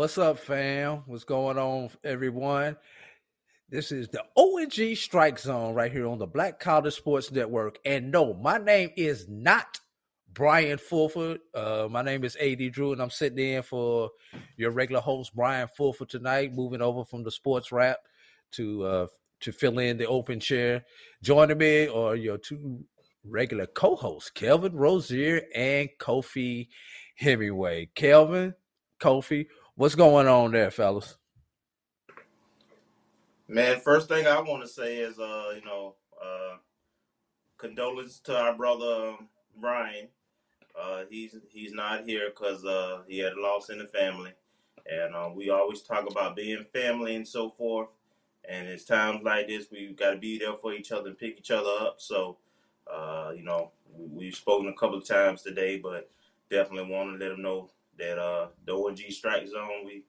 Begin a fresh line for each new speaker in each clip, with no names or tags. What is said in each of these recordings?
What's up, fam? What's going on, everyone? This is the ONG Strike Zone right here on the Black College Sports Network. And no, my name is not Brian Fulford. Uh, my name is AD Drew, and I'm sitting in for your regular host, Brian Fulford, tonight, moving over from the sports wrap to uh, to fill in the open chair. Joining me are your two regular co-hosts, Kelvin Rozier and Kofi Hemingway. Kelvin, Kofi, What's going on there, fellas?
Man, first thing I want to say is, uh, you know, uh, condolences to our brother um, Brian. Uh, he's he's not here because uh, he had a loss in the family, and uh, we always talk about being family and so forth. And it's times like this we got to be there for each other and pick each other up. So, uh, you know, we, have spoken a couple of times today, but definitely want to let him know that uh the OG Strike Zone. We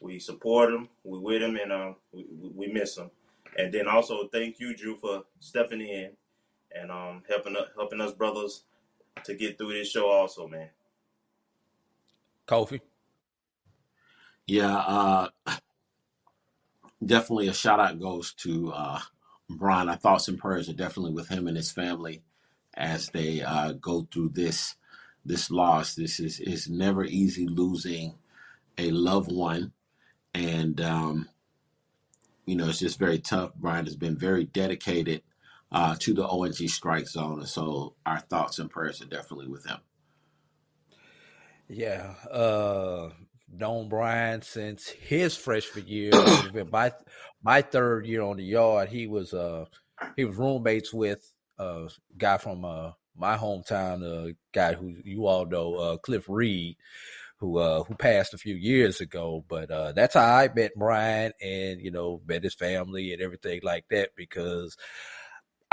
we support him, we with him, and uh, we, we miss him. And then also thank you, Drew, for stepping in and um helping us helping us brothers to get through this show. Also, man.
Kofi.
Yeah, uh, definitely a shout out goes to uh, Brian. Our thoughts and prayers are definitely with him and his family as they uh, go through this this loss. This is is never easy losing a loved one, and um, you know it's just very tough. Brian has been very dedicated uh, to the ONG strike zone, and so our thoughts and prayers are definitely with him.
Yeah, uh, known Brian since his freshman year. my my third year on the yard. He was uh he was roommates with a guy from uh my hometown uh, guy who you all know, uh, Cliff Reed, who uh, who passed a few years ago. But uh, that's how I met Brian, and you know, met his family and everything like that because.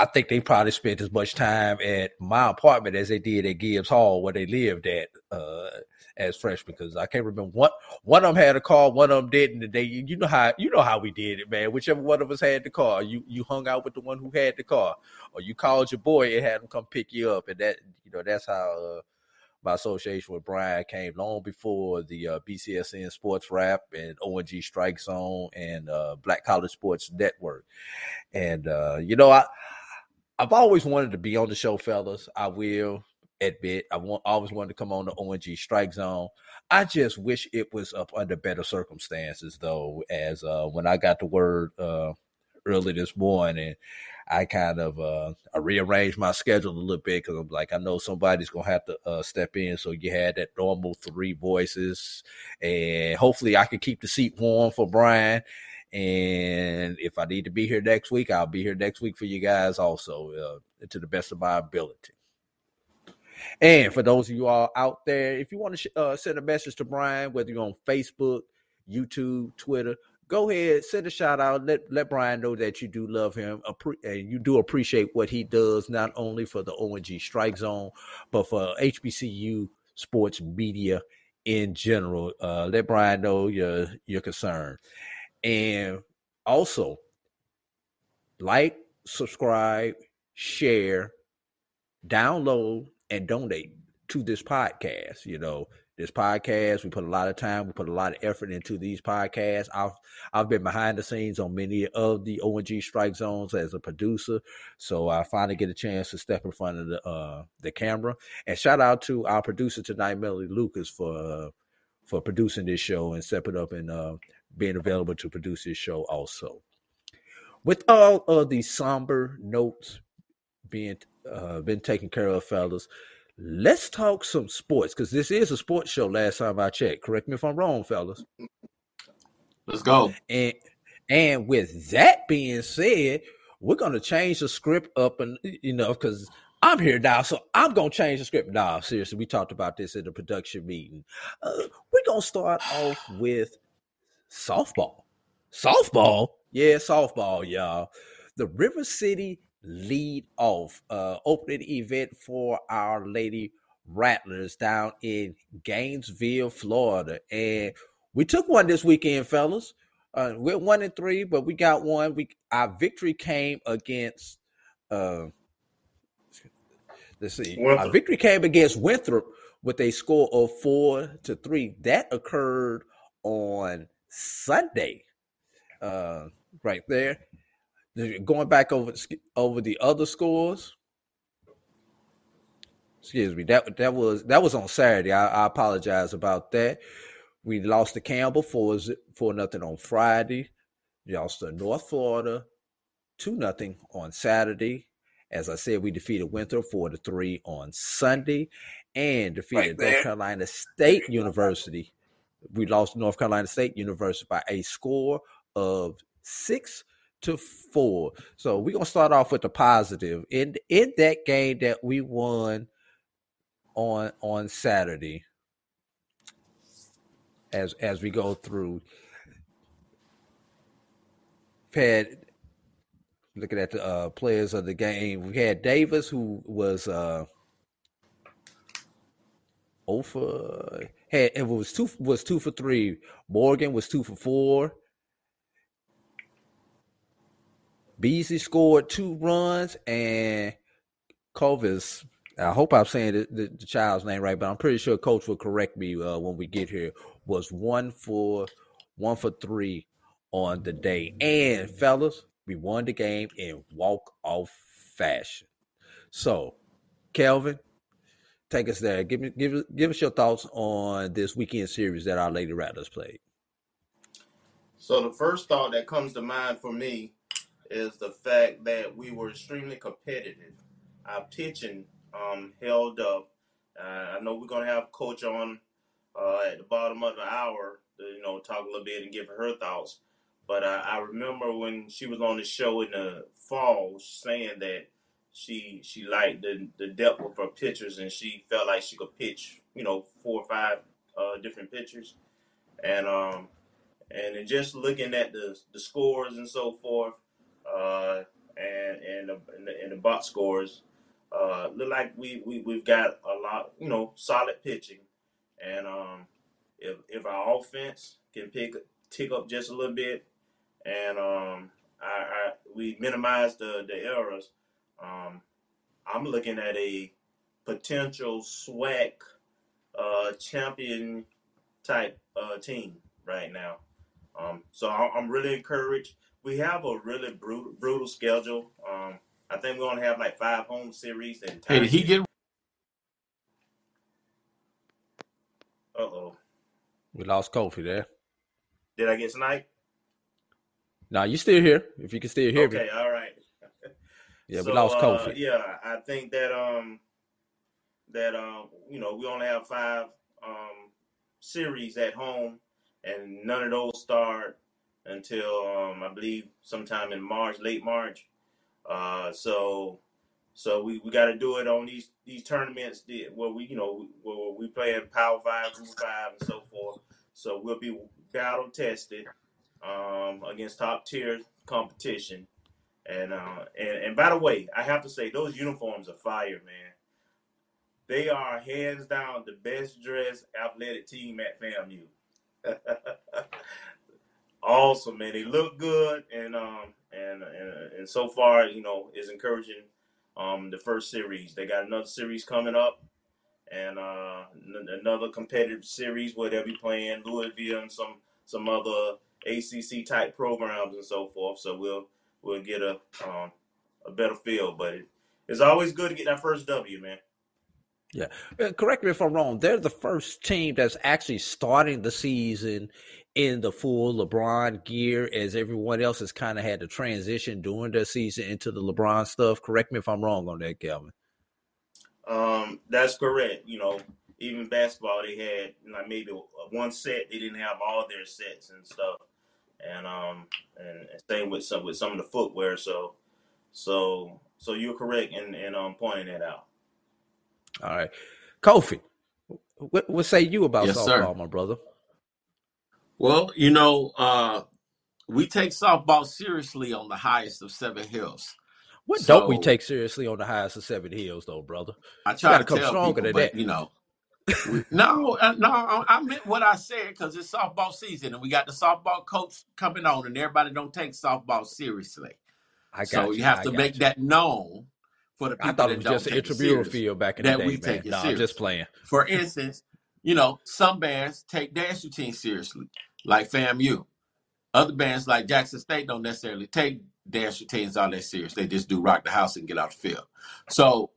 I think they probably spent as much time at my apartment as they did at Gibbs Hall, where they lived at uh, as freshmen. Because I can't remember one one of them had a car, one of them didn't. And they, you know how you know how we did it, man. Whichever one of us had the car, you you hung out with the one who had the car, or you called your boy and had him come pick you up, and that you know that's how. Uh, my association with Brian came long before the uh, BCSN Sports Wrap and ONG Strike Zone and uh, Black College Sports Network. And uh, you know, I I've always wanted to be on the show, fellas. I will admit I want always wanted to come on the ONG Strike Zone. I just wish it was up under better circumstances, though. As uh, when I got the word uh, early this morning, I kind of uh, I rearranged my schedule a little bit because I'm like I know somebody's gonna have to uh, step in. So you had that normal three voices, and hopefully I can keep the seat warm for Brian. And if I need to be here next week, I'll be here next week for you guys also, uh, to the best of my ability. And for those of you all out there, if you want to sh- uh, send a message to Brian, whether you're on Facebook, YouTube, Twitter, go ahead, send a shout out. Let let Brian know that you do love him, and you do appreciate what he does, not only for the ONG Strike Zone, but for HBCU sports media in general. Uh, let Brian know your your concern. And also, like, subscribe, share, download, and donate to this podcast. You know, this podcast, we put a lot of time, we put a lot of effort into these podcasts. I've I've been behind the scenes on many of the ONG strike zones as a producer, so I finally get a chance to step in front of the uh, the camera. And shout out to our producer tonight, Melody Lucas, for uh, for producing this show and stepping up and uh, being available to produce this show also. With all of these somber notes being uh, been taken care of, fellas, let's talk some sports because this is a sports show. Last time I checked, correct me if I'm wrong, fellas.
Let's go.
And and with that being said, we're gonna change the script up, and you know, because I'm here now, so I'm gonna change the script. Nah, seriously, we talked about this in the production meeting. Uh, we're gonna start off with softball. Softball, yeah, softball, y'all. The River City lead off uh, opening event for our Lady Rattlers down in Gainesville, Florida, and we took one this weekend, fellas. Uh, we're one and three, but we got one. We our victory came against. Uh, let's see, Winthrop. our victory came against Winthrop with a score of four to three. That occurred on Sunday, uh, right there. Going back over over the other scores. Excuse me. That that was that was on Saturday. I, I apologize about that. We lost to Campbell for for nothing on Friday. We lost to North Florida two nothing on Saturday. As I said, we defeated Winthrop four to three on Sunday, and defeated right North Carolina State University. We lost North Carolina State University by a score of six to four. So we're gonna start off with the positive. In in that game that we won on on Saturday, as as we go through. Had looking at the uh, players of the game, we had Davis who was uh, over had it was two was two for three. Morgan was two for four. Beasley scored two runs, and Covis I hope I'm saying the, the, the, child's name right, but I'm pretty sure Coach will correct me uh, when we get here. Was one for one for three on the day, and fellas, we won the game in walk off fashion. So, Kelvin, take us there. Give me give give us your thoughts on this weekend series that our Lady Rattlers played.
So the first thought that comes to mind for me is the fact that we were extremely competitive. Our pitching um, held up. Uh, I know we're gonna have Coach on uh, at the bottom of the hour to you know talk a little bit and give her thoughts. But uh, I remember when she was on the show in the fall saying that she she liked the the depth of her pitchers and she felt like she could pitch you know four or five uh, different pitchers and um and just looking at the the scores and so forth uh and and the, and the, and the box scores uh, look like we, we we've got a lot, you know, solid pitching, and um, if if our offense can pick tick up just a little bit, and um, I, I we minimize the the errors, um, I'm looking at a potential SWAC uh, champion type uh, team right now. Um, so I'm really encouraged. We have a really brutal, brutal schedule. Um, I think we're gonna have like five home series and.
Hey, did he get?
Uh oh.
We lost Kofi there.
Did I get sniped?
No, you still here. If you can still hear
okay,
me.
Okay, all right.
yeah, so, we lost Kofi.
Uh, yeah, I think that um that um you know we only have five um series at home, and none of those start until um I believe sometime in March, late March. Uh, so so we, we got to do it on these these tournaments where we you know where we play in Power Five, Group Five, and so forth. So we'll be battle tested um, against top tier competition. And, uh, and and by the way, I have to say those uniforms are fire, man. They are hands down the best dressed athletic team at FAMU. awesome, man. They look good, and um, and and, and so far, you know, is encouraging. Um, the first series, they got another series coming up, and uh, n- another competitive series where they'll be playing Louisville and some some other ACC type programs and so forth. So we'll we'll get a um, a better feel, but it, it's always good to get that first W, man.
Yeah, uh, correct me if I'm wrong. They're the first team that's actually starting the season in the full LeBron gear, as everyone else has kind of had to transition during the season into the LeBron stuff. Correct me if I'm wrong on that, Calvin.
Um, that's correct. You know, even basketball, they had like maybe one set. They didn't have all their sets and stuff, and um, and same with some with some of the footwear. So, So so you're correct in in um, pointing that out.
All right, Kofi, what, what say you about
Yes,
softball,
sir.
my brother?
Well, you know, uh, we take softball seriously on the highest of seven hills.
What don't we
So
take seriously on the highest of seven hills, though, brother?
I
You
try
got
to
to come
tell
stronger
people,
than
but
that.
you know, we, no, uh, no, I I meant what I said because it's softball season and we got the softball coach coming on, and everybody don't take softball seriously.
I
So
got
you
you.
have
I
to
got
make
you.
that known for the
I
people
thought it
that
was
don't
just an
take it
intramural
serious
field back in the
that
day,
we
man.
take it
No, I'm just playing.
For instance, you know, some bands take dance routines seriously, like FAMU. Other bands like Jackson State don't necessarily take dance routines all that serious. They just do rock the house and get out the field. So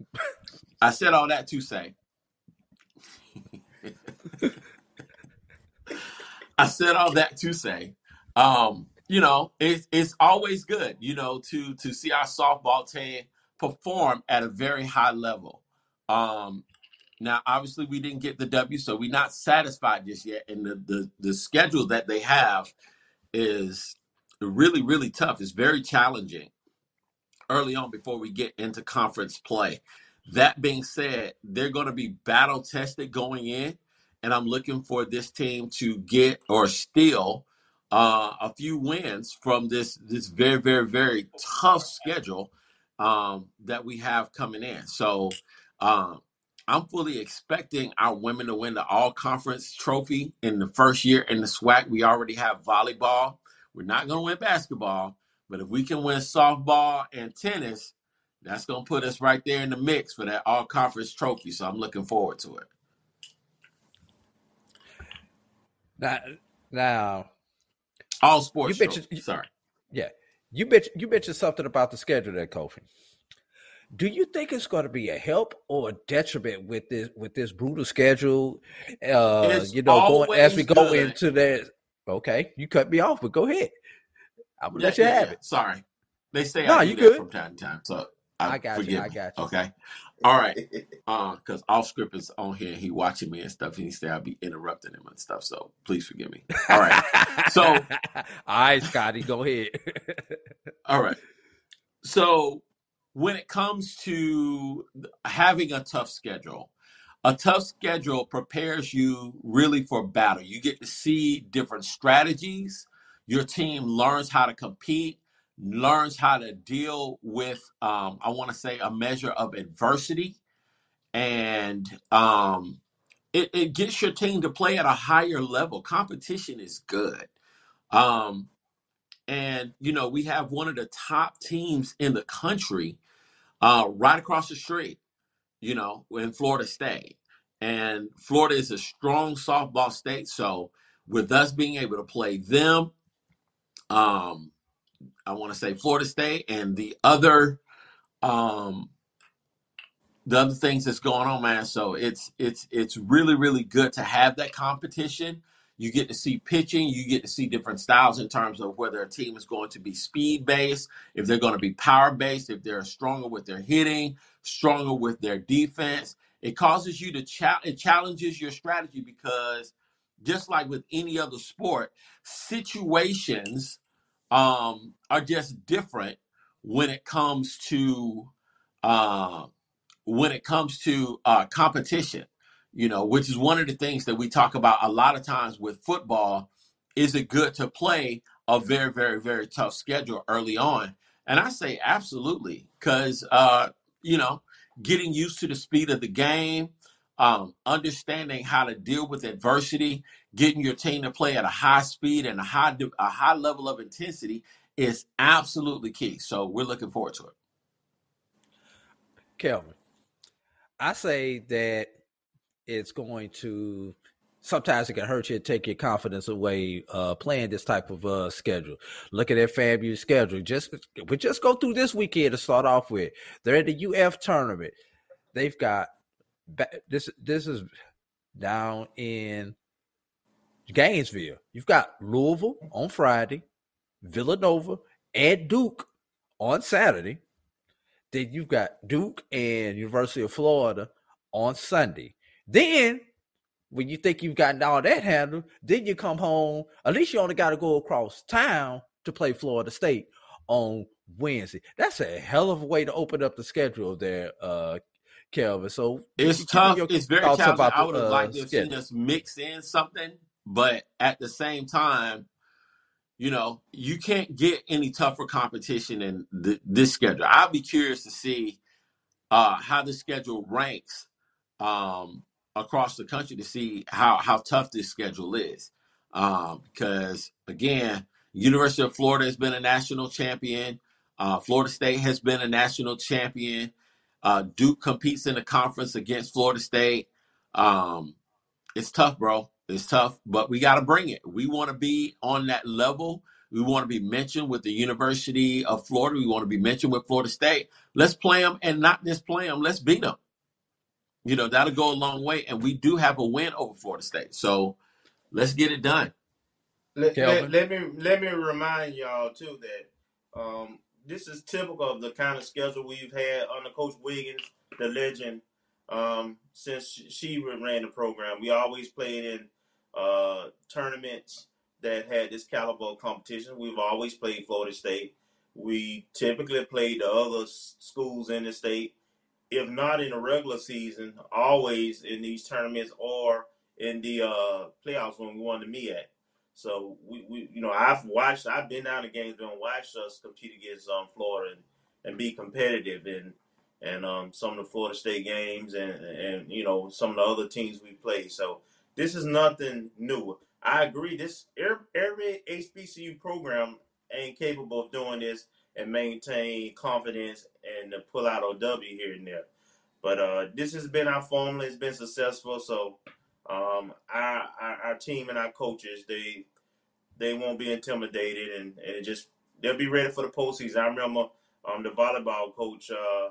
I said all that to say, I said all that to say, um, you know, it's it's always good, you know, to to see our softball team perform at a very high level. Um, now, obviously, we didn't get the W, so we're not satisfied just yet. And the the, the schedule that they have is really, really tough. It's very challenging early on before we get into conference play. That being said, they're going to be battle tested going in, and I'm looking for this team to get or steal uh, a few wins from this this very, very, very tough schedule um, that we have coming in. So um, I'm fully expecting our women to win the All Conference trophy in the first year in the SWAC. We already have volleyball. We're not going to win basketball, but if we can win softball and tennis, that's going to put us right there in the mix for that all conference trophy. So I'm looking forward to it.
Now, now
All
you
sports
mentioned,
trophy. Sorry.
yeah, you mentioned you mentioned something about the schedule there, Kofi. Do you think it's going to be a help or a detriment with this with this brutal schedule? Uh, you know, going as we go
good.
into that. Okay, you cut me off, but go ahead. I'm gonna
Yeah,
let you
yeah,
have
yeah.
it.
Sorry. They say
No,
I
you good.
from time to time. So
I
I
got you. I got you.
Okay. All right. Uh, because off script is on here and he watching me and stuff, and he said I'll be interrupting him and stuff. So please forgive me. All right. So
all right, Scotty, go ahead.
all right. So when it comes to having a tough schedule, a tough schedule prepares you really for battle. You get to see different strategies. Your team learns how to compete, learns how to deal with, um, I want to say, a measure of adversity. And um, it, it gets your team to play at a higher level. Competition is good. Um, and, you know, we have one of the top teams in the country uh, right across the street, you know, in Florida State. And Florida is a strong softball state. So with us being able to play them, um, I want to say Florida State and the other um, the other things that's going on, man. So it's it's it's really really good to have that competition. You get to see pitching, you get to see different styles in terms of whether a team is going to be speed based, if they're going to be power based, if they're stronger with their hitting, stronger with their defense. It causes you to cha- it challenges your strategy because just like with any other sport, situations um, are just different when it comes to uh, when it comes to uh, competition, you know, which is one of the things that we talk about a lot of times with football. Is it good to play a very, very, very tough schedule early on? And I say absolutely, because uh, you know, getting used to the speed of the game, um, understanding how to deal with adversity, getting your team to play at a high speed and a high a high level of intensity is absolutely key. So we're looking forward to it.
Kelvin, I say that it's going to sometimes it can hurt you take your confidence away uh, playing this type of uh, schedule. Looking at FAMU's schedule, just we just go through this weekend to start off with. They're in the UF tournament. They've got this. This is down in Gainesville. You've got Louisville on Friday, Villanova and Duke on Saturday. Then you've got Duke and University of Florida on Sunday. Then, when you think you've gotten all that handled, then you come home. At least you only got to go across town to play Florida State on Wednesday. That's a hell of a way to open up the schedule there, uh, Kelvin. So
it's tough. It's very challenging. I would have uh, liked to have seen us mix in something, but at the same time, you know, you can't get any tougher competition in th- this schedule. I'll be curious to see uh, how the schedule ranks um, across the country to see how how tough this schedule is. Um, because again, University of Florida has been a national champion. Uh, Florida State has been a national champion. Uh, Duke competes in the conference against Florida State. Um, it's tough, bro. It's tough, but we got to bring it. We want to be on that level. We want to be mentioned with the University of Florida. We want to be mentioned with Florida State. Let's play them and not just play them. Let's beat them. You know, that'll go a long way. And we do have a win over Florida State. So let's get it done.
Let, let, let me let me remind y'all too that um, this is typical of the kind of schedule we've had under Coach Wiggins, the legend, um, since she ran the program. We always played in uh, tournaments that had this caliber of competition. We've always played Florida State. We typically played the other schools in the state, if not in the regular season, always in these tournaments or in the uh, playoffs when we wanted to meet. So we, we, you know, I've watched, I've been down to games and watched us compete against um, Florida and, and be competitive and and um, some of the Florida State games and and you know some of the other teams we played. So this is nothing new. I agree. This every HBCU program ain't capable of doing this and maintain confidence and to pull out a W here and there. But uh, this has been our formula. It's been successful. So um, our, our, our team and our coaches they they won't be intimidated and, and just they'll be ready for the postseason. I remember um, the volleyball coach uh,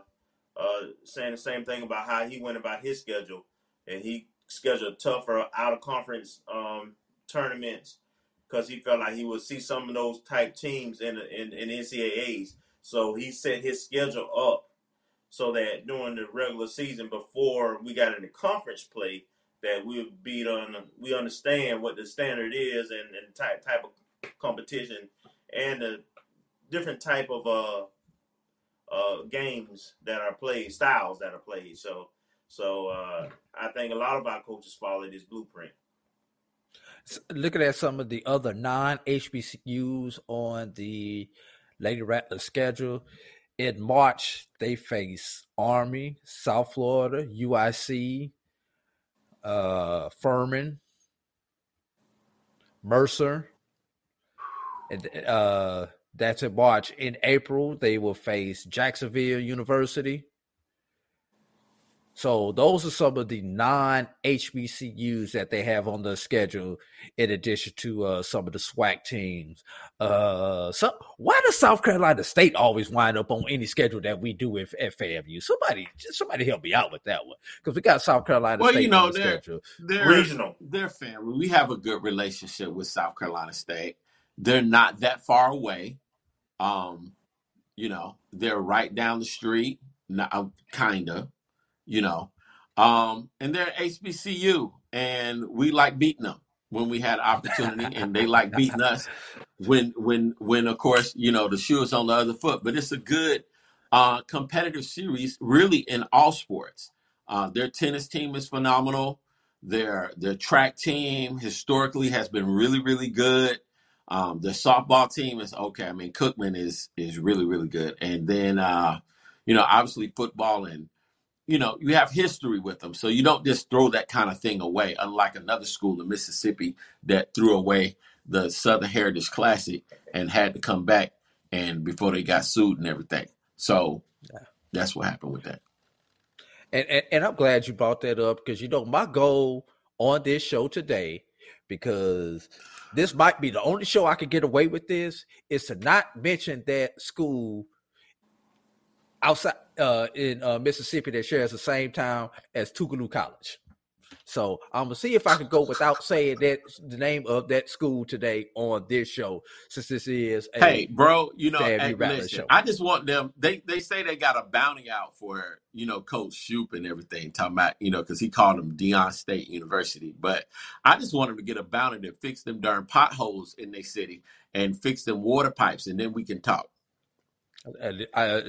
uh, saying the same thing about how he went about his schedule and he scheduled tougher out of conference um, tournaments because he felt like he would see some of those type teams in in, in NCAA's. So he set his schedule up so that during the regular season, before we got into conference play, that we would be on. We understand what the standard is and, and type type of competition and the different type of uh uh games that are played, styles that are played. So so uh, I think a lot of our coaches follow this blueprint
looking at some of the other non HBCUs on the Lady Rattler schedule, in March they face Army, South Florida, UIC, uh, Furman, Mercer, and uh, that's in March. In April, they will face Jacksonville University, so those are some of the non HBCUs that they have on the schedule, in addition to uh, some of the SWAC teams. Uh, so why does South Carolina State always wind up on any schedule that we do at, at FAMU? Somebody, somebody help me out with that one because we got South Carolina well, State you know, on the they're, schedule.
They're regional. They're family. We have a good relationship with South Carolina State. They're not that far away. Um, you know, they're right down the street. Not kind of you know. Um, and they're HBCU, and we like beating them when we had opportunity, and they like beating us when, when, when of course, you know, the shoe is on the other foot. But it's a good uh, competitive series, really, in all sports. Uh, their tennis team is phenomenal. Their their track team historically has been really, really good. Um, the softball team is okay. I mean, Cookman is is really, really good. And then, uh, you know, obviously football and you know, you have history with them. So you don't just throw that kind of thing away, unlike another school in Mississippi that threw away the Southern Heritage Classic and had to come back and before they got sued and everything. So yeah. that's what happened with that.
And, and, and I'm glad you brought that up because you know my goal on this show today, because this might be the only show I could get away with this, is to not mention that school outside uh, in uh, Mississippi that shares the same town as Tougaloo College. So I'm gonna see if I can go without saying that the name of that school today on this show, since this is
hey, bro. You know, hey, listen, I just want them. They they say they got a bounty out for you know Coach Shoop and everything. Talking about you know because he called them Deion State University, but I just want them to get a bounty to fix them darn potholes in their city and fix them water pipes, and then we can talk.
I, I,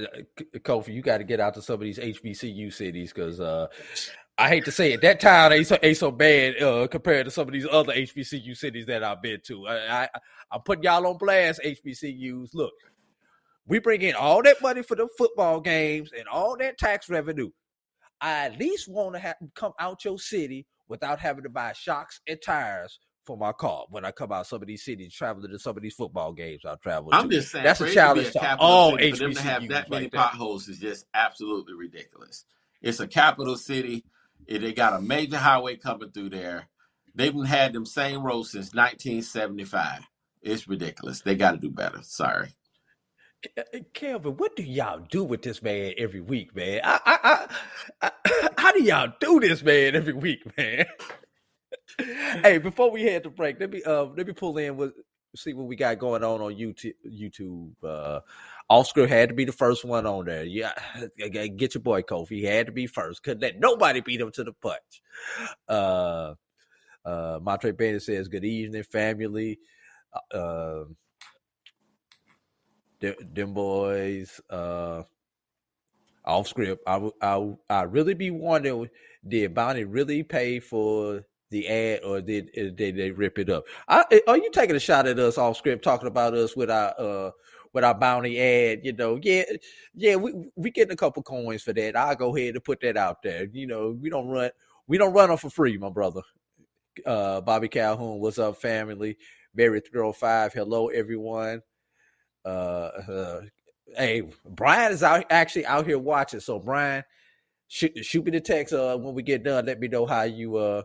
Kofi, you got to get out to some of these HBCU cities because uh, I hate to say it, that town ain't so, ain't so bad uh, compared to some of these other HBCU cities that I've been to. I, I, I'm putting y'all on blast, HBCUs. Look, we bring in all that money for the football games and all that tax revenue. I at least want to have come out your city without having to buy shocks and tires for my car when I come out some of these cities, traveling to some of these football games I travel.
I'm
to.
just saying
that's a challenge to, to all
HBCUs. For them to have that many like potholes is just absolutely ridiculous. It's a capital city. They got a major highway coming through there. They've had them same roads since 1975. It's ridiculous. They got to do better. Sorry.
Eh, eh, eh, Kelvin, what do y'all do with this man every week, man? I, I, I, how do y'all do this, man, every week, man? hey, before we head to break, let me uh let me pull in with see what we got going on on YouTube. YouTube, uh, Oscar had to be the first one on there. Yeah, get your boy Kofi. He had to be first. Couldn't let nobody beat him to the punch. Uh, uh, Montre Bennett says, "Good evening, family." Uh, um, them boys, uh, off script. I, I, I really be wondering, did Bounty really pay for the ad or did, uh, did they rip it up? I, eh, are you taking a shot at us off script, talking about us with our, uh, with our bounty ad, you know, yeah, yeah, we we getting a couple coins for that. I'll go ahead and put that out there. You know, we don't run we don't run them for free, my brother. Uh, Bobby Calhoun, what's up, family? Barry 305, hello everyone. Uh, uh, hey, Brian is out actually out here watching. So Brian, shoot, shoot me the text uh, when we get done. Let me know how you uh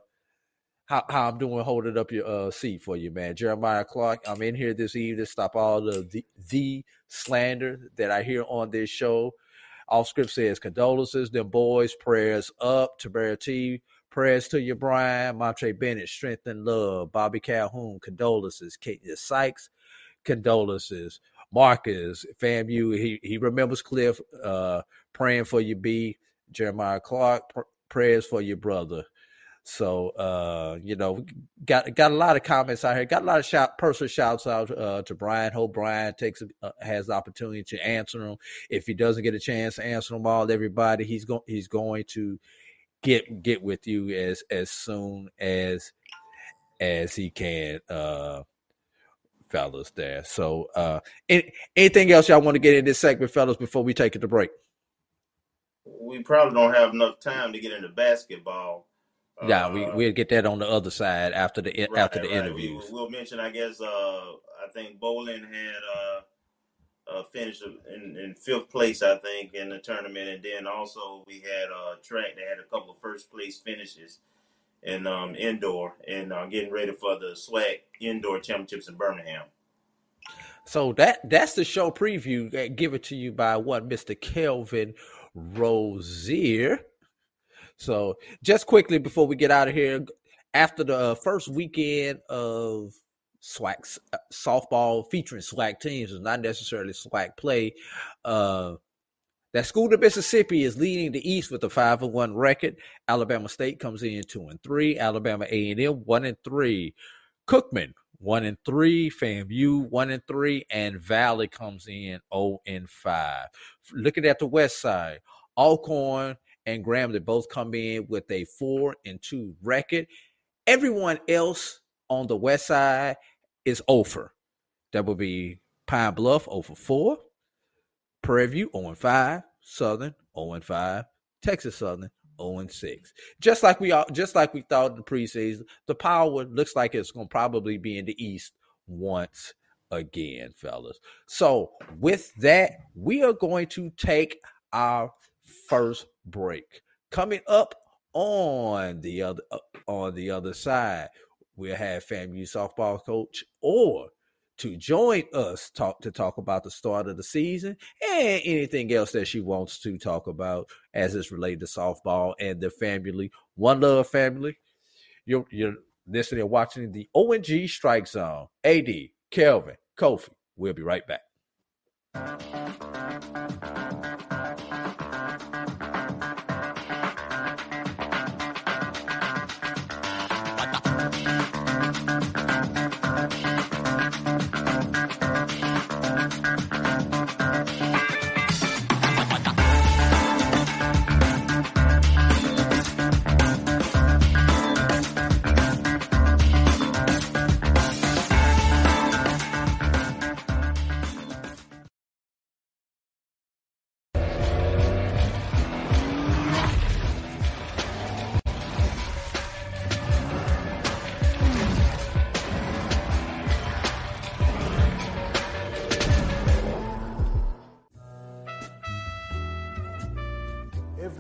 how, how I'm doing holding up your uh, seat for you, man. Jeremiah Clark, I'm in here this evening. Stop all the, the, the slander that I hear on this show. Off script says condolences, them boys, prayers up to Bear T. Prayers to you, Brian. Montre Bennett, strength and love. Bobby Calhoun, condolences. Kate Sykes, condolences. Marcus, FAMU, he, he remembers Cliff, uh, praying for you, B. Jeremiah Clark, pr- prayers for your brother. So uh, you know, got got a lot of comments out here. Got a lot of shout, personal shouts out uh, to Brian. Hope Brian takes uh, has the opportunity to answer them. If he doesn't get a chance to answer them all, everybody, he's going he's going to get get with you as as soon as as he can. Uh, fellas there. So uh any, anything else y'all want to get in this segment, fellas, before we take it to break?
We probably don't have enough time to get into basketball.
Yeah, uh, we we'll get that on the other side after the right, after the right. interviews.
We, will mention, I guess, uh I think Bowling had uh uh, finished in, in, fifth place, I think, in the tournament, and then also we had a uh, track that had a couple of first place finishes in um, indoor, and uh, getting ready for the SWAC indoor championships in Birmingham.
So that that's the show preview. Give it to you by what Mr. Kelvin Rozier. So just quickly before we get out of here, after the uh, first weekend of SWAC softball featuring SWAC teams, is not necessarily SWAC play. Uh, that school to Mississippi is leading the East with a five and one record. Alabama State comes in two and three. Alabama A and M one and three. Cookman one and three. FAMU one and three, and Valley comes in zero oh and five. Looking at the West Side, Alcorn and Grambling both come in with a four and two record. Everyone else on the West Side is over. That would be Pine Bluff over four. Prairie View 0 5, Southern 0 5, Texas Southern 0 6. Just like we all, just like we thought in the preseason, the power looks like it's going to probably be in the East once again, fellas. So with that, we are going to take our first break. Coming up on the other uh, on the other side, we'll have FAMU softball coach or to join us talk to talk about the start of the season and anything else that she wants to talk about as it's related to softball and the family. One love family. You're you're listening and watching the ONG Strike Zone. AD, Kelvin, Kofi. We'll be right back.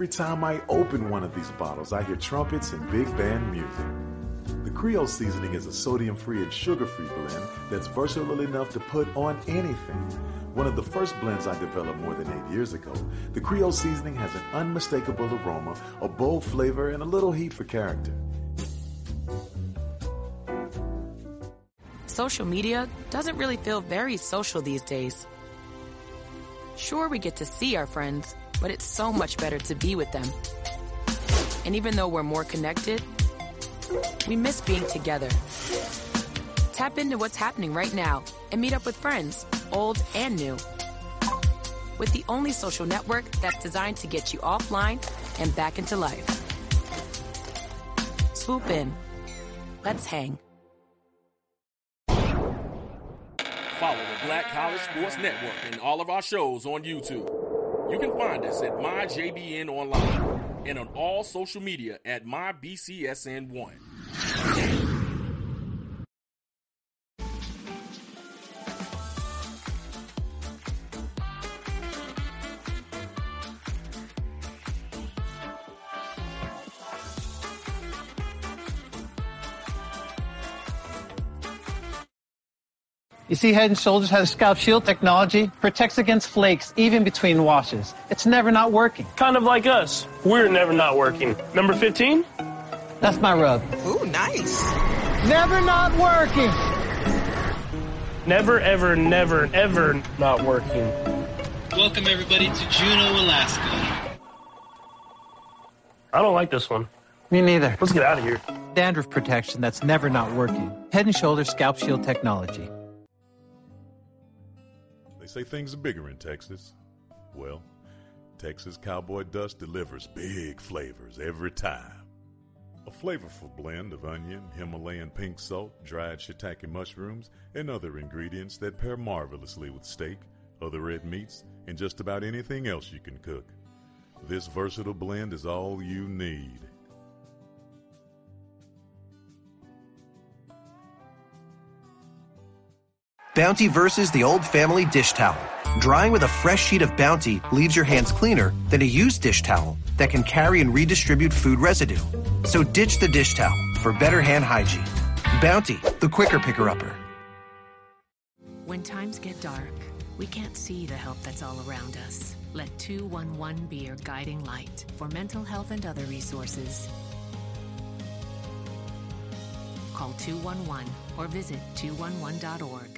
Every time I open one of these bottles, I hear trumpets and big band music. The Creole seasoning is a sodium free and sugar free blend that's versatile enough to put on anything. One of the first blends I developed more than eight years ago, the Creole seasoning has an unmistakable aroma, a bold flavor, and a little heat for character.
Social media doesn't really feel very social these days. Sure, we get to see our friends, but it's so much better to be with them. And even though we're more connected, we miss being together. Tap into what's happening right now and meet up with friends, old and new. With the only social network that's designed to get you offline and back into life. Swoop in. Let's hang.
Follow the Black College Sports Network and all of our shows on YouTube. You can find us at MyJBN Online and on all social media at MyBCSN1.
You see, Head & Shoulders has scalp shield technology, protects against flakes even between washes. It's never not working.
Kind of like us. We're never not working. Number 15?
That's my rub.
Ooh, nice.
Never not working.
Never, ever, never, ever not working.
Welcome everybody to Juneau, Alaska.
I don't like this one.
Me neither.
Let's get out of here.
Dandruff protection that's never not working. Head & Shoulders scalp shield technology.
Say things are bigger in Texas. Well, Texas Cowboy Dust delivers big flavors every time. A flavorful blend of onion, Himalayan pink salt, dried shiitake mushrooms, and other ingredients that pair marvelously with steak, other red meats, and just about anything else you can cook. This versatile blend is all you need.
Bounty versus the old family dish towel. Drying with a fresh sheet of Bounty leaves your hands cleaner than a used dish towel that can carry and redistribute food residue. So ditch the dish towel for better hand hygiene. Bounty, the quicker picker upper.
When times get dark, we can't see the help that's all around us. Let 211 be your guiding light for mental health and other resources. Call 211 or visit 211.org.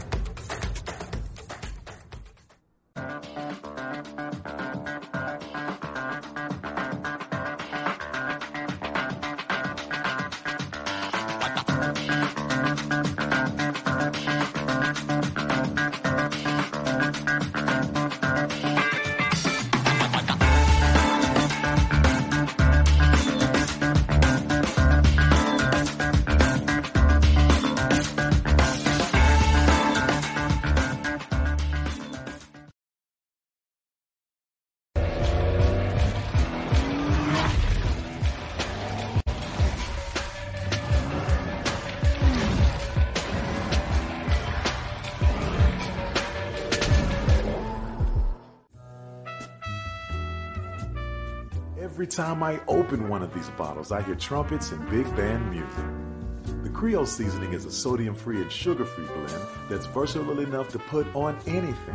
Every time I open one of these bottles, I hear trumpets and big band music. The Creole seasoning is a sodium free and sugar free blend that's versatile enough to put on anything.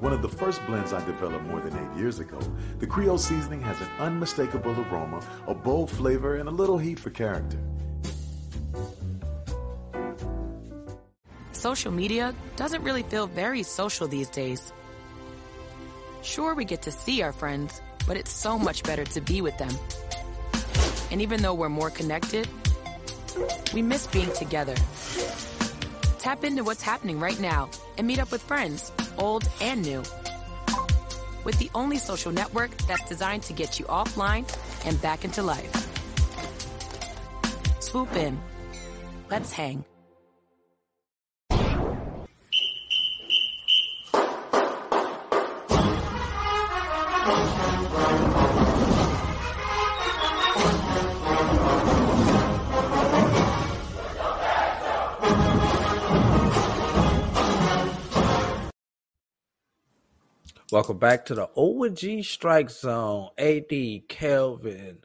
One of the first blends I developed more than eight years ago, the Creole seasoning has an unmistakable aroma, a bold flavor, and a little heat for character.
Social media doesn't really feel very social these days. Sure, we get to see our friends, but it's so much better to be with them. And even though we're more connected, we miss being together. Tap into what's happening right now and meet up with friends, old and new. with the only social network that's designed to get you offline and back into life. Swoop in. Let's hang.
Welcome back to the O&G Strike Zone. AD, Kelvin,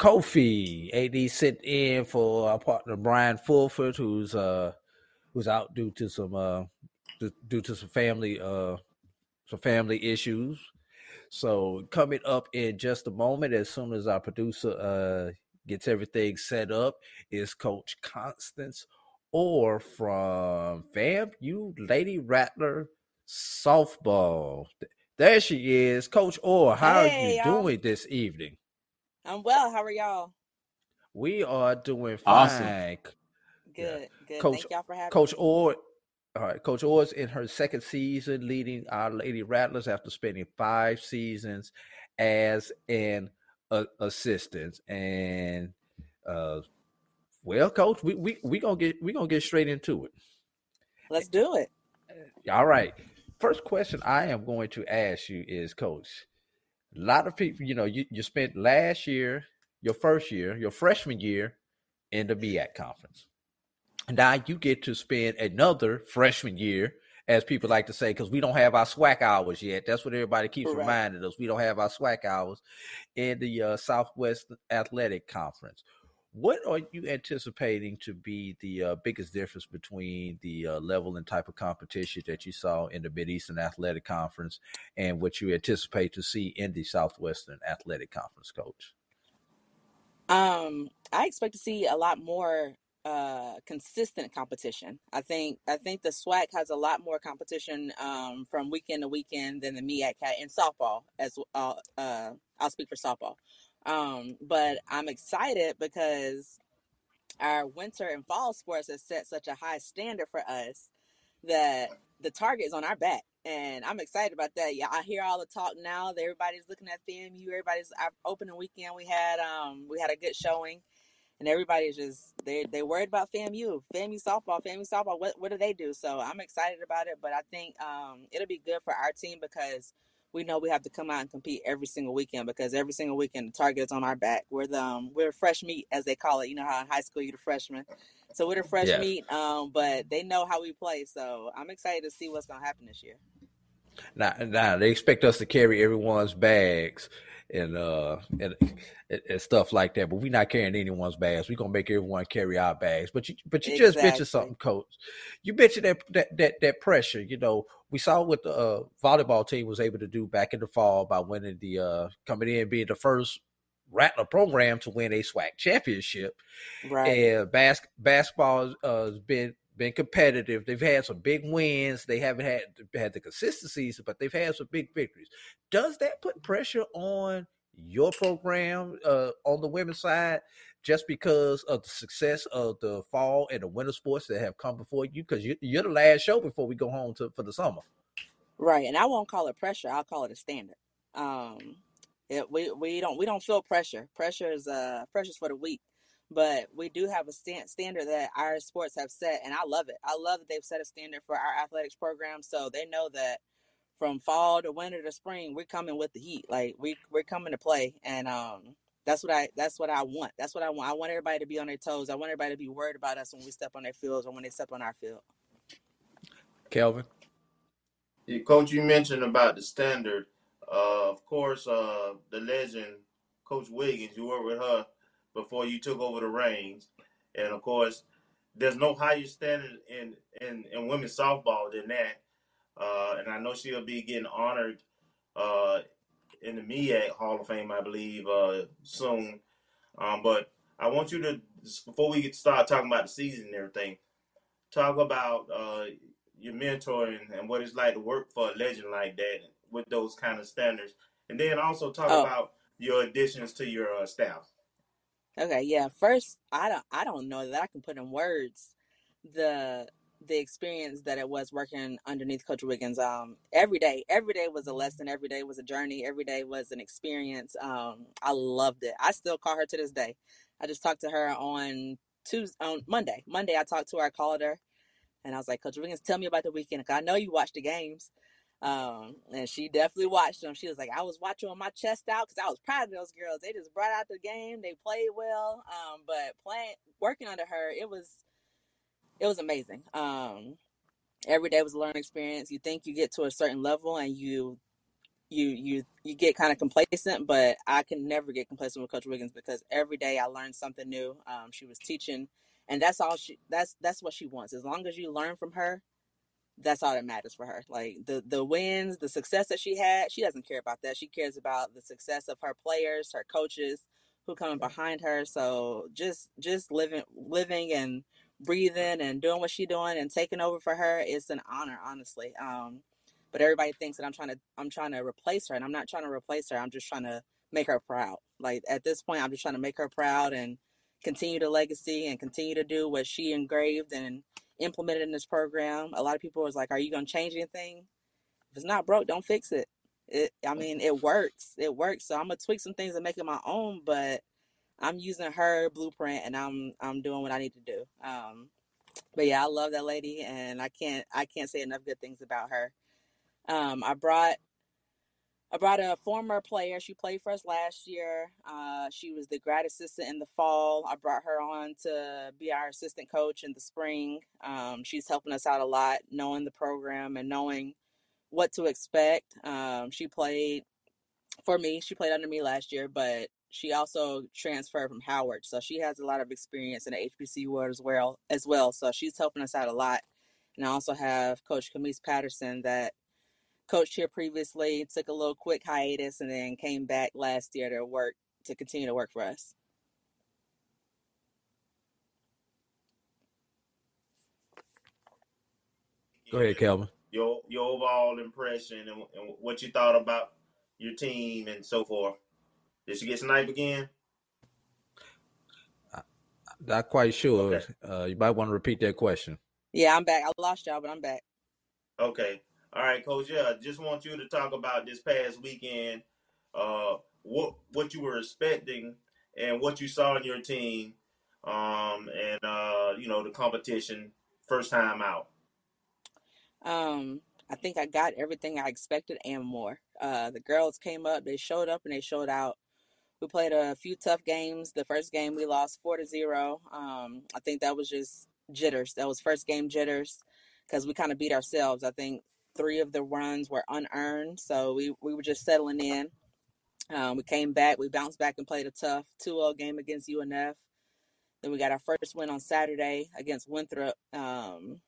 Kofi. AD sitting in for our partner Brian Fulford, who's uh who's out due to some uh due to some family uh some family issues. So coming up in just a moment, as soon as our producer uh gets everything set up, is Coach Constance Orr from FAMU Lady Rattler softball. There she is, Coach Orr. How
Hey,
are you
y'all.
doing this evening?
I'm well. How are y'all?
We are doing fine.
Awesome.
Good, good.
Coach
Thank y'all for having
Coach
me.
Orr. All right, Coach Orr's in her second season leading our Lady Rattlers after spending five seasons as an uh, assistant. And uh well, Coach, we we we gonna get we gonna get straight into it.
Let's do it.
All right. First question I am going to ask you is, Coach. A lot of people, you know, you, you spent last year, your first year, your freshman year, in the MEAC conference. Now you get to spend another freshman year, as people like to say, because we don't have our SWAC hours yet. That's what everybody keeps
Correct.
reminding us. We don't have our SWAC hours in the uh, Southwest Athletic Conference. What are you anticipating to be the uh, biggest difference between the uh, level and type of competition that you saw in the Mid-Eastern Athletic Conference and what you anticipate to see in the Southwestern Athletic Conference, Coach?
Um, I expect to see a lot more uh consistent competition. I think I think the SWAC has a lot more competition um from weekend to weekend than the MEAC had in softball as uh, uh I'll speak for softball. Um but I'm excited because our winter and fall sports has set such a high standard for us that the target is on our back. And I'm excited about that. Yeah, I hear all the talk now that everybody's looking at FAMU. Everybody's our opening weekend. We had um we had a good showing, and everybody's just they they worried about FAMU, FAMU softball, FAMU softball. What what do they do? So I'm excited about it. But I think um it'll be good for our team because we know we have to come out and compete every single weekend because every single weekend the target is on our back. We're the um, we're fresh meat as they call it. You know how in high school you're the freshman. So we're the fresh
Yeah.
meat, um, but they know how we play. So I'm excited to see what's gonna happen this year.
Now, now they expect us to carry everyone's bags and uh and, and, stuff like that, but we're not carrying anyone's bags. We're gonna make everyone carry our bags. But you but you just mentioned
Exactly.
something, coach. You mentioned that that that, that pressure. You know, we saw what the uh, volleyball team was able to do back in the fall by winning the uh coming in being the first Rattler program to win a SWAC championship.
Right.
And bas- basketball uh, has been been competitive. They've had some big wins. They haven't had had the consistencies, but they've had some big victories. Does that put pressure on your program uh, on the women's side, just because of the success of the fall and the winter sports that have come before you? Because you, you're the last show before we go home to for the summer.
Right, and I won't call it pressure. I'll call it a standard. Um, it, we we don't we don't feel pressure. Pressure is uh pressure's for the weak, but we do have a stand, standard that our sports have set, and I love it. I love that they've set a standard for our athletics program, so they know that from fall to winter to spring, we're coming with the heat. Like we we're coming to play, and um, that's what I that's what I want. That's what I want. I want everybody to be on their toes. I want everybody to be worried about us when we step on their fields or when they step on our field.
Kelvin,
Yeah, Coach, you mentioned about the standard. Uh, of course, uh, the legend, Coach Wiggins, you worked with her before you took over the reins. And of course, there's no higher standard in, in, in women's softball than that. Uh, and I know she'll be getting honored uh, in the MEAC Hall of Fame, I believe, uh, soon. Um, but I want you to, before we get start talking about the season and everything, talk about uh, your mentoring and, what it's like to work for a legend like that with those kind of standards. And then also talk
Oh.
about your additions to your uh, staff.
Okay, yeah. First, I don't I don't know that I can put in words the the experience that it was working underneath Coach Wiggins. Um, every day, every day was a lesson. Every day was a journey. Every day was an experience. Um, I loved it. I still call her to this day. I just talked to her on Tuesday, on Monday. Monday, I talked to her. I called her, and I was like, Coach Wiggins, tell me about the weekend. Cause I know you watched the games. Um, and she definitely watched them. She was like, I was watching with my chest out because I was proud of those girls. They just brought out the game. They played well. Um, but playing, working under her, it was, it was amazing. Um, every day was a learning experience. You think you get to a certain level and you, you, you, you get kind of complacent, but I can never get complacent with Coach Wiggins because every day I learned something new. Um, she was teaching, and that's all she. That's that's what she wants. As long as you learn from her, that's all that matters for her. Like the the wins, the success that she had, she doesn't care about that. She cares about the success of her players, her coaches, who come behind her. So just just living living and breathing and doing what she's doing and taking over for her is an honor, honestly. Um, but everybody thinks that I'm trying to I'm trying to replace her, and I'm not trying to replace her. I'm just trying to make her proud. Like at this point, I'm just trying to make her proud and continue the legacy and continue to do what she engraved and implemented in this program. A lot of people was like, "Are you going to change anything? If it's not broke, don't fix it." It, I mean, it works. It works. So I'm gonna tweak some things and make it my own, but I'm using her blueprint and I'm I'm doing what I need to do. Um, but yeah, I love that lady, and I can't I can't say enough good things about her. Um, I brought I brought a former player. She played for us last year. Uh, she was the grad assistant in the fall. I brought her on to be our assistant coach in the spring. Um, she's helping us out a lot, knowing the program and knowing what to expect. Um, she played for me. She played under me last year, but she also transferred from Howard, so she has a lot of experience in the HBC world as well. As well, so she's helping us out a lot. And I also have Coach Camise Patterson that coached here previously, took a little quick hiatus, and then came back last year to work to continue to work for us.
Go ahead, Kelvin.
Your your overall impression and, and what you thought about your team and so forth. Did she get sniped again?
Not quite sure.
Okay.
Uh, you might want to repeat that question.
Yeah, I'm back. I lost y'all, but I'm back.
Okay. All right, Coach. Yeah, I just want you to talk about this past weekend. Uh, what what you were expecting and what you saw in your team, um, and uh, you know the competition first time out.
Um, I think I got everything I expected and more. Uh, the girls came up, they showed up, and they showed out. We played a few tough games. The first game we lost four to zero. Um, I think that was just jitters. That was first game jitters because we kind of beat ourselves. I think three of the runs were unearned, so we we were just settling in. Um, we came back, we bounced back and played a tough 2-0 game against UNF. Then we got our first win on Saturday against Winthrop. Um,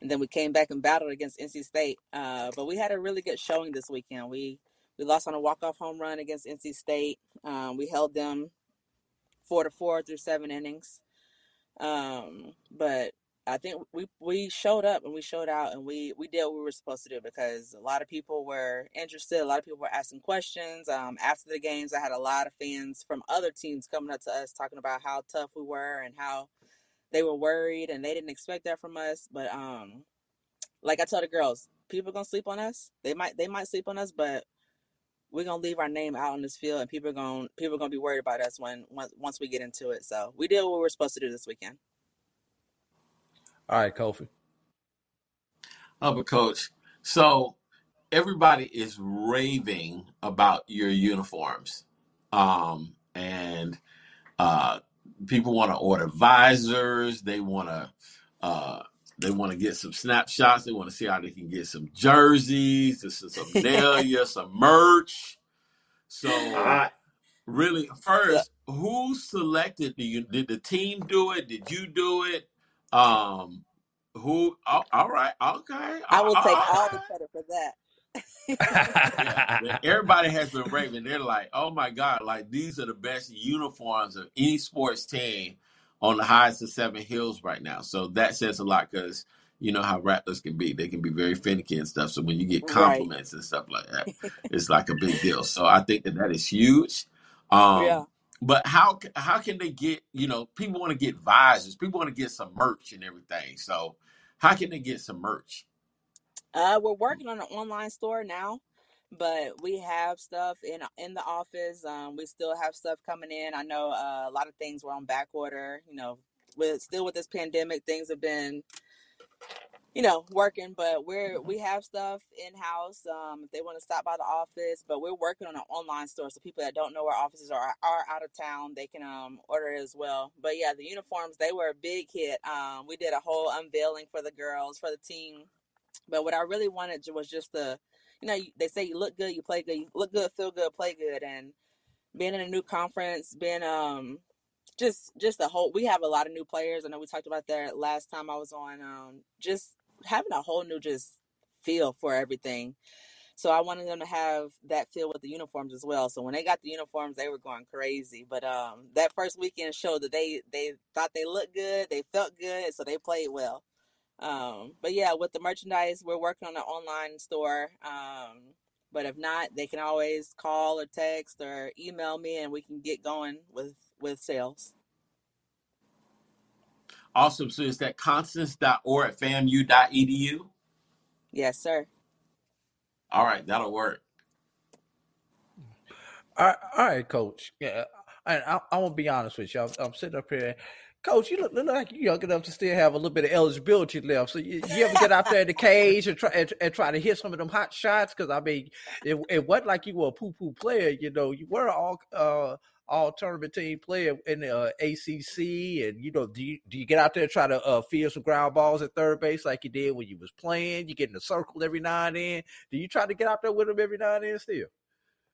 and then we came back and battled against NC State. Uh, but we had a really good showing this weekend. We we lost on a walk off home run against NC State. Um, we held them four to four through seven innings. Um, but I think we we showed up and we showed out and we we did what we were supposed to do because a lot of people were interested. A lot of people were asking questions. Um, after the games, I had a lot of fans from other teams coming up to us talking about how tough we were and how they were worried and they didn't expect that from us. But um, like I tell the girls, people are gonna sleep on us. They might they might sleep on us, but we're gonna leave our name out on this field, and people are gonna people are gonna be worried about us when once once we get into it. So we did what we were supposed to do this weekend.
All right, Kofi.
Oh, but coach, so everybody is raving about your uniforms. Um, and uh, people want to order visors, they want to uh, they want to get some snapshots, they want to see how they can get some jerseys, this is some nail some merch. So
All right.
really first, who selected the you did the team do it? Did you do it? Um who oh, all right, okay.
I will take
all
all the credit for that.
Yeah, everybody has been raving. They're like, "Oh my god! Like these are the best uniforms of any sports team on the highest of Seven Hills right now." So that says a lot because you know how Rattlers can be. They can be very finicky and stuff. So when you get
Right.
compliments and stuff like that, it's like a big deal. So I think that that is huge. Um,
Yeah.
But how how can they get? You know, people want to get visors. People want to get some merch and everything. So How can they get some merch?
Uh, we're working on an online store now, but we have stuff in in the office. Um, we still have stuff coming in. I know uh, a lot of things were on back order. You know, with still with this pandemic, things have been you know, working, but we're we have stuff in house. Um, if they want to stop by the office, but we're working on an online store, so people that don't know where offices are are out of town, they can um order it as well. But yeah, the uniforms they were a big hit. Um, we did a whole unveiling for the girls for the team, but what I really wanted was just the, you know, they say you look good, you play good, you look good, feel good, play good, and being in a new conference, being um just just the whole we have a lot of new players. I know we talked about that last time I was on. Um, just having a whole new just feel for everything. So I wanted them to have that feel with the uniforms as well. So when they got the uniforms, they were going crazy. But um, that first weekend showed that they they thought they looked good, they felt good, so they played well. Um, but yeah, with the merchandise, we're working on an online store. Um, but if not, they can always call or text or email me, and we can get going with with sales.
Awesome. So is that constance.orr at famu.edu?
Yes, sir.
All right, that'll work.
All right, all right, coach. Yeah, and I, I want to be honest with you. I'm, I'm sitting up here. Coach, you look, look like you're young enough to still have a little bit of eligibility left. So you, you ever get out there in the cage and try and, and try to hit some of them hot shots? Because I mean, it, it wasn't like you were a poo poo player. You know, you were all uh, all tournament team player in the uh, ACC, and you know, do you do you get out there and try to uh, field some ground balls at third base like you did when you was playing? You get in a circle every now and then. Do you try to get out there with them every now and then still?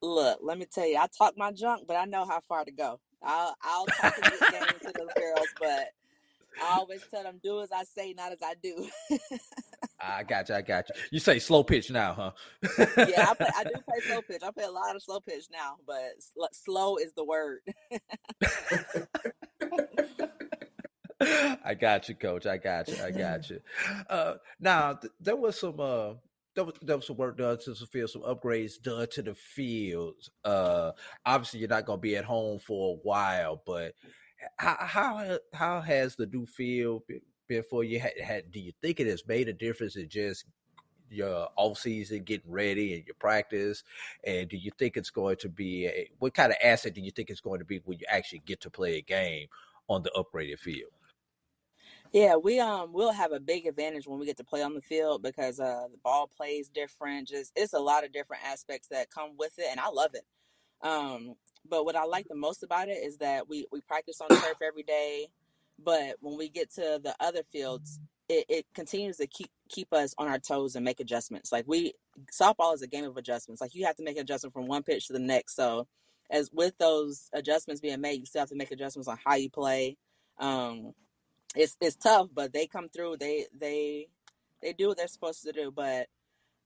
Look, let me tell you, I talk my junk, but I know how far to go. I'll I'll talk a good game to those girls, but I always tell them do as I say, not as I do.
I got you. I got you. You say slow pitch now, huh?
yeah, I, play, I do play slow pitch. I play a lot of slow pitch now, but sl- slow is the word.
I got you, coach. I got you. I got you. Uh, now, th- there was some uh, there was, there was some work done to the field, some upgrades done to the fields. Uh, obviously, you're not going to be at home for a while, but how how, how has the new field been for you? Had, had, do you think it has made a difference in just your off season getting ready and your practice? And do you think it's going to be a, what kind of asset do you think it's going to be when you actually get to play a game on the upgraded field?
Yeah, we um we'll have a big advantage when we get to play on the field because uh the ball plays different. Just it's a lot of different aspects that come with it, and I love it. Um, but what I like the most about it is that we we practice on turf every day, but when we get to the other fields, it, it continues to keep keep us on our toes and make adjustments. Like we softball is a game of adjustments. Like you have to make an adjustment from one pitch to the next. So as with those adjustments being made, you still have to make adjustments on how you play. Um, it's it's tough, but they come through. They they they do what they're supposed to do. But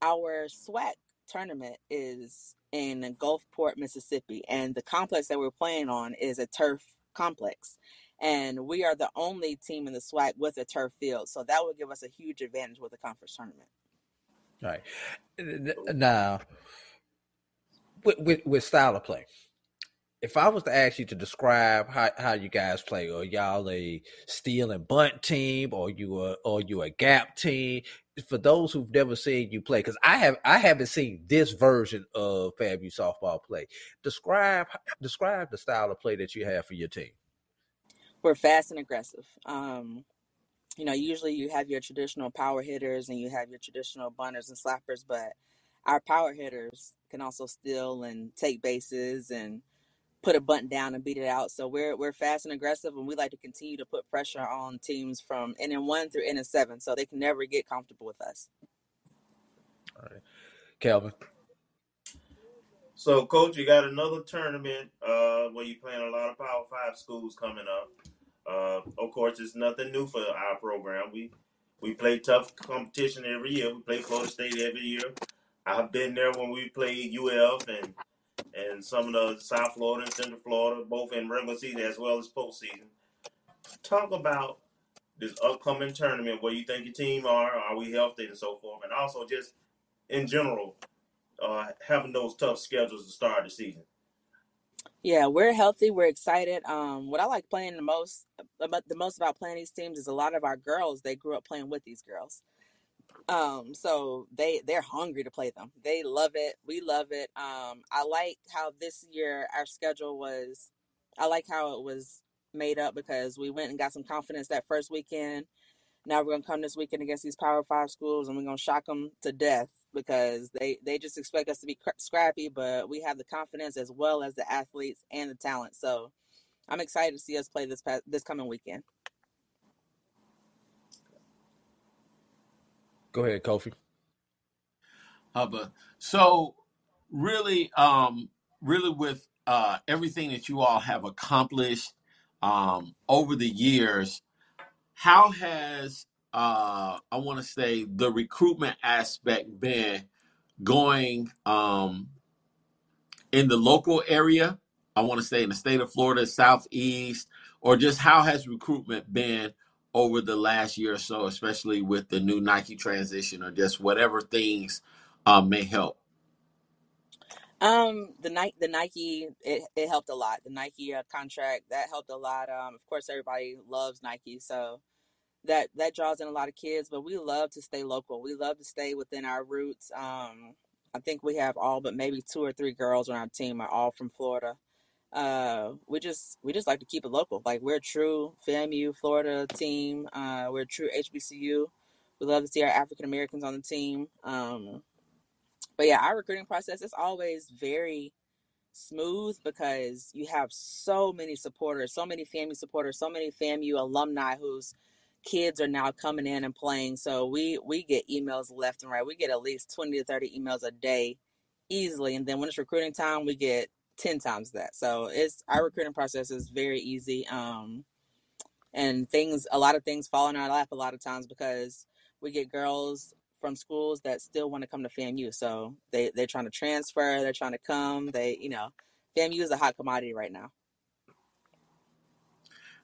our SWAC tournament is in Gulfport, Mississippi, and the complex that we're playing on is a turf complex. And we are the only team in the SWAC with a turf field, so that would give us a huge advantage with the conference tournament.
All right. Now, with, with, with style of play, if I was to ask you to describe how, how you guys play, or y'all a steal and bunt team, or you a or you a gap team, for those who've never seen you play, because I have I haven't seen this version of FAMU softball play. Describe describe the style of play that you have for your team.
We're fast and aggressive. Um, you know, usually you have your traditional power hitters and you have your traditional bunters and slappers, but our power hitters can also steal and take bases and put a bunt down and beat it out. So we're we're fast and aggressive, and we like to continue to put pressure on teams from inning one through inning seven, so they can never get comfortable with us.
All right, Kelvin.
So, coach, you got another tournament uh, where you're playing a lot of Power Five schools coming up. Uh, of course, it's nothing new for our program. We we play tough competition every year. We play Florida State every year. I've been there when we played UF and and some of the South Florida and Central Florida, both in regular season as well as postseason. Talk about this upcoming tournament, where you think your team are, are we healthy, and so forth, and also just in general, uh, having those tough schedules to start the season.
Yeah, we're healthy. We're excited. Um, what I like playing the most about the most about playing these teams is a lot of our girls. They grew up playing with these girls. Um, so they they're hungry to play them. They love it. We love it. Um, I like how this year our schedule was. I like how it was made up because we went and got some confidence that first weekend. Now we're gonna come this weekend against these Power Five schools, and we're gonna shock them to death because they they just expect us to be scrappy, but we have the confidence as well as the athletes and the talent. So I'm excited to see us play this past, this coming weekend.
Go ahead, Kofi.
Hubba. So really, um, really with uh, everything that you all have accomplished um, over the years, how has uh, I want to say the recruitment aspect been going um, in the local area? I want to say in the state of Florida, southeast, or just how has recruitment been over the last year or so, especially with the new Nike transition, or just whatever things uh, may help?
Um, the Nike, the Nike, it, it helped a lot. The Nike uh, contract that helped a lot. Um, of course, everybody loves Nike, so that that draws in a lot of kids. But we love to stay local. We love to stay within our roots. Um, I think we have all but maybe two or three girls on our team are all from Florida. Uh, we just we just like to keep it local. Like we're a true FAMU Florida team. Uh, we're true HBCU. We love to see our African Americans on the team. Um, but yeah, our recruiting process is always very smooth because you have so many supporters, so many FAMU supporters, so many FAMU alumni whose kids are now coming in and playing. So we we get emails left and right. We get at least twenty to thirty emails a day, easily. And then when it's recruiting time, we get ten times that. So it's our recruiting process is very easy. Um, and things, a lot of things fall in our lap a lot of times because we get girls from schools that still want to come to FAMU. So they they're trying to transfer, they're trying to come. They you know, FAMU is a hot commodity right now.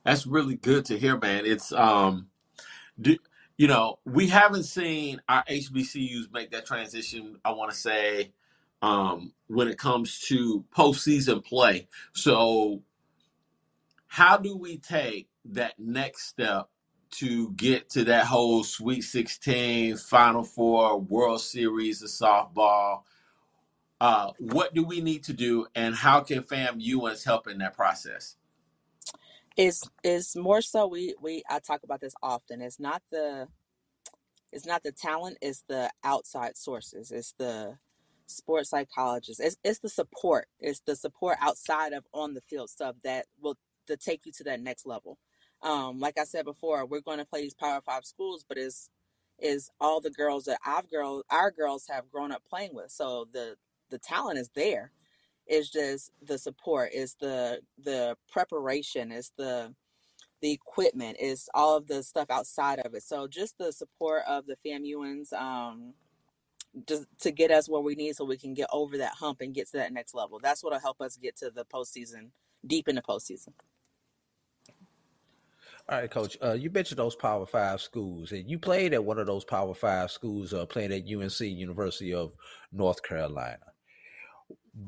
That's really good to hear, man. It's um, do, you know, we haven't seen our HBCUs make that transition. I want to say, um, when it comes to postseason play. So, how do we take that next step to get to that whole Sweet 16, Final Four, World Series of softball? Uh, what do we need to do, and how can FAMU help in that process?
It's it's more so we we I talk about this often. It's not the it's not the talent, it's the outside sources. It's the sports psychologists. It's it's the support. It's the support outside of on the field stuff that will to take you to that next level. Um, like I said before, we're going to play these Power Five schools, but is is all the girls that our girls our girls have grown up playing with. So the the talent is there. It's just the support, is the the preparation, is the the equipment, is all of the stuff outside of it. So just the support of the FAMUans, um, just to get us where we need so we can get over that hump and get to that next level. That's what'll help us get to the postseason, deep in the postseason.
All right, Coach. Uh, you mentioned those Power Five schools, and you played at one of those Power Five schools, uh, playing at UNC, University of North Carolina.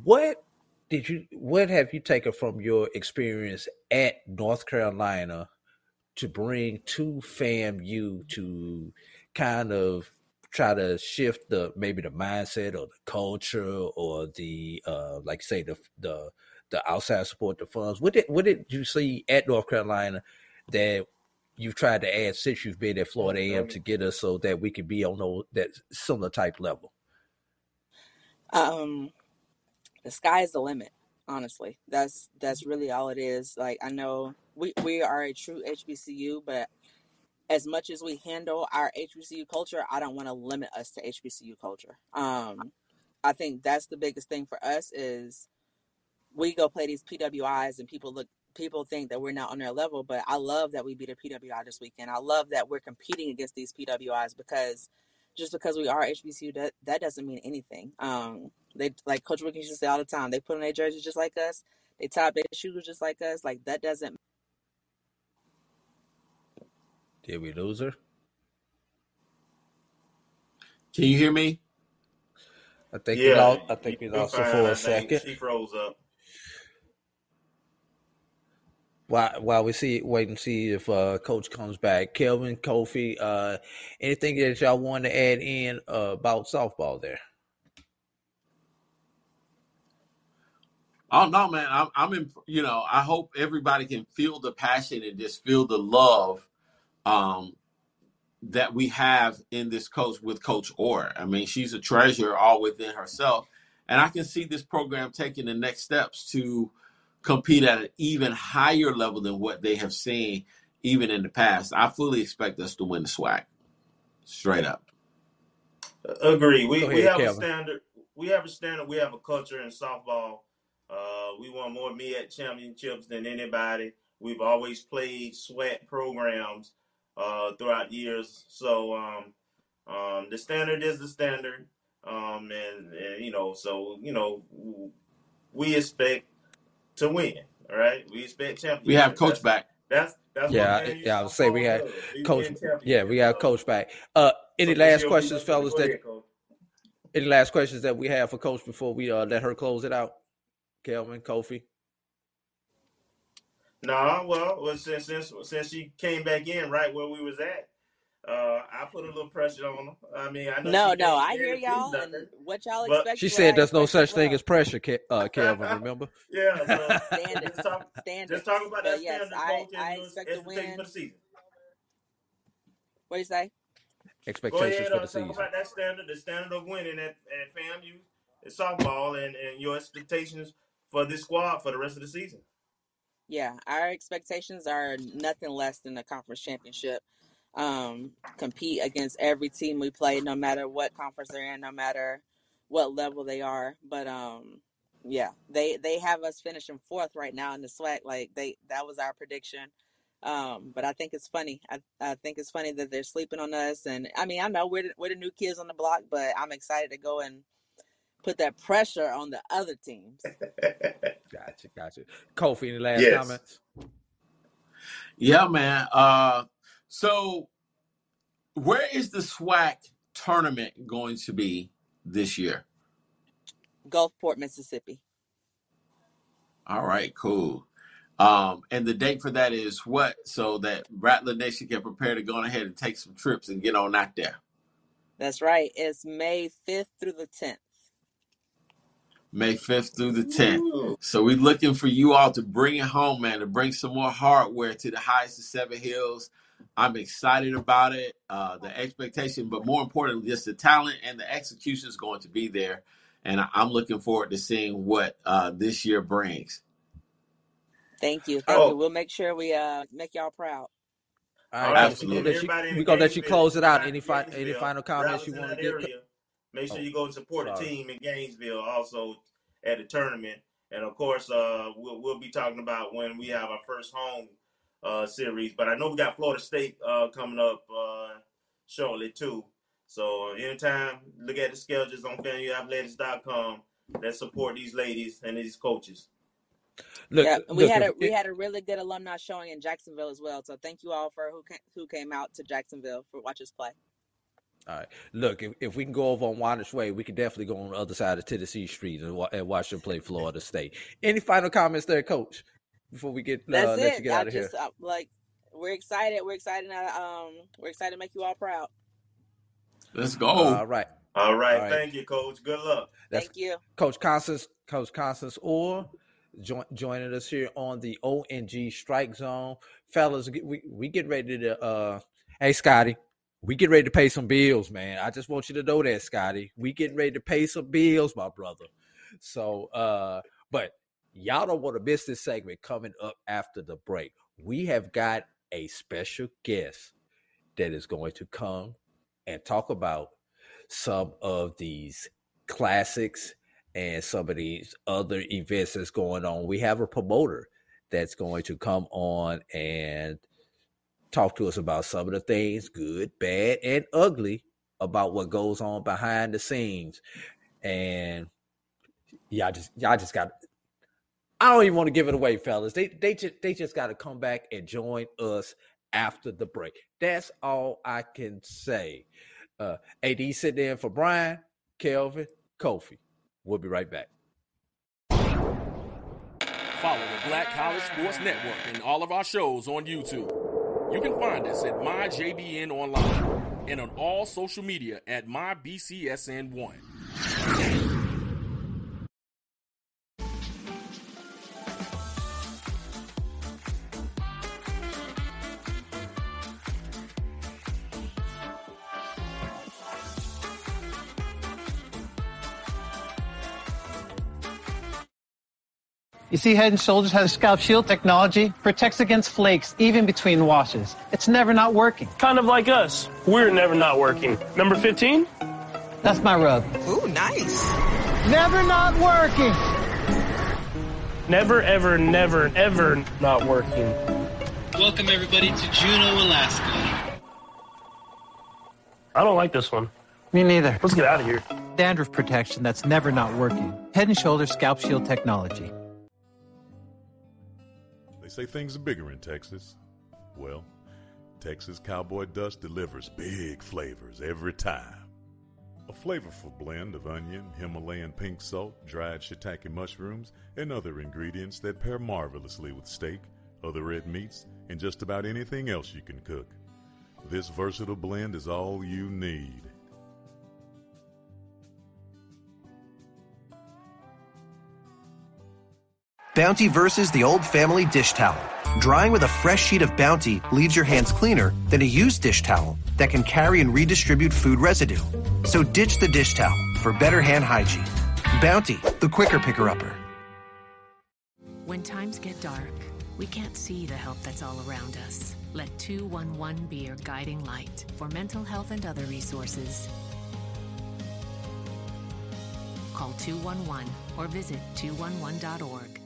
What did you? What have you taken from your experience at North Carolina to bring to FAMU to kind of try to shift the maybe the mindset or the culture or the uh, like say the the the outside support the funds. What did what did you see at North Carolina? that you've tried to add since you've been at Florida A&M to get us so that we could be on those, that similar type level?
Um, the sky is the limit. Honestly, that's that's really all it is. Like I know we we are a true HBCU, but as much as we handle our HBCU culture, I don't want to limit us to HBCU culture. Um, I think that's the biggest thing for us is we go play these PWIs and people look people think that we're not on their level, but I love that we beat a PWI this weekend. I love that we're competing against these PWIs because just because we are HBCU, that that doesn't mean anything. Um, they like Coach Ricky used to say all the time. They put on their jerseys just like us. They top their shoes just like us. Like that doesn't.
Did we lose her?
Can you hear me?
I think yeah, we lost. I think we lost her for a second.
She froze up.
while while we see wait and see if uh, coach comes back. Kelvin, Kofi, uh, anything that y'all want to add in uh, about softball there?
Oh no, man! I'm, I'm in. You know, I hope everybody can feel the passion and just feel the love um, that we have in this coach with Coach Orr. I mean, she's a treasure all within herself, and I can see this program taking the next steps to compete at an even higher level than what they have seen even in the past. I fully expect us to win the SWAC, straight up.
Agree. We
Go
we
ahead,
have a standard. We have a standard. We have a culture in softball. Uh, we won more MEAC championships than anybody. We've always played sweat programs uh, throughout years. So um, um, the standard is the standard, um, and, and you know, so you know, we expect to win. All right, we expect championships.
We have Coach
That's
back.
that's that's
Yeah,
what man,
yeah. I would say we
softball
had coach. Yeah, we
championships.
got coach back. Uh, any
so
last questions,
look for the
fellas? That
ahead,
any last questions that we have for coach before we uh, let her close it out? Kelvin, Kofi.
Nah, well, well, since since since she came back in right where we was at, uh, I put a little pressure on her. I mean, I know
No, no, I hear y'all,
do
and
nothing,
what y'all expect
She said there's no such thing
well.
as pressure, Ke- uh, Kelvin. Remember?
yeah. So
Standards,
just talk,
standards.
just talk about that
But yes,
standard,
I
coach,
I
and your
expect to win.
for the season.
What do you say?
Expectations
ahead,
for
uh,
the
talk
season.
about that standard, the standard of winning at, at FAMU, at softball, and, and your expectations for this squad for the rest of the season.
Yeah, our expectations are nothing less than a conference championship. Um, compete against every team we play, no matter what conference they're in, no matter what level they are. But um, yeah, they they have us finishing fourth right now in the SWAC. Like they that was our prediction. Um, but I think it's funny. I, I think it's funny that they're sleeping on us. And I mean, I know we're the, we're the new kids on the block, but I'm excited to go and put that pressure on the other teams.
Gotcha, gotcha. Kofi, any last
yes.
comments?
Yeah, man. Uh, so where is the SWAC tournament going to be this year?
Gulfport, Mississippi.
All right, cool. Um, and the date for that is what? So that Rattler Nation can prepare to go ahead and take some trips and get on out there.
That's right. It's May 5th through the 10th.
May 5th through the 10th.
Ooh.
So we're looking for you all to bring it home, man, to bring some more hardware to the highest of Seven Hills. I'm excited about it. Uh, the expectation, but more importantly, just the talent and the execution is going to be there. And I- I'm looking forward to seeing what uh, this year brings.
Thank you. Thank
Oh,
you. We'll make sure we uh make y'all proud.
All
all
right,
right.
Kelvin. We're gonna let you.
everybody in
We're gonna let you
Gainesville,
close it out. Any fi- any
Gainesville,
final comments
Rattles
you
in
want to
that
get?
area, make sure
Oh,
you go and support the team in Gainesville also at the tournament. And of course, uh, we'll, we'll be talking about when we have our first home uh, series. But I know we got Florida State uh, coming up uh, shortly too. So anytime, look at the schedules on FamuAthletics.com. Let's support these ladies and these coaches.
Look,
Yeah, and we
look.
had a we had a really good alumni showing in Jacksonville as well. So thank you all for who came, who came out to Jacksonville for watch us play.
All right. Look, if, if we can go over on Wahnish Way, we can definitely go on the other side of Tennessee Street and, and watch them play Florida State. Any final comments there, Coach? Before we get uh,
That's
let you
it.
get
I
out of here.
just uh, like we're excited. We're excited. To, um, we're excited to make you all proud.
Let's go.
All right.
All right.
All right.
Thank you, Coach. Good luck.
That's
Thank you.
Coach Constance, Coach Constance Orr, join, joining us here on the ONG Strike Zone, fellas. We we get ready to. uh Hey, Scotty, we get ready to pay some bills, man. I just want you to know that, Scotty. We getting ready to pay some bills, my brother. So, uh, but y'all don't want to miss this segment coming up after the break. We have got a special guest that is going to come and talk about some of these classics and some of these other events that's going on. We have a promoter that's going to come on and talk to us about some of the things, good, bad, and ugly, about what goes on behind the scenes. And y'all just y'all just got I don't even want to give it away, fellas. They they just they just got to come back and join us after the break. That's all I can say. Uh, AD sitting in for Brian, Kelvin, Kofi. We'll be right back.
Follow the Black College Sports Network and all of our shows on YouTube. You can find us at MyJBN Online and on all social media at MyBCSN1.
You see, Head & Shoulders has scalp shield technology, protects against flakes even between washes. It's never not working.
Kind of like us. We're never not working. Number 15?
That's my rub.
Ooh, nice.
Never not working.
Never, ever, never, ever not working.
Welcome everybody to Juneau, Alaska.
I don't like this one.
Me neither.
Let's get out of here.
Dandruff protection that's never not working. Head & Shoulders scalp shield technology.
Say things are bigger in Texas. Well, Texas Cowboy Dust delivers big flavors every time. A flavorful blend of onion, Himalayan pink salt, dried shiitake mushrooms, and other ingredients that pair marvelously with steak, other red meats, and just about anything else you can cook. This versatile blend is all you need.
Bounty versus the old family dish towel. Drying with a fresh sheet of Bounty leaves your hands cleaner than a used dish towel that can carry and redistribute food residue. So ditch the dish towel for better hand hygiene. Bounty, the quicker picker upper.
When times get dark, we can't see the help that's all around us. Let 211 be your guiding light for mental health and other resources. Call 211 or visit 211.org.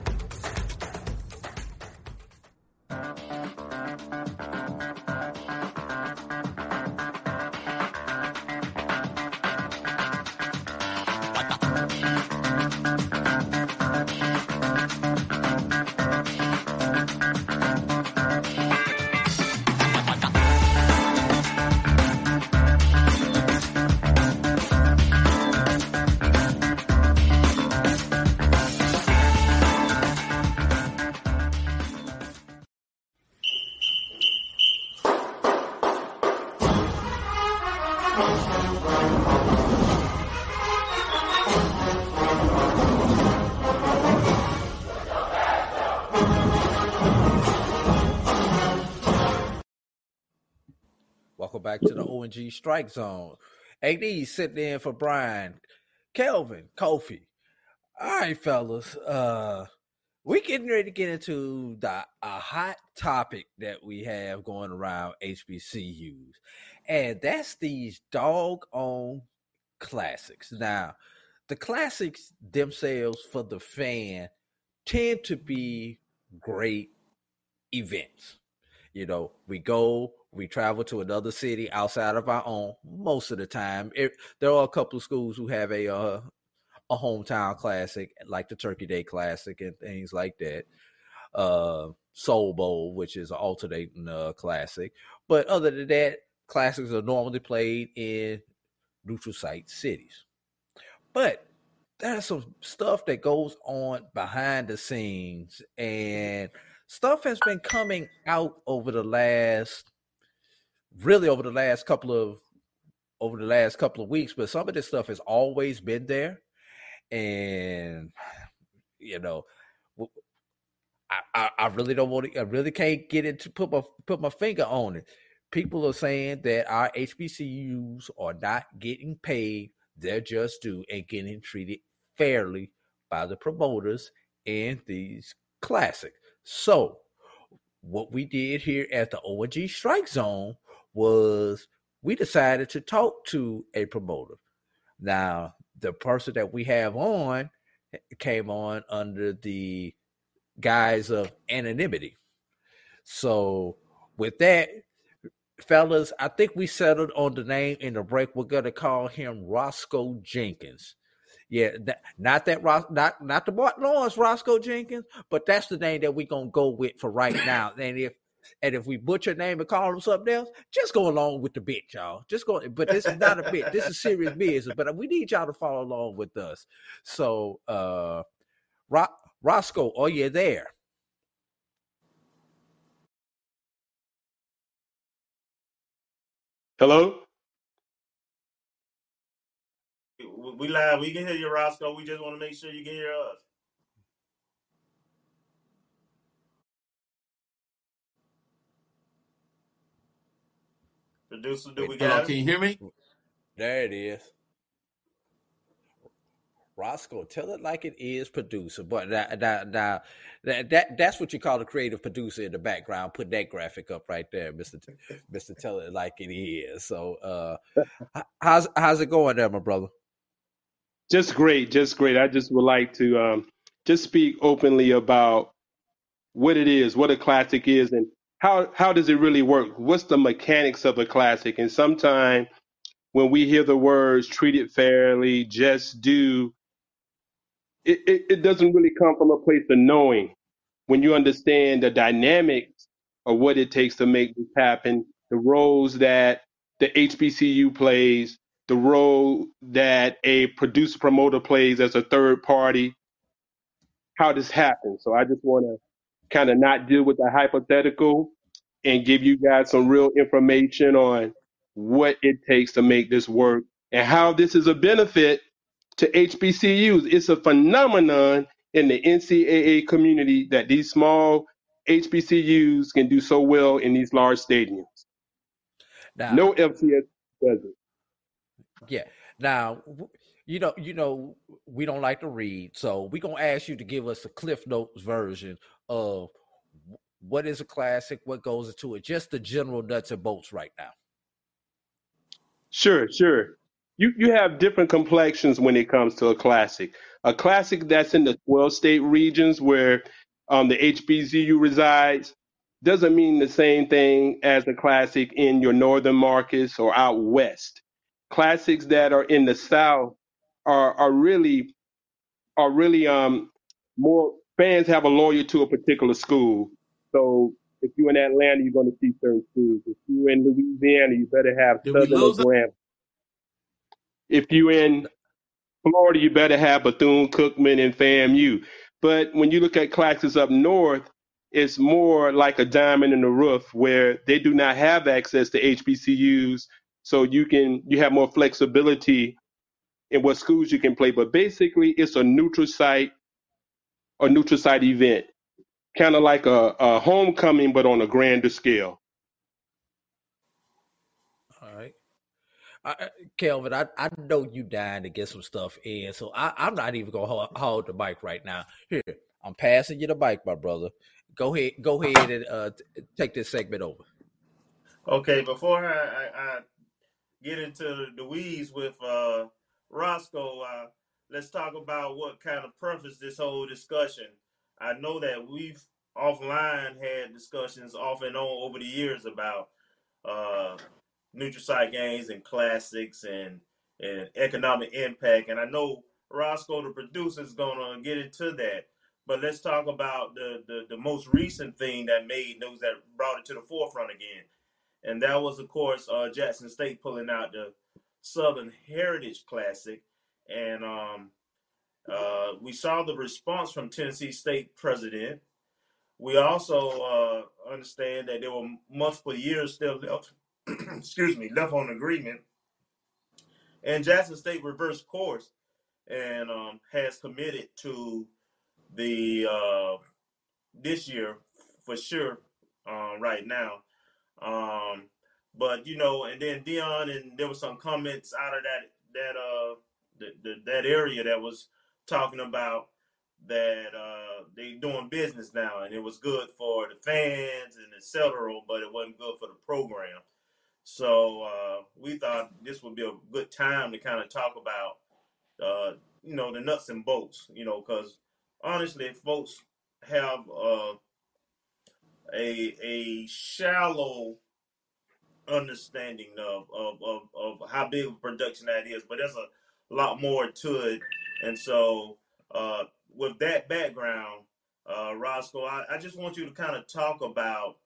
ONG Strike Zone. AD sitting in for Brian, Kelvin, Kofi. All right, fellas. Uh we getting ready to get into the a hot topic that we have going around HBCUs, and that's these dog on classics. Now, the classics themselves for the fan tend to be great events. You know, we go, we travel to another city outside of our own most of the time. It, there are a couple of schools who have a uh, a hometown classic like the Turkey Day Classic and things like that. Uh, Soul Bowl, which is an alternating uh, classic, but other than that, classics are normally played in neutral site cities. But there's some stuff that goes on behind the scenes, and stuff has been coming out over the last, really over the last couple of, over the last couple of weeks. But some of this stuff has always been there, and you know, I, I, I really don't want to. I really can't get into put my put my finger on it. People are saying that our HBCUs are not getting paid their just due and getting treated fairly by the promoters in these classics. So, what we did here at the ONG Strike Zone was we decided to talk to a promoter. Now, the person that we have on came on under the guise of anonymity. So with that, fellas, I think we settled on the name in the break. We're gonna call him Roscoe Jenkins. Yeah, that, not that not not the Bart Lawrence Roscoe Jenkins, but that's the name that we're gonna go with for right now. and if and if we butcher name and call him something else, just go along with the bit, y'all. Just go. But this is not a bit. This is serious business. But we need y'all to follow along with us. So, uh, Ro- Roscoe, are you there?
Hello.
We live. We can hear you, Roscoe. We just want to make sure you can hear us. Producer, do we
Hello,
got
can
it?
you hear me?
There it is. Roscoe, tell it like it is, producer. But that, that, that, that, that that's what you call a creative producer in the background. Put that graphic up right there, Mister Mister. Tell it like it is. So, uh, how's how's it going there, my brother?
Just great, just great. I just would like to um, just speak openly about what it is, what a classic is, and how how does it really work? What's the mechanics of a classic? And sometimes when we hear the words "treat it fairly," "just do," it, it, it doesn't really come from a place of knowing. When you understand the dynamics of what it takes to make this happen, the roles that the HBCU plays, the role that a producer promoter plays as a third party, how this happens. So I just want to kind of not deal with the hypothetical and give you guys some real information on what it takes to make this work and how this is a benefit to HBCUs. It's a phenomenon in the NCAA community that these small HBCUs can do so well in these large stadiums.
Now,
No FCS does it.
Yeah. Now, you know, you know, we don't like to read, so we're gonna ask you to give us a Cliff Notes version of what is a classic, what goes into it, just the general nuts and bolts right now.
Sure, sure. You you have different complexions when it comes to a classic. A classic that's in the 12 state regions where um, the HBCU resides doesn't mean the same thing as a classic in your northern markets or out west. Classics that are in the south are are really are really um more fans have a loyalty to a particular school. So if you're in Atlanta, you're going to see certain schools. If you're in Louisiana, you better have
Did we
Southern or
lose him?
Graham. If you're in Florida, you better have Bethune Cookman and FAMU. But when you look at classes up north, it's more like a diamond in the roof where they do not have access to HBCUs. So you can you have more flexibility in what schools you can play. But basically, it's a neutral site a neutral site event, kind of like a, a homecoming, but on a grander scale.
All right. I, I- Kelvin, I, I know you dying to get some stuff in, so I, I'm not even gonna hold, hold the mic right now. Here, I'm passing you the mic, my brother. Go ahead, go ahead and uh, t- take this segment over.
Okay, before I, I, I get into the weeds with uh, Roscoe, uh, let's talk about what kind of preface this whole discussion. I know that we've offline had discussions off and on over the years about uh, neutral site games and classics and and economic impact, and I know Roscoe, the producer, is gonna get into that. But let's talk about the, the the most recent thing that made news that brought it to the forefront again and that was of course uh, Jackson State pulling out the Southern Heritage Classic, and um, uh, we saw the response from Tennessee State president. We also uh, understand that there were multiple years still left, excuse me, left on agreement, and Jackson State reversed course and um, has committed to the uh, this year for sure uh, right now. Um, but you know, and then Dion, and there was some comments out of that that uh the, the, that area that was talking about that uh they doing business now, and it was good for the fans and etc. But it wasn't good for the program. So uh, we thought this would be a good time to kind of talk about uh, you know the nuts and bolts. You know, because honestly, folks have uh, a a shallow understanding of, of of of how big a production that is, but there's a lot more to it. And so, uh, with that background, uh, Roscoe, I, I just want you to kind of talk about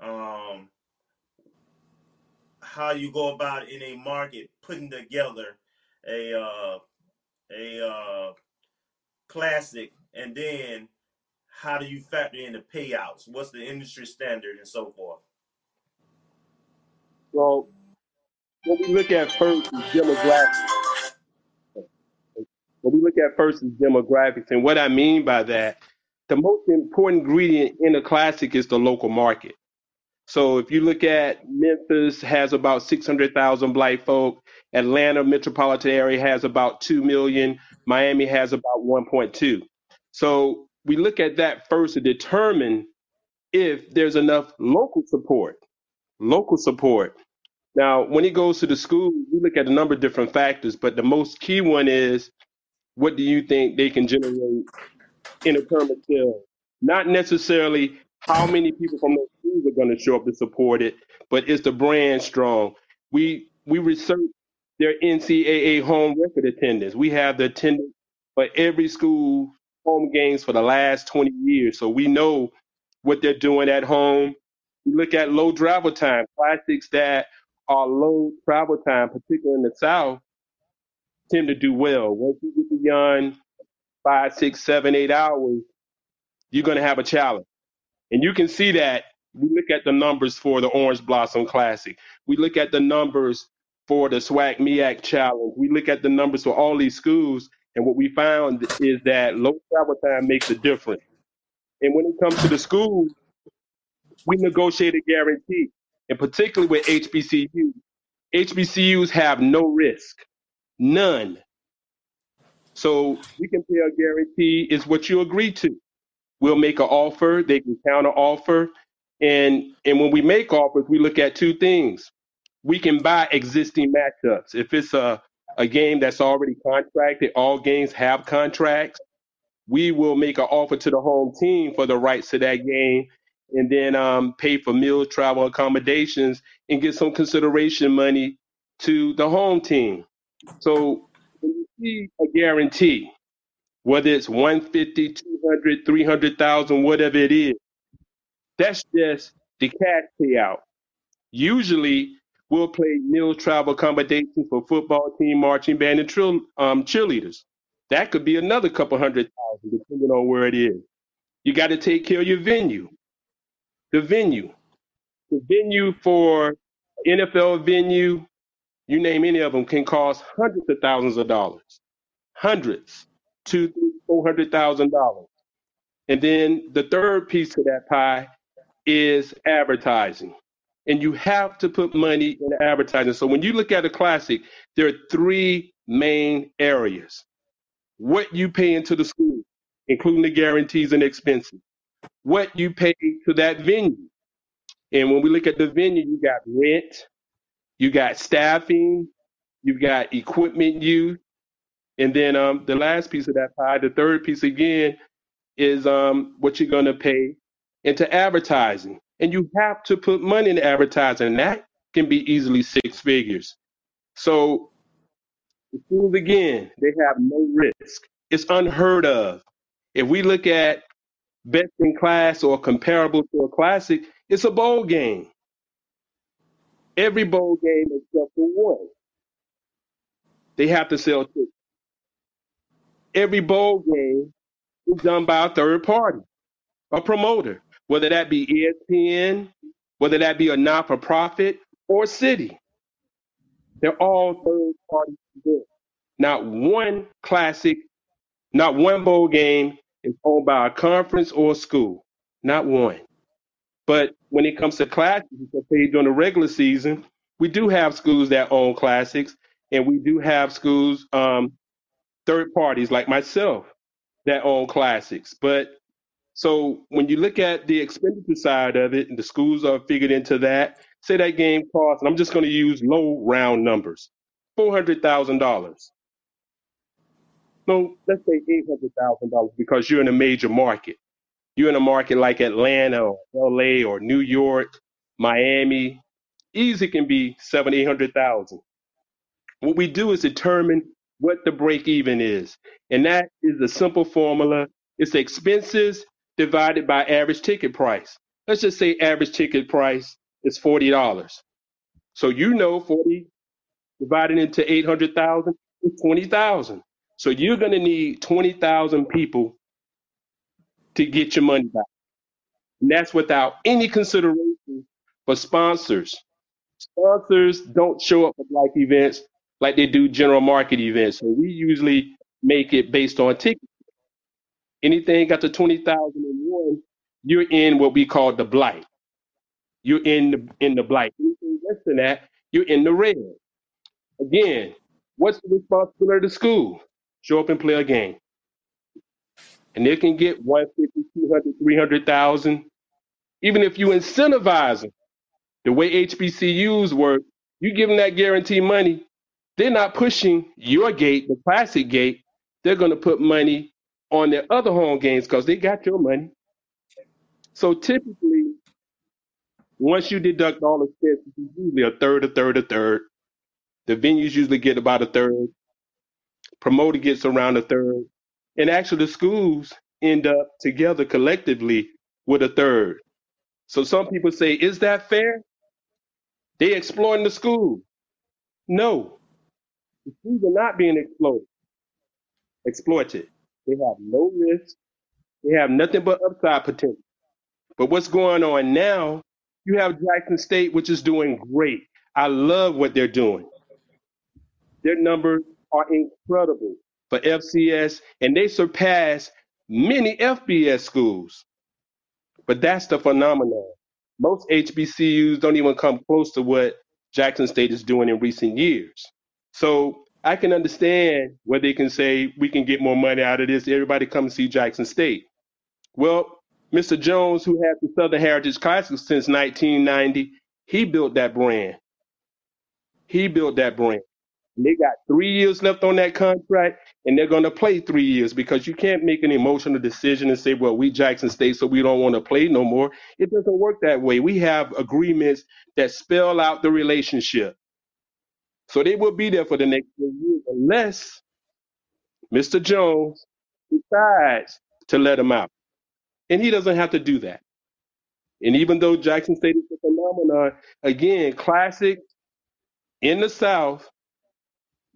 um, how you go about in a market putting together a uh, a uh, classic, and then how do you factor in the payouts? What's the industry standard and so forth?
Well, what we look at first is demographics. What we look at first is demographics, and what I mean by that, the most important ingredient in a classic is the local market. So if you look at Memphis has about 600,000 black folk, Atlanta metropolitan area has about 2 million, Miami has about 1.2. So we look at that first to determine if there's enough local support. Local support. Now, when it goes to the school, we look at a number of different factors, but the most key one is what do you think they can generate in a term of sales? Not necessarily how many people from those schools are going to show up to support it, but is the brand strong? We we research their NCAA home record attendance. We have the attendance for every school home games for the last 20 years, so we know what they're doing at home. We look at low travel time, classics that are low travel time, particularly in the South, tend to do well. Once you get beyond five, six, seven, eight hours, you're going to have a challenge. And you can see that. We look at the numbers for the Orange Blossom Classic. We look at the numbers for the SWAC MEAC Challenge. We look at the numbers for all these schools. And what we found is that low travel time makes a difference. And when it comes to the schools, we negotiate a guarantee. And particularly with HBCUs. HBCUs have no risk, none. So we can pay a guarantee is what you agree to. We'll make an offer, they can counter offer. And and when we make offers, we look at two things. We can buy existing matchups. If it's a, a game that's already contracted, all games have contracts, we will make an offer to the home team for the rights to that game and then um, pay for meals, travel, accommodations, and get some consideration money to the home team. So when you see a guarantee, whether it's 150, 200, 300,000, whatever it is, that's just the cash payout. Usually, we'll play meal, travel, accommodations for football team, marching band, and um, cheerleaders. That could be another couple hundred thousand, depending on where it is. You got to take care of your venue. The venue, the venue for NFL venue, you name any of them, can cost hundreds of thousands of dollars, hundreds, two, three, four hundred thousand dollars. And then the third piece of that pie is advertising. And you have to put money in advertising. So when you look at a classic, there are three main areas. What you pay into the school, including the guarantees and expenses. What you pay to that venue. And when we look at the venue, you got rent, you got staffing, you've got equipment use, and then um, the last piece of that pie, the third piece again, is um, what you're going to pay into advertising. And you have to put money in advertising, and that can be easily six figures. So, schools, again, they have no risk. It's unheard of. If we look at best in class or comparable to a classic, it's a bowl game. Every bowl game except for one. They have to sell tickets. Every bowl game is done by a third party, a promoter, whether that be ESPN, whether that be a not for profit or city. They're all third party. Not one classic, not one bowl game is owned by a conference or a school. Not one. But when it comes to classics that paid during the regular season, we do have schools that own classics, and we do have schools, um, third parties like myself, that own classics. But so when you look at the expenditure side of it, and the schools are figured into that, say that game costs, and I'm just going to use low round numbers, four hundred thousand dollars. No, let's say eight hundred thousand dollars because you're in a major market. You're in a market like Atlanta or LA or New York, Miami. Easy can be seven, eight hundred thousand. What we do is determine what the break even is. And that is the simple formula. It's expenses divided by average ticket price. Let's just say average ticket price is $40. So you know 40 divided into 800,000 is 20,000. So you're to need 20,000 people to get your money back. And that's without any consideration for sponsors. Sponsors don't show up at like events like they do general market events. So we usually make it based on tickets. Anything got to 20,001, you're in what we call the blight. You're in the, in the blight. Anything less than that, you're in the red. Again, what's the responsibility of the school? Show up and play a game. And they can get 150, 200, 300,000. Even if you incentivize them, the way HBCUs work, you give them that guarantee money, they're not pushing your gate, the classic gate. They're going to put money on their other home games because they got your money. So typically, once you deduct all the expenses, it's usually a third, a third, a third. The venues usually get about a third. Promoter gets around a third. And actually, the schools end up together collectively with a third. So some people say, is that fair? They exploiting the school. No, the schools are not being exploited. Exploited. They have no risk. They have nothing but upside potential. But what's going on now? You have Jackson State, which is doing great. I love what they're doing. Their numbers are incredible for FCS, and they surpass many FBS schools. But that's the phenomenon. Most HBCUs don't even come close to what Jackson State is doing in recent years. So I can understand where they can say we can get more money out of this. Everybody come see Jackson State. Well, Mr. Jones, who has the Southern Heritage Classic since 1990, he built that brand. He built that brand. And they got three years left on that contract, and they're going to play three years because you can't make an emotional decision and say, well, we Jackson State, so we don't want to play no more. It doesn't work that way. We have agreements that spell out the relationship. So they will be there for the next three years unless Mr. Jones decides to let them out. And he doesn't have to do that. And even though Jackson State is a phenomenon, again, classic in the South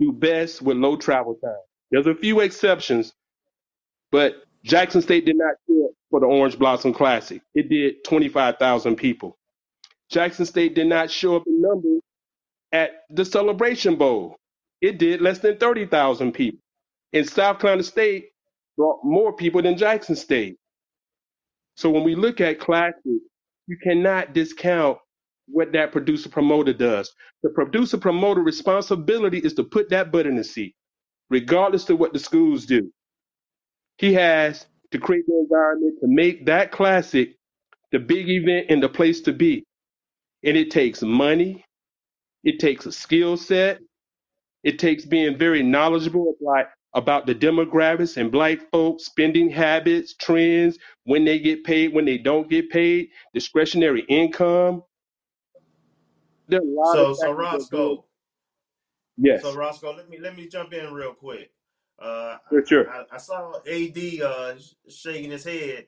do best with low travel time. There's a few exceptions, but Jackson State did not show up for the Orange Blossom Classic. It did 25,000 people. Jackson State did not show up in numbers at the Celebration Bowl. It did less than 30,000 people. And South Carolina State brought more people than Jackson State. So when we look at classic, you cannot discount what that producer promoter does. The producer promoter responsibility is to put that butt in the seat, regardless of what the schools do. He has to create the environment to make that classic the big event and the place to be. And it takes money, it takes a skill set, it takes being very knowledgeable about, about the demographics and black folks, spending habits, trends, when they get paid, when they don't get paid, discretionary income, there are a lot
So
of
so
factors that go.
Roscoe,
Yes,
so Roscoe, let me let me jump in real quick. Uh,
for sure.
I, I saw AD uh, sh- shaking his head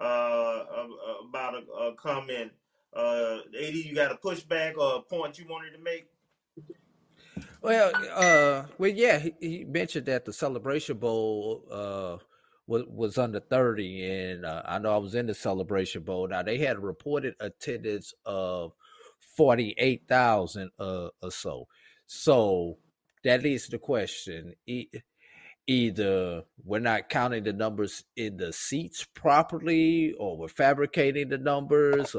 uh, ab- about a, a comment. Uh, AD, you got a pushback or a point you wanted to make?
Well, uh, well, yeah, he, he mentioned that the Celebration Bowl uh was was under thirty, and uh, I know I was in the Celebration Bowl. Now they had a reported attendance of forty eight thousand uh, or so. So that leads to the question: e- either we're not counting the numbers in the seats properly, or we're fabricating the numbers.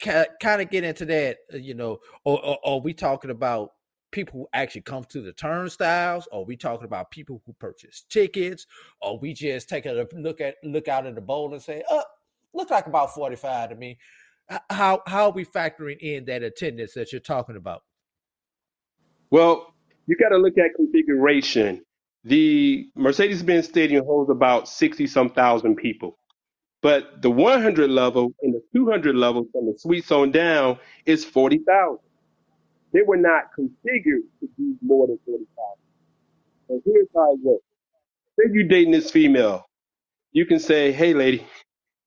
Kind of get into that, uh, you know, or, or, or we talking about people who actually come to the turnstiles, or we talking about people who purchase tickets, or we just take a look at look out in the bowl and say, "Oh, look like about forty five to me." How how are we factoring in that attendance that you're talking about?
Well, you got to look at configuration. The Mercedes-Benz Stadium holds about 60 some thousand people. But the 100 level and the 200 level from the suites on down is 40,000. They were not configured to do more than 40,000. And here's how it works. Say you're dating this female. You can say, hey, lady,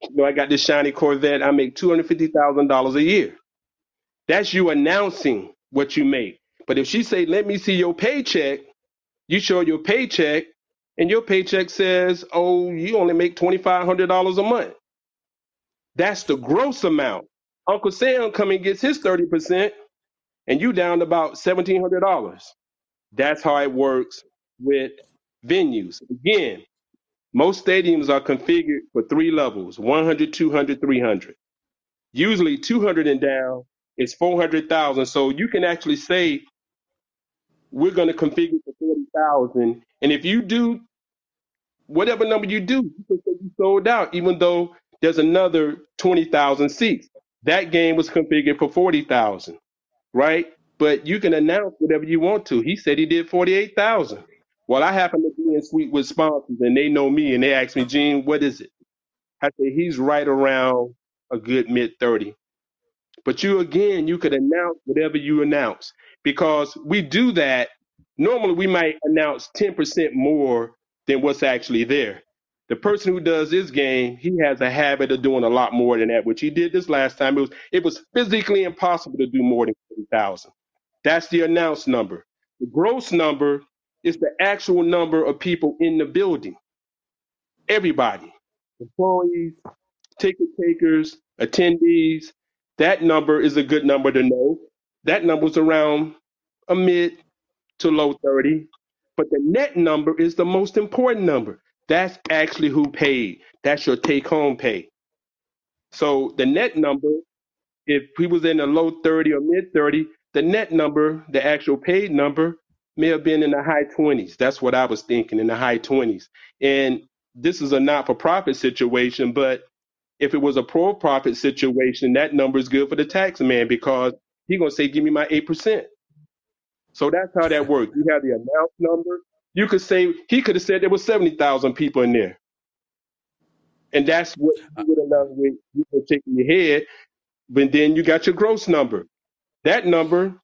you know, I got this shiny Corvette. I make $250,000 a year. That's you announcing what you make. But if she say, let me see your paycheck, you show your paycheck and your paycheck says, oh, you only make $2,500 a month. That's the gross amount. Uncle Sam come and gets his 30% and you down to about $1,700. That's how it works with venues. Again, most stadiums are configured for three levels 100, 200, 300. Usually 200 and down is 400,000. So you can actually say, we're going to configure for 40,000. And if you do whatever number you do, you can say you sold out, even though there's another 20,000 seats. That game was configured for 40,000, right? But you can announce whatever you want to. He said he did 48,000. Well, I happen to be in suite with sponsors and they know me and they ask me, Gene, what is it? I say he's right around a good mid 30. But you again, you could announce whatever you announce because we do that. Normally, we might announce 10% more than what's actually there. The person who does this game, he has a habit of doing a lot more than that, which he did this last time. It was it was physically impossible to do more than 40,000. That's the announced number. The gross number is the actual number of people in the building. Everybody, employees, ticket takers, attendees. That number is a good number to know. That number is around a mid to low 30. But the net number is the most important number. That's actually who paid. That's your take home pay. So the net number, if he was in the low 30 or mid 30, the net number, the actual paid number, may have been in the high 20s. That's what I was thinking, in the high 20s. And this is a not for profit situation, but if it was a pro profit situation, that number is good for the tax man because he's going to say, give me my 8%. So that's how that works. You have the announced number. You could say, he could have said there was 70,000 people in there. And that's what you would announce with you were shaking your head. But then you got your gross number. That number,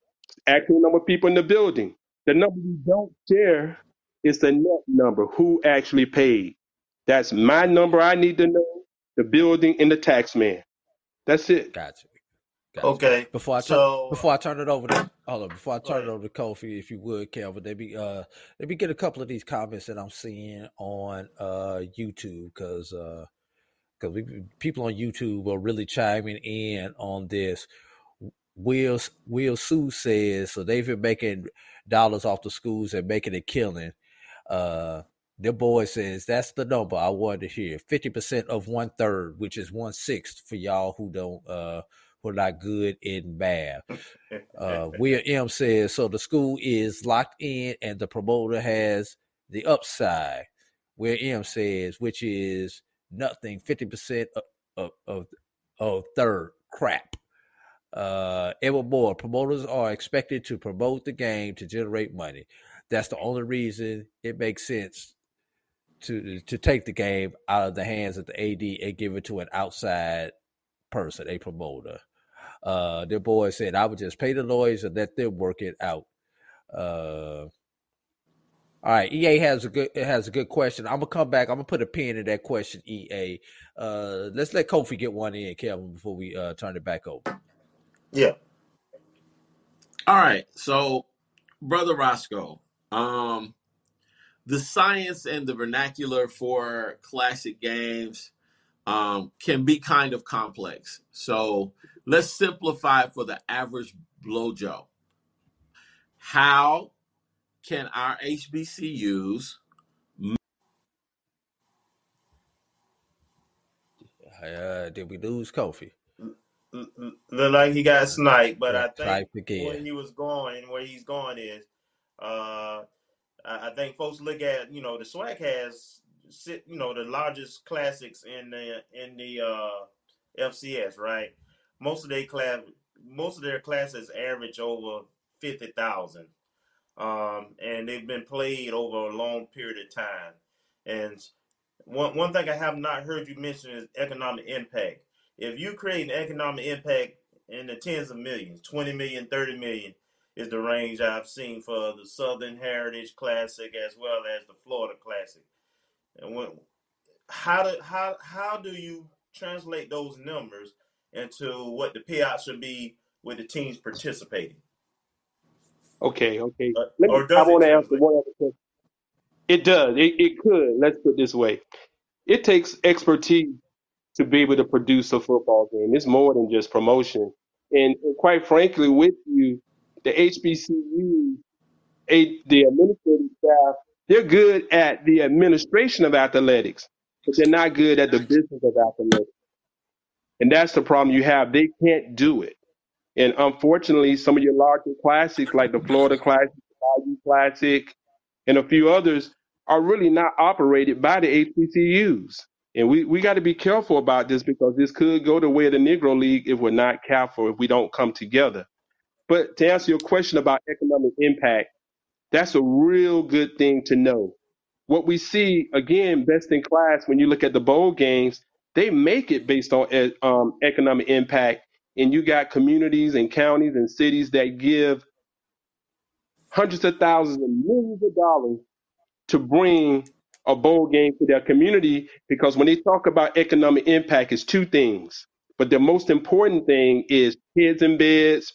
actual number of people in the building. The number you don't share is the net number, who actually paid. That's my number I need to know, the building and the tax man. That's it.
Gotcha.
Okay.
Before I turn
So
before I turn it over to hold on, before I turn it over to Kofi, if you would, Kelvin, let me uh let me get a couple of these comments that I'm seeing on uh YouTube because uh because we people on YouTube are really chiming in on this. Will Will Sue says so they've been making dollars off the schools and making a killing. Uh their boy says that's the number I wanted to hear. Fifty percent of one third, which is one sixth for y'all who don't uh who are not good in bad. Uh Will M says so the school is locked in and the promoter has the upside. Will M says, which is nothing, fifty percent of, of of of third crap. Uh, Edward Moore, promoters are expected to promote the game to generate money. That's the only reason it makes sense to to take the game out of the hands of the AD and give it to an outside person, a promoter. Uh, their boy said, "I would just pay the lawyers and let them work it out." Uh, all right, EA has a good has a good question. I'm gonna come back. I'm gonna put a pin in that question, EA. Uh, let's let Kofi get one in, Kevin, before we uh, turn it back over.
Yeah.
All right. So, brother Roscoe, um, the science and the vernacular for classic games um, can be kind of complex. So let's simplify for the average blow Joe. How can our HBCUs
Uh, did we lose Kofi?
L- l- Look like he got sniped, but I think
type
where he was going, where he's going is, uh, I I think folks look at you know the SWAC has sit you know the largest classics in the in the uh, FCS, right? Most of their class, most of their classes average over fifty thousand, um, and they've been played over a long period of time, and One one thing I have not heard you mention is economic impact. If you create an economic impact in the tens of millions, 20 million, 30 million is the range I've seen for the Southern Heritage Classic as well as the Florida Classic. And when, how do how how do you translate those numbers into what the payout should be with the teams participating?
Okay, okay.
Uh,
Let me. I want to answer one other question. It does. It, it could. Let's put it this way. It takes expertise to be able to produce a football game. It's more than just promotion. And, and quite frankly, with you, the HBCU, a, the administrative staff, they're good at the administration of athletics, but they're not good at the business of athletics. And that's the problem you have. They can't do it. And unfortunately, some of your larger classics, like the Florida Classic, the Classic, and a few others, are really not operated by the HBCUs. And we, we got to be careful about this because this could go the way of the Negro League if we're not careful, if we don't come together. But to answer your question about economic impact, that's a real good thing to know. What we see, again, best in class, when you look at the bowl games, they make it based on eh, um, economic impact. And you got communities and counties and cities that give hundreds of thousands and millions of dollars to bring a bowl game to their community because when they talk about economic impact, it's two things. But the most important thing is kids in beds,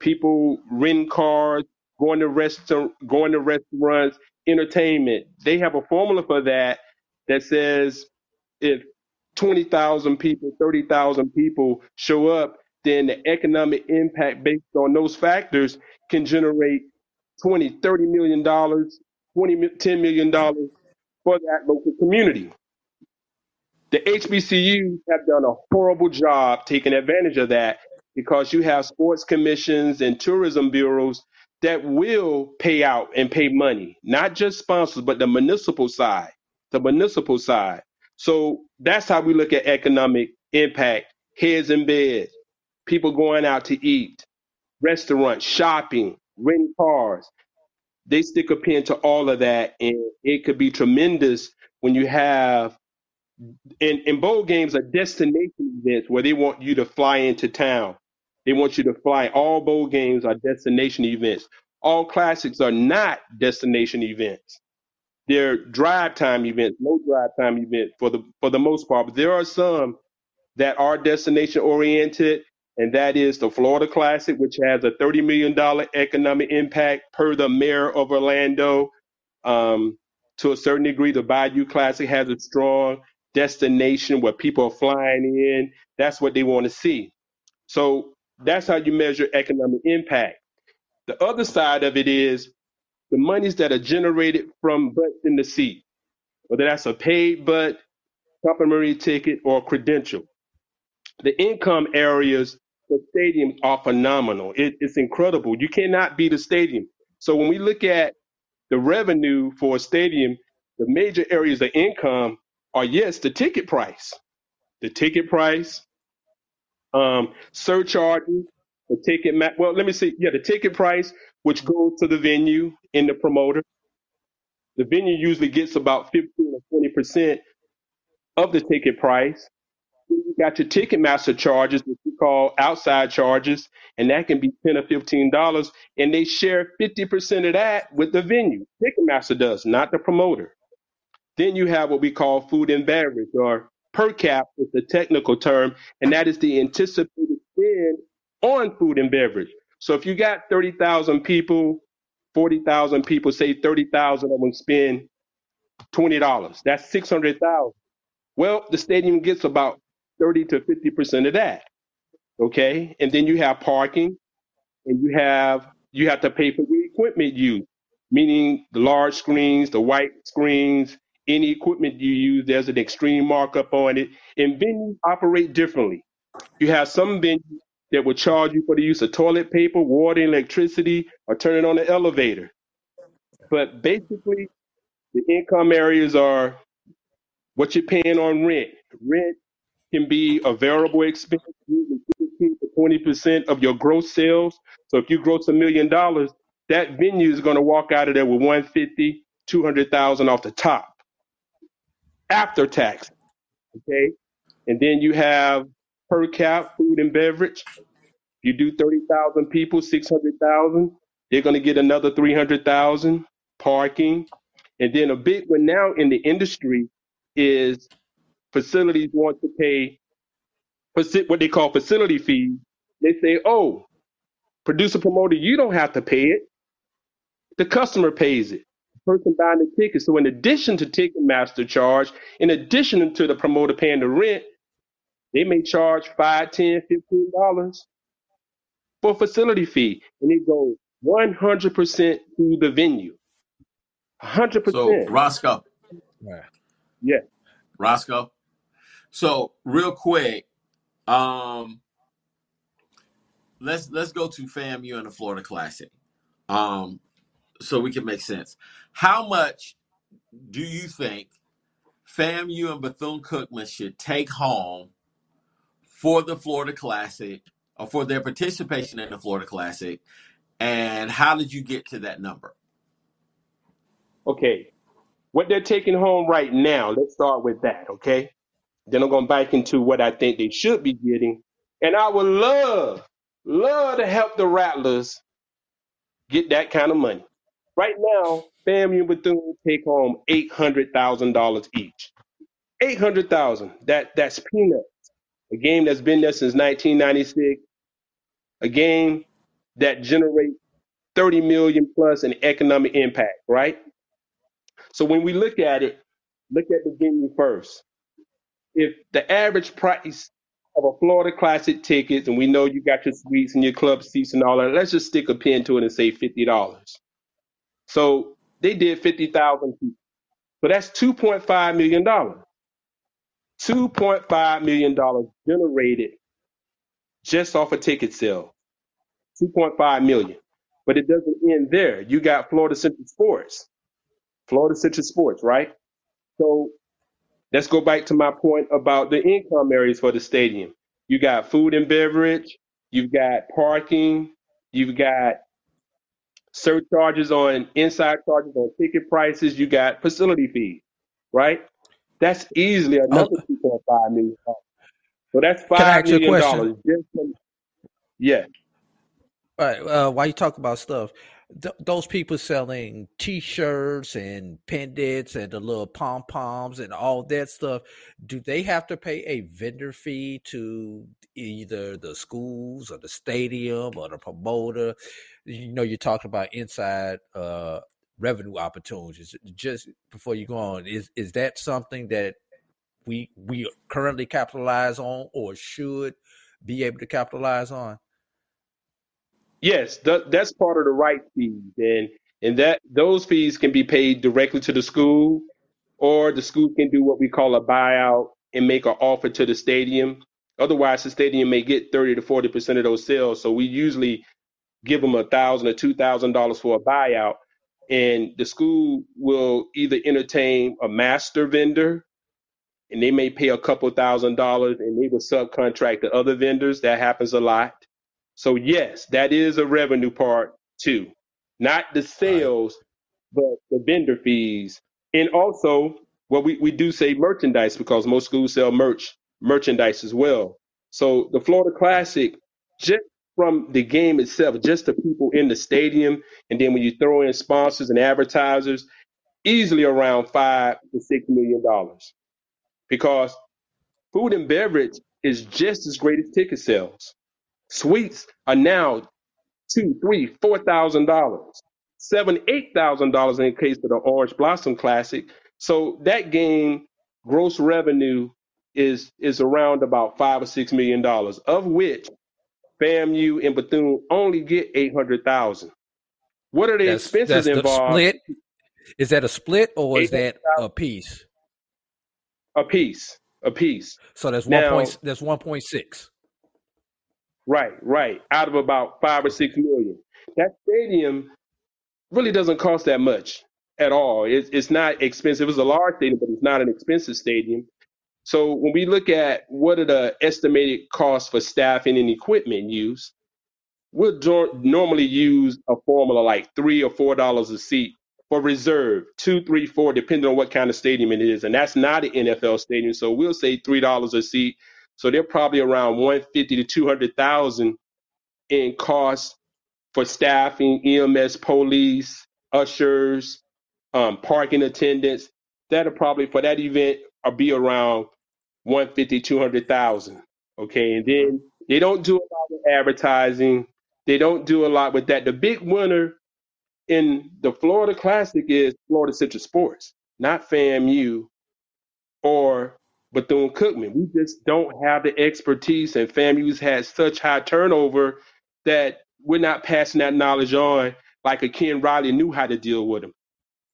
people renting cars, going to restaurant, going to restaurants, entertainment. They have a formula for that that says if 20,000 people, 30,000 people show up, then the economic impact based on those factors can generate 20, 30 million dollars, 20, 10 million dollars for that local community. The HBCUs have done a horrible job taking advantage of that because you have sports commissions and tourism bureaus that will pay out and pay money, not just sponsors, but the municipal side, the municipal side. So that's how we look at economic impact. Heads in beds, people going out to eat, restaurants, shopping, renting cars. They stick a pin to all of that, and it could be tremendous when you have and, and bowl games are destination events where they want you to fly into town. They want you to fly. All bowl games are destination events. All classics are not destination events. They're drive time events, no drive time events for the for the most part. But there are some that are destination oriented, and that is the Florida Classic, which has a $30 million economic impact per the mayor of Orlando. Um, to a certain degree, the Bayou Classic has a strong destination where people are flying in. That's what they want to see. So that's how you measure economic impact. The other side of it is the monies that are generated from butts in the seat, whether that's a paid butt, complimentary ticket, or credential the income areas for stadiums are phenomenal. It, it's incredible. You cannot beat a stadium. So when we look at the revenue for a stadium, the major areas of income are yes, the ticket price, the ticket price, um, surcharges, the ticket. Ma- well, let me see. Yeah, the ticket price, which goes to the venue and the promoter. The venue usually gets about 15 or 20 percent of the ticket price Then you got your Ticketmaster charges, which we call outside charges, and that can be ten or fifteen dollars, and they share fifty percent of that with the venue. Ticketmaster does, not the promoter. Then you have what we call food and beverage, or per cap is the technical term, and that is the anticipated spend on food and beverage. So if you got thirty thousand people, forty thousand people, say thirty thousand of them spend twenty dollars. That's six hundred thousand. Well, the stadium gets about 30 to 50% of that. Okay. And then you have parking and you have, you have to pay for the equipment used, meaning the large screens, the white screens, any equipment you use, there's an extreme markup on it. And venues operate differently. You have some venues that will charge you for the use of toilet paper, water, electricity, or turning on the elevator. But basically, the income areas are what you're paying on rent. Rent can be a variable expense, usually 15 to 20 percent of your gross sales. So if you gross a million dollars, that venue is going to walk out of there with 150, 200,000 off the top after tax. Okay, and then you have per cap food and beverage. You do thirty thousand people, six hundred thousand. They're going to get another three hundred thousand parking, and then a big one now in the industry is facilities want to pay what they call facility fees. They say, "Oh, producer promoter, you don't have to pay it. The customer pays it. The person buying the ticket. So in addition to Ticketmaster charge, in addition to the promoter paying the rent, they may charge five, ten, fifteen dollars for facility fee, and it goes one hundred percent to the venue. Hundred
So
percent.
Roscoe,
Right.
Yeah.
Roscoe. So real quick, um, let's let's go to FAMU and the Florida Classic, um, so we can make sense. How much do you think FAMU and Bethune Cookman should take home for the Florida Classic or for their participation in the Florida Classic? And how did you get to that number?
Okay. What they're taking home right now, let's start with that, okay? Then I'm going back into what I think they should be getting. And I would love, love to help the Rattlers get that kind of money. Right now, FAMU and Bethune take home $800,000 each. 800,000. That that's peanuts. A game that's been there since 1996. A game that generates 30 million plus in economic impact, right? So when we look at it, look at the venue first. If the average price of a Florida Classic ticket, and we know you got your suites and your club seats and all that, let's just stick a pin to it and say fifty dollars. So they did fifty thousand people. So that's two point five million dollars. Two point five million dollars generated just off a ticket sale. Two point five million. But it doesn't end there. You got Florida Citrus Sports. Florida Citrus Sports, right? So let's go back to my point about the income areas for the stadium. You got food and beverage, you've got parking, you've got surcharges on inside charges on ticket prices, you got facility fees, right? That's easily
Oh,
another two point five million dollars. So that's
can I
five
ask you a
million
question?
dollars just from yeah.
All right. Uh, while you talk about stuff, th- those people selling T-shirts and pendants and the little pom poms and all that stuff, do they have to pay a vendor fee to either the schools or the stadium or the promoter? You know, you're talking about inside uh, revenue opportunities. Just before you go on, is is that something that we we currently capitalize on or should be able to capitalize on?
Yes, th- that's part of the right fees, and and that those fees can be paid directly to the school, or the school can do what we call a buyout and make an offer to the stadium. Otherwise, the stadium may get thirty to forty percent of those sales. So we usually give them a thousand or two thousand dollars for a buyout, and the school will either entertain a master vendor, and they may pay a couple thousand dollars, and they will subcontract to other vendors. That happens a lot. So yes, that is a revenue part too. Not the sales, but the vendor fees. And also, well, we, we do say merchandise because most schools sell merch merchandise as well. So the Florida Classic, just from the game itself, just the people in the stadium, and then when you throw in sponsors and advertisers, easily around five to six million dollars. Because food and beverage is just as great as ticket sales. Suites are now two, three, four thousand dollars, seven, eight thousand dollars in the case of the Orange Blossom Classic. So that game gross revenue is is around about five or six million dollars, of which FAMU and Bethune only get eight hundred thousand. What are the
That's
expenses
that's the
involved?
split. Is that a split or is that a piece?
a piece, a piece.
So that's one
Now,
point. That's one point six.
right, right, out of about five or six million. That stadium really doesn't cost that much at all. It's it's not expensive. It's a large stadium, but it's not an expensive stadium. So when we look at what are the estimated costs for staffing and equipment use, we'll do- normally use a formula like three or four dollars a seat for reserve, two, three, four, depending on what kind of stadium it is. And that's not an NFL stadium. So we'll say three dollars a seat. So they're probably around one fifty to two hundred thousand in cost for staffing, EMS, police, ushers, um, parking attendants. That'll probably for that event will be around 150, 200,000. Okay. And then they don't do a lot with advertising. They don't do a lot with that. The big winner in the Florida Classic is Florida Citrus Sports, not FAMU or Bethune Cookman. We just don't have the expertise, and FAMU's had such high turnover that we're not passing that knowledge on like a Ken Riley knew how to deal with them.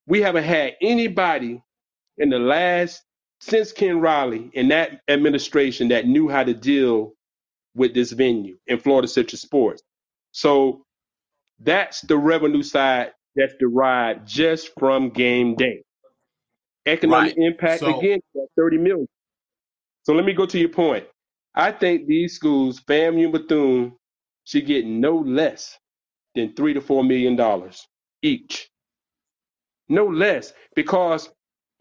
We haven't had anybody in the last since Ken Riley in that administration that knew how to deal with this venue in Florida Citrus Sports. So that's the revenue side that's derived just from game day. Economic
Right.
impact
So-
again, that 30 million. So let me go to your point. I think these schools, FAMU and Bethune, should get no less than three to four million dollars each. No less. Because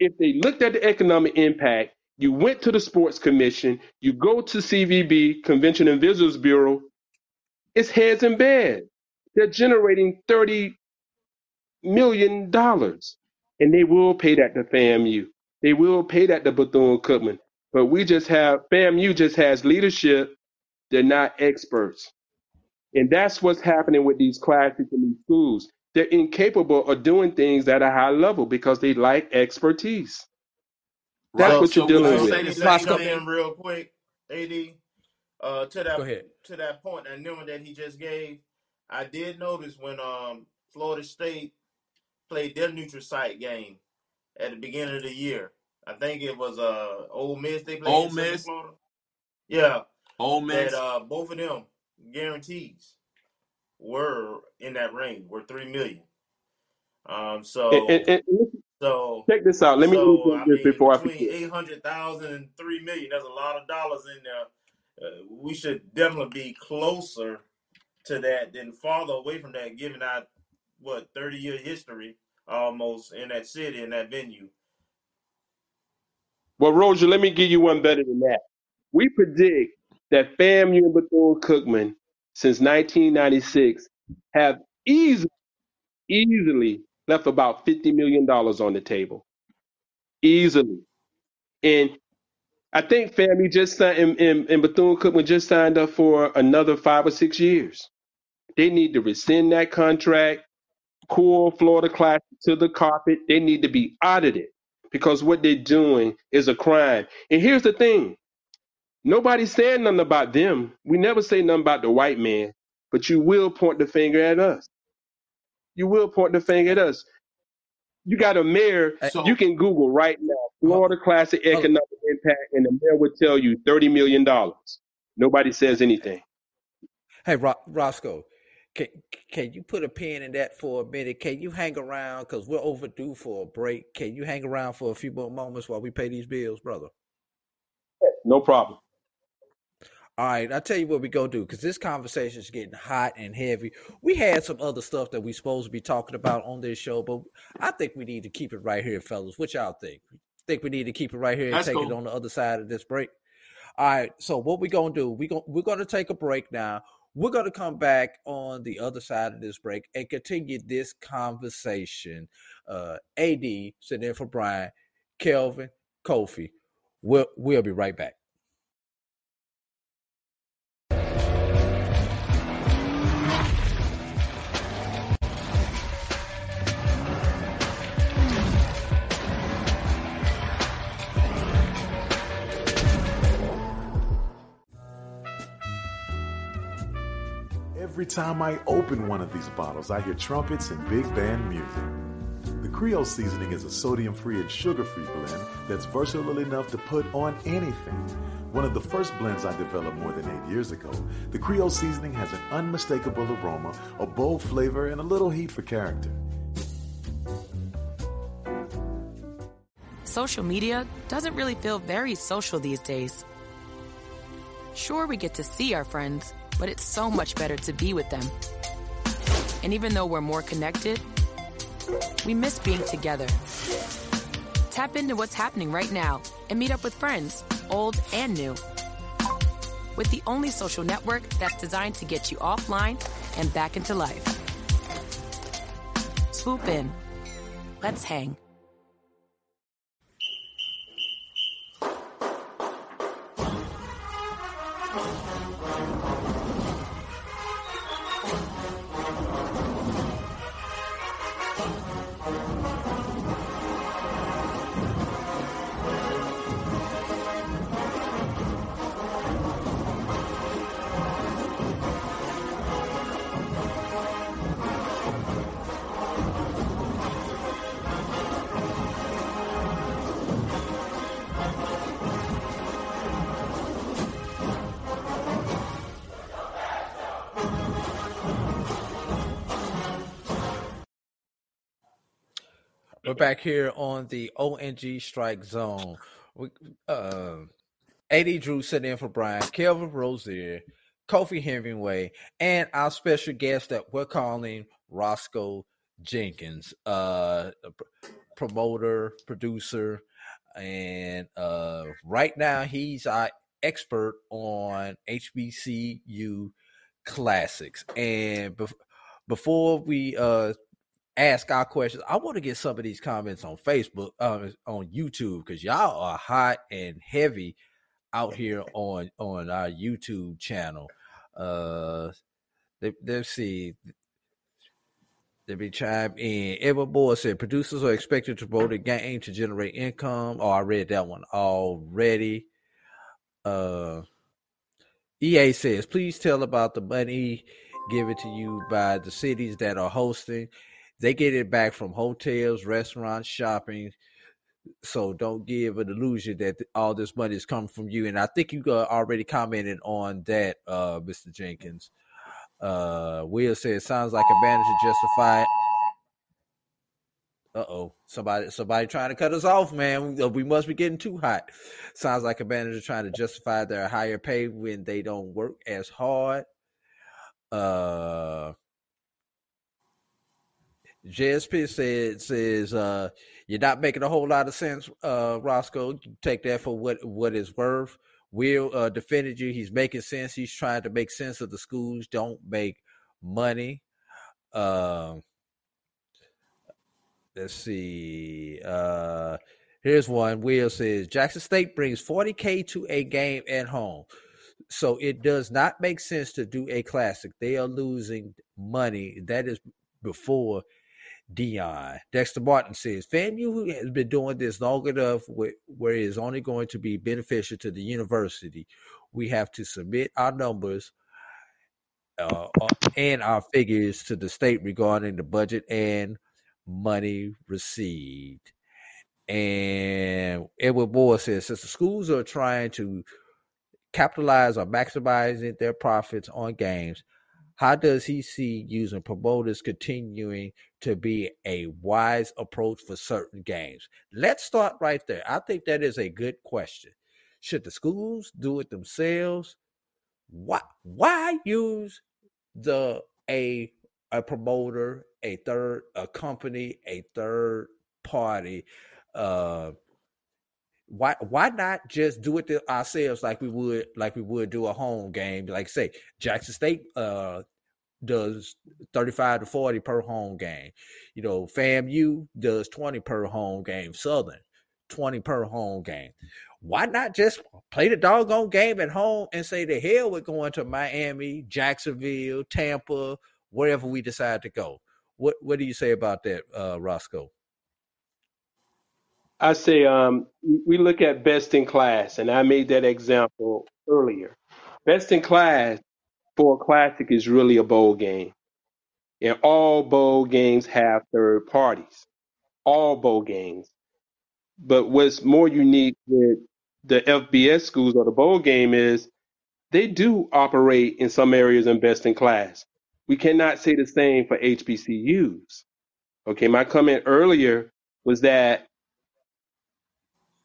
if they looked at the economic impact, you went to the sports commission, you go to CVB, Convention and Visitors Bureau, it's heads in bed. They're generating thirty million dollars. And they will pay that to FAMU. They will pay that to Bethune Cookman. But we just have FAMU just has leadership. They're not experts. And that's what's happening with these classes in these schools. They're incapable of doing things at a high level because they lack expertise. That's
Right.
what you're
So
dealing
would you
with.
say
Let me
this last
come
couple-
in real quick, AD. Uh, to that
Go ahead.
to that point, that number that he just gave, I did notice when um Florida State played their neutral site game at the beginning of the year. I think it was uh Ole Miss they played
Ole
in
Miss.
Florida. Yeah,
Ole Miss.
that uh both of them guarantees were in that range, were three million. Um, so
And, and, and
so
check this out. Let me
so
interject
I
this
mean,
before I
between
forget.
eight hundred thousand and three million, there's a lot of dollars in there. Uh, we should definitely be closer to that than farther away from that, given our what thirty year history almost in that city in that venue.
Well, Roger, let me give you one better than that. We predict that FAMU and Bethune Cookman since 1996 have easily, easily left about $50 million on the table. Easily. And I think FAMU just signed, and, and, and Bethune Cookman just signed up for another five or six years. They need to rescind that contract, cool Florida class to the carpet. They need to be audited because what they're doing is a crime. And here's the thing nobody's saying nothing about them. We never say nothing about the white man, but you will point the finger at us. You will point the finger at us. You got a mayor,
So-
you can Google right now Florida Classic Economic Impact, and the mayor would tell you $30 million. Nobody says anything.
Hey, Ro- Roscoe, can can you put a pin in that for a minute? Can you hang around because we're overdue for a break? Can you hang around for a few more moments while we pay these bills, brother?
No problem.
All right, I'll tell you what we go do because this conversation is getting hot and heavy. We had some other stuff that we supposed to be talking about on this show, but I think we need to keep it right here, fellas. What y'all think? Think we need to keep it right here and
That's
take it on the other side of this break? All right. So what we gonna do? We going we're gonna take a break now. We're gonna come back on the other side of this break and continue this conversation. Uh, Ad sitting in for Brian, Kelvin, Kofi. We'll we'll be right back.
Every time I open one of these bottles, I hear trumpets and big band music. The Creole seasoning is a sodium free and sugar free blend that's versatile enough to put on anything. One of the first blends I developed more than eight years ago, the Creole seasoning has an unmistakable aroma, a bold flavor, and a little heat for character.
Social media doesn't really feel very social these days. Sure, we get to see our friends, but it's so much better to be with them. And even though we're more connected, We miss being together. Tap into what's happening right now and meet up with friends, old and new. With the only social network that's designed to get you offline and back into life. Swoop in. Let's hang.
Back here on the ONG Strike Zone. We, uh, AD Drew sitting in for Brian, Kelvin Rozier, Kofi Hemingway, and our special guest that we're calling Roscoe Jenkins, uh, promoter, producer, and uh, right now he's our expert on HBCU classics. And bef- before we uh, ask our questions. I want to get some of these comments on Facebook, uh, on YouTube, because y'all are hot and heavy out here on on our YouTube channel. Uh, let, let's see. Let me chime in. Edward Moore said producers are expected to promote a game to generate income. Oh, I read that one already. Uh, EA says, please tell about the money given to you by the cities that are hosting. They get it back from hotels, restaurants, shopping. So don't give an illusion that all this money is coming from you. And I think you already commented on that, uh, Mr. Jenkins. Uh, Will says sounds like a manager justified. Uh oh, somebody somebody trying to cut us off, man. We, we must be getting too hot. Sounds like a manager trying to justify their higher pay when they don't work as hard. Uh JSP said says uh, you're not making a whole lot of sense, uh, Roscoe. Take that for what what it's worth. Will uh, defended you. He's making sense. He's trying to make sense of the schools don't make money. Uh, let's see. Uh, here's one. Will says Jackson State brings 40k to a game at home, so it does not make sense to do a classic. They are losing money. That is before Deion. Dexter Martin says FAMU has been doing this long enough where, it is only going to be beneficial to the university. We have to submit our numbers uh, uh, and our figures to the state regarding the budget and money received. And Edward Moore says since the schools are trying to capitalize or maximizing their profits on games, how does he see using promoters continuing to be a wise approach for certain games? Let's start right there. I think that is a good question. Should the schools do it themselves? Why why use the a a promoter, a third a company, a third party uh why why not just do it ourselves like we would like we would do a home game? Like say jackson state uh does 35 to 40 per home game. You know famu does 20 per home game. Southern 20 per home game. Why not just play the doggone game at home and say the hell we're going to miami jacksonville tampa wherever we decide to go. What what do you say about that uh roscoe
I say um, we look at best in class, and I made that example earlier. Best in class for a classic is really a bowl game, and all bowl games have third parties. All bowl games. But what's more unique with the FBS schools or the bowl game is they do operate in some areas in best in class. We cannot say the same for HBCUs. Okay, my comment earlier was that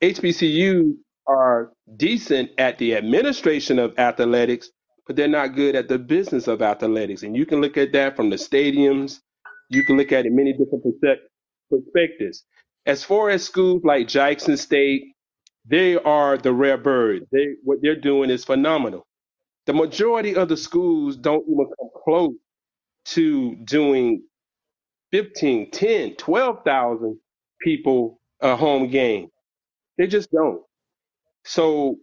HBCUs are decent at the administration of athletics, but they're not good at the business of athletics. And you can look at that from the stadiums. You can look at it many different perspectives. As far as schools like Jackson State, they are the rare bird. They what they're doing is phenomenal. The majority of the schools don't even come close to doing 15, 10, 12,000 people a home game. They just don't. So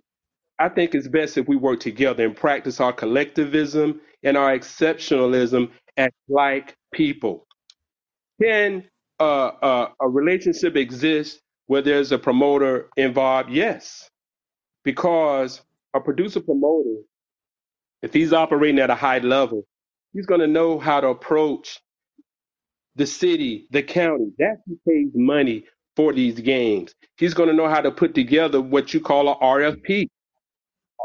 I think it's best if we work together and practice our collectivism and our exceptionalism as like people. Can uh, uh, a relationship exist where there's a promoter involved? Yes, because a producer promoter, if he's operating at a high level, he's going to know how to approach the city, the county. That's who pays money for these games. He's going to know how to put together what you call a RFP.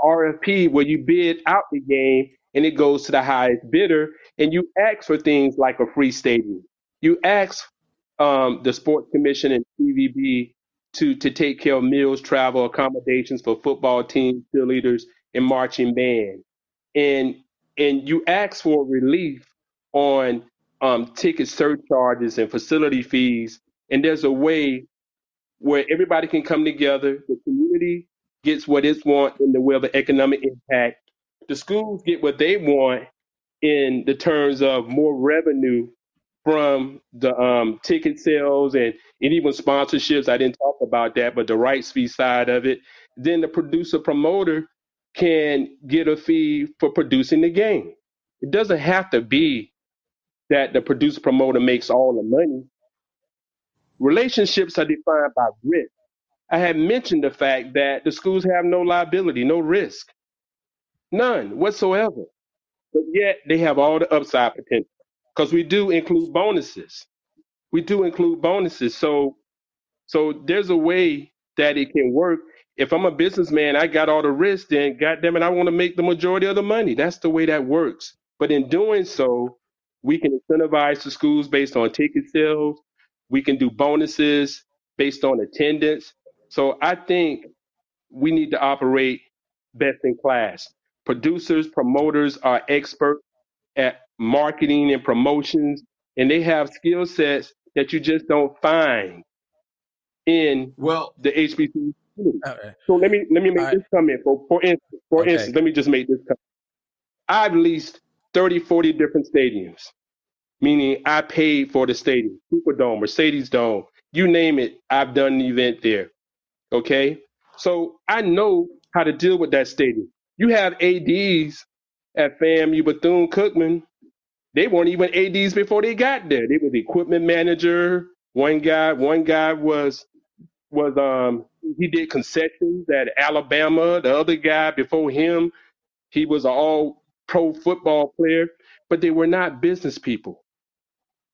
RFP where you bid out the game and it goes to the highest bidder, and you ask for things like a free stadium. You ask um, the sports commission and CVB to to take care of meals, travel, accommodations for football teams, cheerleaders, and marching band, and and you ask for relief on um, ticket surcharges and facility fees, and there's a way where everybody can come together. The community gets what it wants in the way of the economic impact. The schools get what they want in the terms of more revenue from the um, ticket sales and, and even sponsorships. I didn't talk about that, but the rights fee side of it. Then the producer promoter can get a fee for producing the game. It doesn't have to be that the producer promoter makes all the money. Relationships are defined by risk. I had mentioned the fact that the schools have no liability, no risk, none whatsoever. But yet they have all the upside potential because we do include bonuses. We do include bonuses. So so there's a way that it can work. If I'm a businessman, I got all the risk, then goddamn it, I want to make the majority of the money. That's the way that works. But in doing so, we can incentivize the schools based on ticket sales. We can do bonuses based on attendance. So I think we need to operate best in class. Producers, promoters are experts at marketing and promotions, and they have skill sets that you just don't find in
Well,
the HBCU community.
Okay.
So let me let me
All
make
right.
this comment. For for instance, for
Okay.
instance, let me just make this comment. I've leased 30, 40 different stadiums, meaning I paid for the stadium, Superdome, Mercedes Dome, you name it. I've done an event there. Okay, so I know how to deal with that stadium. You have ads at FAMU Bethune Cookman. They weren't even ads before they got there. They was the equipment manager. One guy, one guy was was um he did concessions at Alabama. The other guy before him, he was an all pro football player, but they were not business people.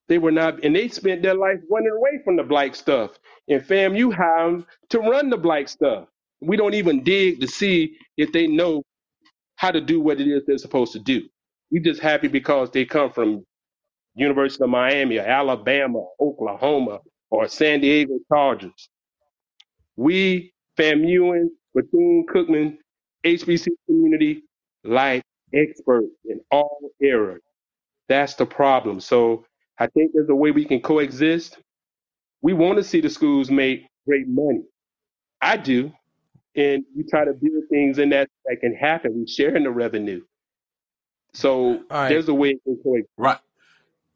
They were not, and they spent their life running away from the black stuff. And fam, you 'em to run the black stuff. We don't even dig to see if they know how to do what it is they're supposed to do. We just happy because they come from University of Miami or Alabama, Oklahoma, or San Diego Chargers. We, FAMUan, Bethune Cookman, HBC community, like experts in all areas. That's the problem. So I think there's a way we can coexist. We want to see the schools make great money. I do. And we try to build things in that that can happen. We share in the revenue. So
All right.
there's a way it can coexist.
right.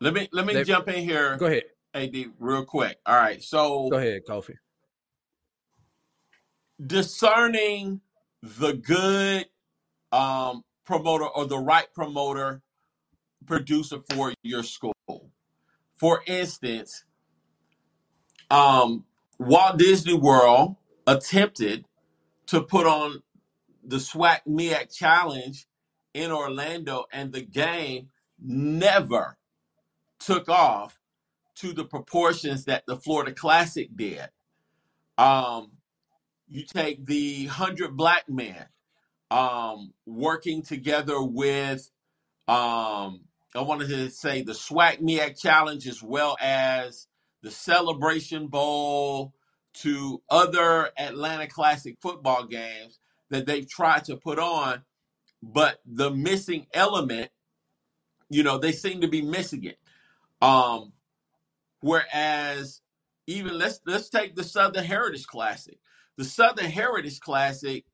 Let me let me
Let-
jump in here,
Go ahead.
AD, real quick. All right. So
Go ahead, Kofi.
discerning the good um, promoter or the right promoter producer for your school. For instance, um, Walt Disney World attempted to put on the SWAC MEAC Challenge in Orlando, and the game never took off to the proportions that the Florida Classic did. Um, you take the 100 Black Men um, working together with, um, I wanted to say the SWAC MEAC Challenge as well as the Celebration Bowl to other Atlanta Classic football games that they've tried to put on, but the missing element, you know, they seem to be missing it. Um, whereas even let's let's take the Southern Heritage Classic. The Southern Heritage Classic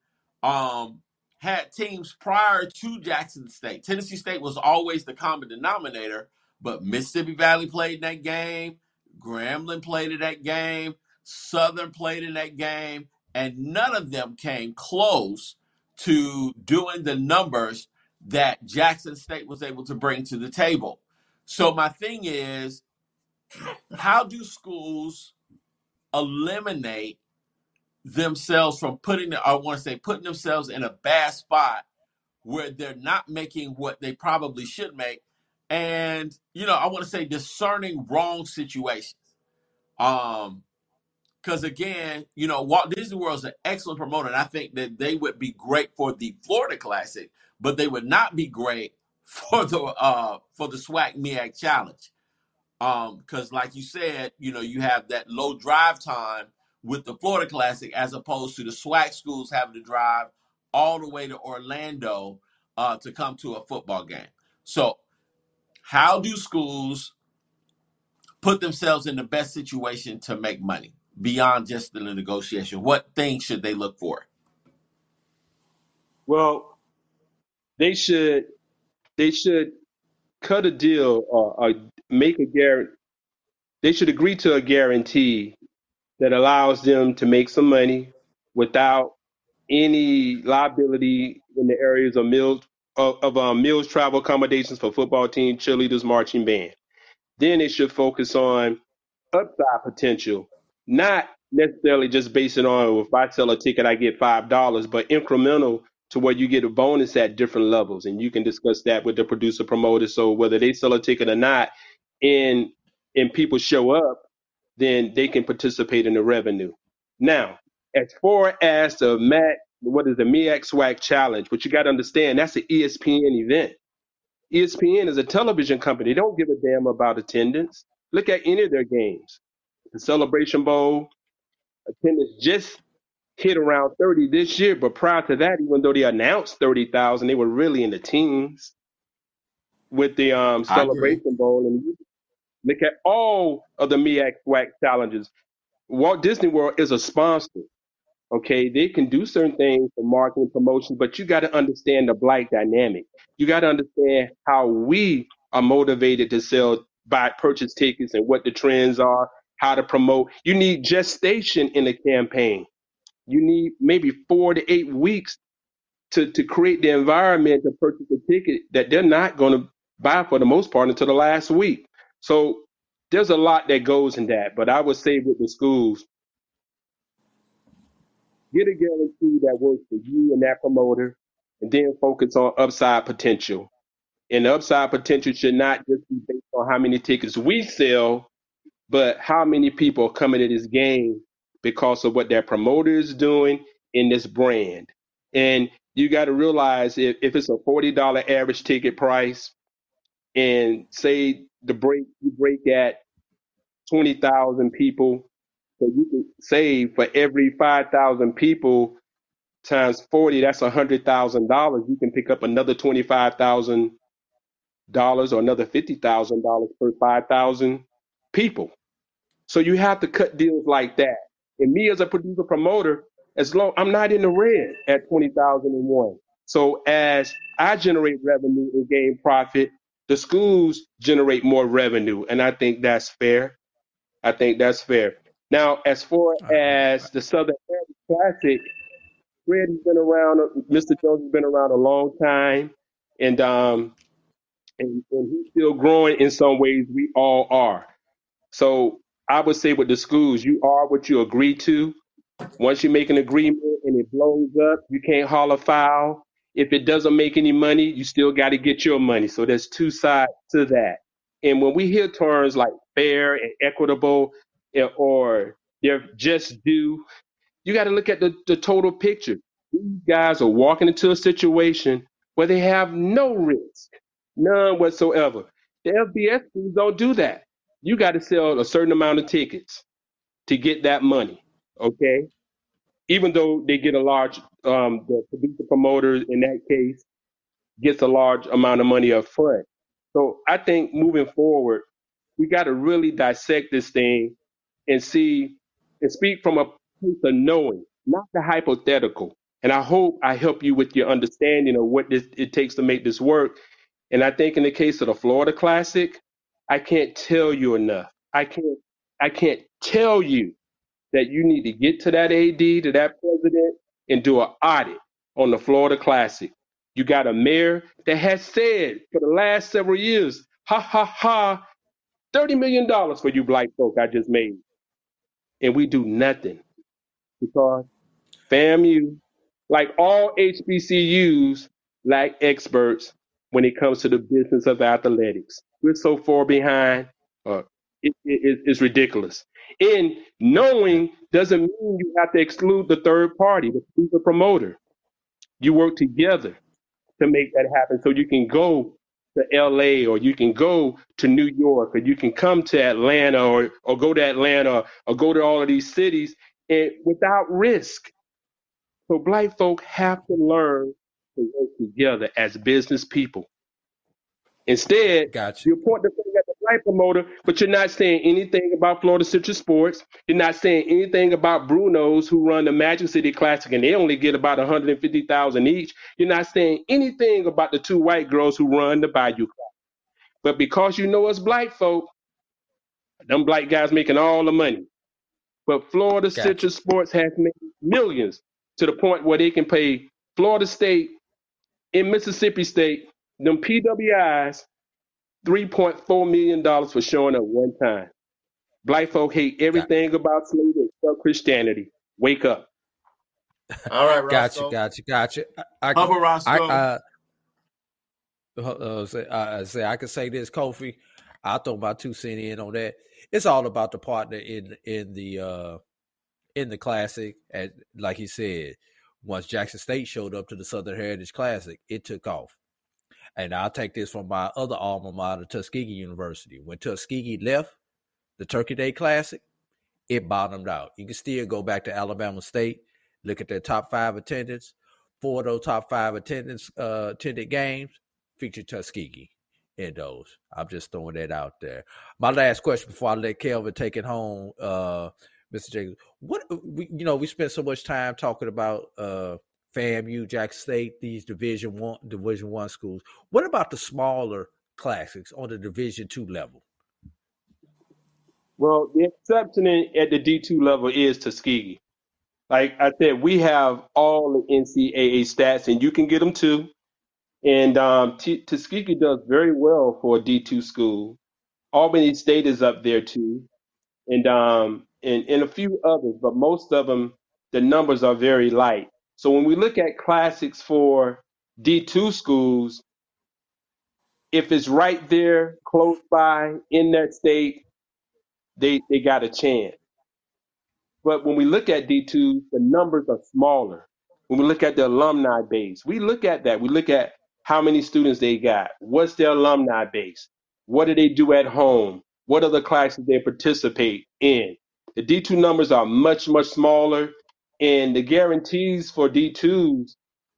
um, had teams prior to Jackson State. Tennessee State was always the common denominator, but Mississippi Valley played in that game, Grambling played in that game, Southern played in that game, and none of them came close to doing the numbers that Jackson State was able to bring to the table. So my thing is, how do schools eliminate themselves from putting I want to say putting themselves in a bad spot where they're not making what they probably should make. And you know I want to say discerning wrong situations. Um because again you know Walt Disney World is an excellent promoter and I think that they would be great for the Florida Classic but they would not be great for the uh for the SWAC MEAC Challenge. Um, because like you said, you know, you have that low drive time with the Florida Classic as opposed to the SWAC schools having to drive all the way to Orlando uh, to come to a football game. So, how do schools put themselves in the best situation to make money beyond just the negotiation? What things should they look for?
Well, they should they should cut a deal or, or make a guarantee. They should agree to a guarantee that allows them to make some money without any liability in the areas of meals of, of um, meals, travel accommodations for football team, cheerleaders, marching band. Then it should focus on upside potential, not necessarily just based on if I sell a ticket, I get five dollars, but incremental to where you get a bonus at different levels, and you can discuss that with the producer promoter. So whether they sell a ticket or not, and and people show up, then they can participate in the revenue. Now, as far as the MAC, what is the MEAC SWAC challenge? But you got to understand that's an ESPN event. ESPN is a television company. They don't give a damn about attendance. Look at any of their games. The Celebration Bowl attendance just hit around 30 this year, but prior to that, even though they announced 30,000, they were really in the teens with the um,
I agree.
Celebration Bowl. And look at all of the MEAC SWAC challenges. Walt Disney World is a sponsor. Okay, they can do certain things for marketing promotion, but you got to understand the black dynamic. You got to understand how we are motivated to sell, buy, purchase tickets, and what the trends are, how to promote. You need gestation in the campaign. You need maybe four to eight weeks to to create the environment to purchase a ticket that they're not going to buy for the most part until the last week. So there's a lot that goes in that. But I would say with the schools, Get a guarantee that works for you and that promoter, and then focus on upside potential. And the upside potential should not just be based on how many tickets we sell, but how many people are coming to this game because of what their promoter is doing in this brand. And you got to realize if, if it's a $40 average ticket price and say the break you break at 20,000 people so you can save for every 5,000 people times 40, that's a $100,000. You can pick up another $25,000 or another $50,000 per 5,000 people. So you have to cut deals like that. And me as a producer promoter, as long I'm not in the red at 20,001. So as I generate revenue and gain profit, the schools generate more revenue. And I think that's fair. I think that's fair. Now, as far as the Southern Heritage Classic, Fred has been around. Mr. Jones has been around a long time, and um, and, and he's still growing in some ways. We all are. So I would say with the schools, you are what you agree to. Once you make an agreement and it blows up, you can't haul a foul. If it doesn't make any money, you still got to get your money. So there's two sides to that. And when we hear terms like fair and equitable, or they're just due, you got to look at the, the total picture. These guys are walking into a situation where they have no risk, none whatsoever. The FBS schools don't do that. You got to sell a certain amount of tickets to get that money. Okay, even though they get a large, um, the producer promoter in that case gets a large amount of money up front. So I think moving forward, we got to really dissect this thing and see and speak from a place of knowing, not the hypothetical. And I hope I help you with your understanding of what this, it takes to make this work. And I think in the case of the Florida Classic, I can't tell you enough. I can't I can't tell you that you need to get to that AD, to that president, and do an audit on the Florida Classic. You got a mayor that has said for the last several years, ha ha ha, $30 million for you black folk I just made. And we do nothing because FAMU, like all HBCUs, lack experts when it comes to the business of athletics. We're so far behind. Uh, it, it, it's ridiculous. And knowing doesn't mean you have to exclude the third party, the, the promoter. You work together to make that happen so you can go to LA or you can go to New York or you can come to Atlanta or, or go to Atlanta or go to all of these cities and without risk. So black folk have to learn to work together as business people. Instead,
Gotcha.
you point the finger promoter, but you're not saying anything about Florida Citrus Sports. You're not saying anything about Bruno's who run the Magic City Classic and they only get about 150,000 each. You're not saying anything about the two white girls who run the Bayou Classic. But because you know us black folk, them black guys making all the money. But Florida
Gotcha.
Citrus Sports has made millions to the point where they can pay Florida State and Mississippi State, them PWIs, $3.4 million for showing up one time. Black folk hate everything about slavery except Christianity. Wake up.
All right,
Gotcha,
Roscoe.
gotcha, gotcha. I, I,
Papa
I,
Roscoe.
uh, uh, say, I, I say I can say this, Kofi. I'll throw my two cent in on that. It's all about the partner in in the uh in the classic. And like he said, once Jackson State showed up to the Southern Heritage Classic, it took off. And I'll take this from my other alma mater, Tuskegee University. When Tuskegee left the Turkey Day Classic, it bottomed out. You can still go back to Alabama State, look at their top five attendance. Four of those top five attendance uh, attended games feature Tuskegee in those. I'm just throwing that out there. My last question before I let Kelvin take it home, uh, Mr. Jacobs. What we, you know, we spent so much time talking about uh, FAMU, Jack State, these Division One, Division One schools. What about the smaller classics on the Division Two level?
Well, the exception at the D2 level is Tuskegee. Like I said, we have all the NCAA stats, and you can get them too. And um, T- Tuskegee does very well for a D2 school. Albany State is up there too, and um, and, and a few others, but most of them, the numbers are very light. So when we look at classics for D2 schools, if it's right there, close by in that state, they they got a chance. But when we look at D2, the numbers are smaller. When we look at the alumni base, we look at that. We look at how many students they got. What's their alumni base? What do they do at home? What the classes they participate in? The D2 numbers are much, much smaller. And the guarantees for D2s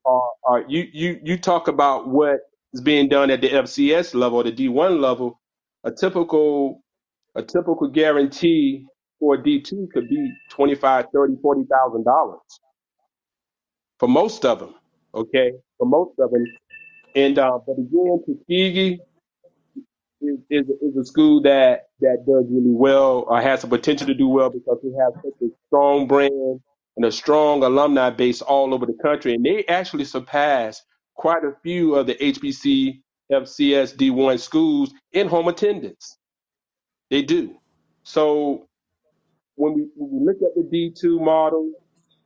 are, are you, you, you talk about what is being done at the FCS level, the D1 level. A typical a typical guarantee for D2 could be twenty-five, thirty, forty thousand dollars for most of them. Okay, for most of them. And uh, but again, Tuskegee is, is, is a school that that does really well or has the potential to do well because we have such a strong brand and a strong alumni base all over the country, and they actually surpass quite a few of the HBC FCS D1 schools in home attendance. They do. So when we, when we look at the D2 model,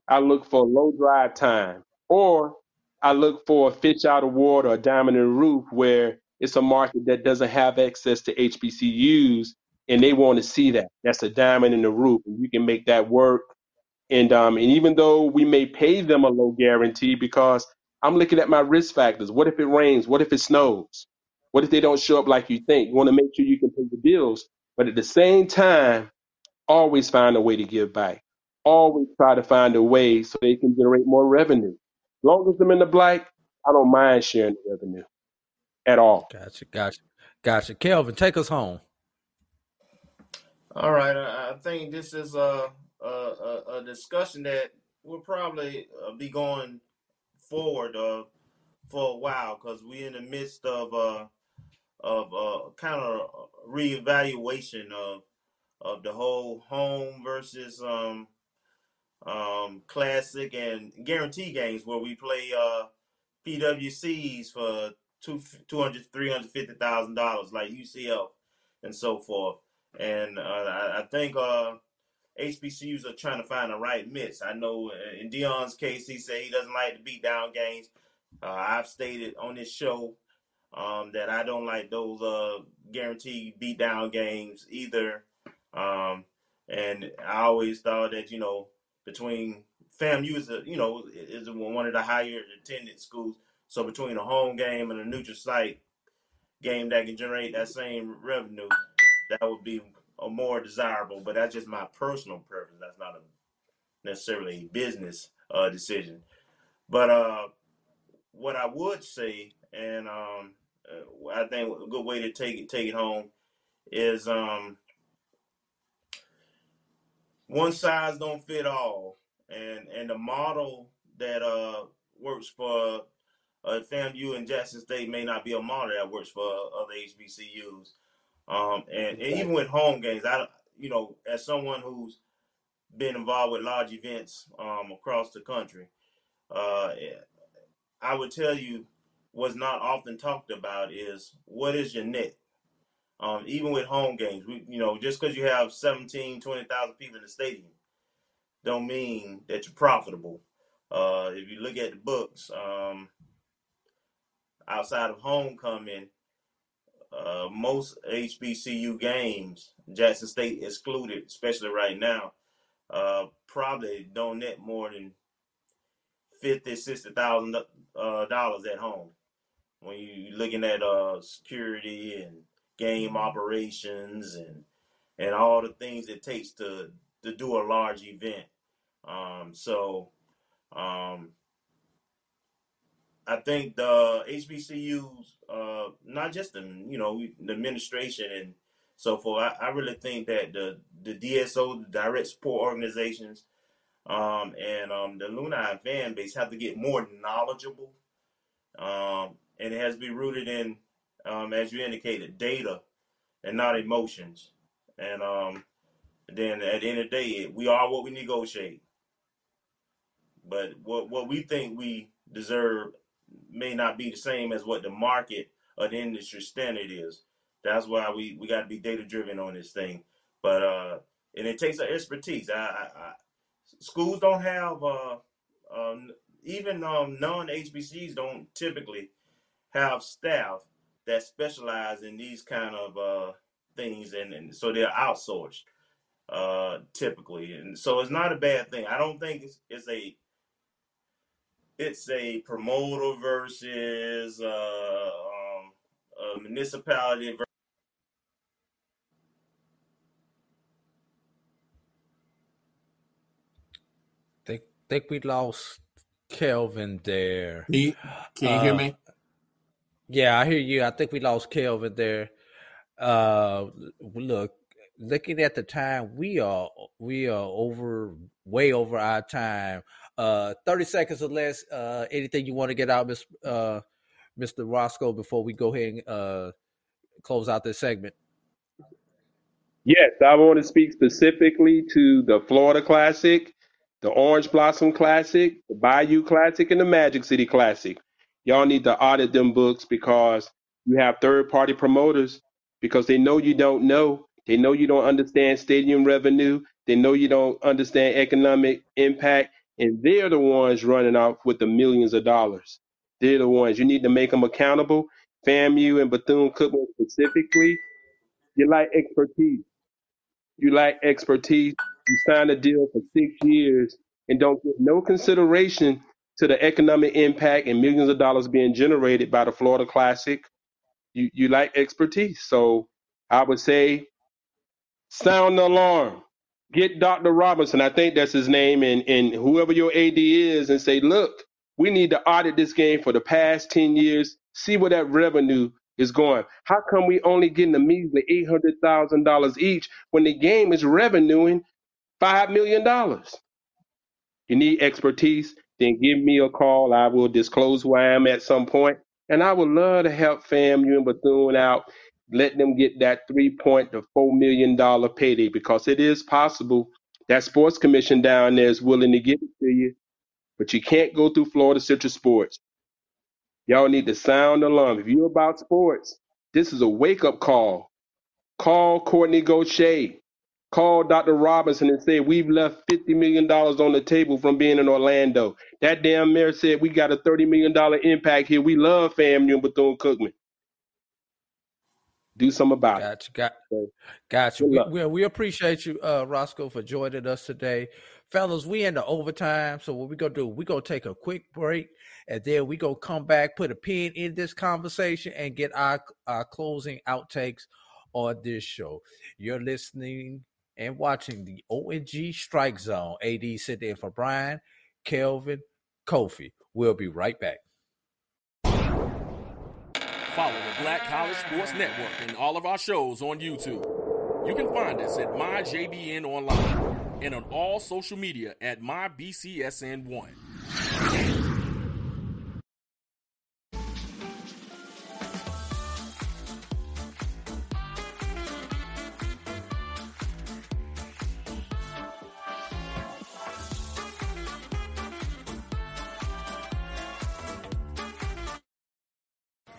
I look for low drive time, or I look for a fish out of water, a diamond in the roof, where it's a market that doesn't have access to HBCUs, and they want to see that. That's a diamond in the roof, and you can make that work. And um, and even though we may pay them a low guarantee, because I'm looking at my risk factors. What if it rains? What if it snows? What if they don't show up like you think? You want to make sure you can pay the bills, but at the same time, always find a way to give back. Always try to find a way so they can generate more revenue. As long as I'm in the black, I don't mind sharing the revenue at all.
Gotcha, gotcha, gotcha. Kelvin, take us home.
All right, I, I think this is a, a a discussion that will probably uh, be going forward uh, for a while because we're in the midst of uh, of uh, kind of reevaluation of of the whole home versus um, um, classic and guarantee games where we play uh, PWCs for two two hundred three hundred fifty thousand dollars like UCF and so forth. And uh, I, I think uh, HBCUs are trying to find the right mix. I know uh, in Deion's case, he said he doesn't like the beat down games. Uh, I've stated on this show um, that I don't like those uh, guaranteed beat down games either. Um, and I always thought that you know between FAMU is a you know is one of the higher attended schools. So between a home game and a neutral site game that can generate that same revenue, that would be a more desirable. But that's just my personal preference. That's not a necessarily a business uh, decision. But uh, what I would say, and um, uh, I think a good way to take it take it home is um, one size don't fit all, and and the model that uh works for uh, FAMU and Jackson State may not be a model that works for other HBCUs. Um, and, and even with home games, I you know as someone who's been involved with large events um, across the country, uh, I would tell you what's not often talked about is what is your net. Um, even with home games, we, you know, just because you have 17, 20,000 people in the stadium, don't mean that you're profitable. Uh, if you look at the books, um, outside of homecoming, uh, most HBCU games, Jackson State excluded, especially right now, uh, probably don't net more than fifty, sixty thousand uh, dollars at home. When you are looking at uh, security and game operations and and all the things it takes to to do a large event. Um, so um, I think the HBCUs, uh, not just the you know the administration and so forth. I, I really think that the the DSO, the direct support organizations, um, and um, the alumni fan base have to get more knowledgeable, um, and it has to be rooted in, um, as you indicated, data and not emotions. And um, then at the end of the day, we are what we negotiate. But what what we think we deserve may not be the same as what the market or the industry standard is. That's why we, we got to be data driven on this thing. But uh, and it takes an expertise. I, I, I, schools don't have uh, um, even um, non HBCs don't typically have staff that specialize in these kind of uh, things, and, and so they're outsourced uh, typically, and so it's not a bad thing. I don't think it's, it's a it's a promoter versus uh, um, a municipality. Versus
think think we lost Kelvin there.
Can you, can you hear
Uh,
me?
yeah, I hear you. I think we lost Kelvin there. Uh, look, looking at the time, we are we are over way over our time. Uh, thirty seconds or less. Uh, anything you want to get out, uh, Mr. Roscoe, before we go ahead and uh close out this segment.
Yes, I want to speak specifically to the Florida Classic, the Orange Blossom Classic, the Bayou Classic, and the Magic City Classic. Y'all need to audit them books because you have third party promoters because they know you don't know. They know you don't understand stadium revenue. They know you don't understand economic impact. And they're the ones running off with the millions of dollars. They're the ones. You need to make them accountable. FAMU and Bethune Cookman specifically, you like expertise. You lack expertise. You sign a deal for six years and don't give no consideration to the economic impact and millions of dollars being generated by the Florida Classic. You you lack expertise. So I would say sound the alarm. Get Dr. Robinson, I think that's his name, and, and whoever your AD is, and say, look, we need to audit this game for the past 10 years, see where that revenue is going. How come we only getting a measly eight hundred thousand dollars each when the game is revenuing five million dollars? You need expertise, then give me a call. I will disclose who I am at some point, and I would love to help FAMU and Bethune out. Let them get that three point to four million dollar payday because it is possible. That sports commission down there is willing to give it to you, but you can't go through Florida Citrus Sports. Y'all need to sound the alarm. If you're about sports, this is a wake up call. Call Courtney Gaucher. Call Dr. Robinson and say we've left $50 million on the table from being in Orlando. That damn mayor said we got a $30 million impact here. We love FAMU and Bethune Cookman. Do something about
gotcha, it. Got, gotcha. We, we, we, appreciate you, uh, Roscoe, for joining us today. Fellas, we in the overtime. So what we gonna do, we gonna take a quick break and then we gonna come back, put a pin in this conversation and get our, our closing outtakes on this show. You're listening and watching the ONG Strike Zone. AD sit in for Brian, Kelvin, Kofi. We'll be right back.
Follow the Black College Sports Network and all of our shows on YouTube. You can find us at MyJBN Online and on all social media at MyBCSN1.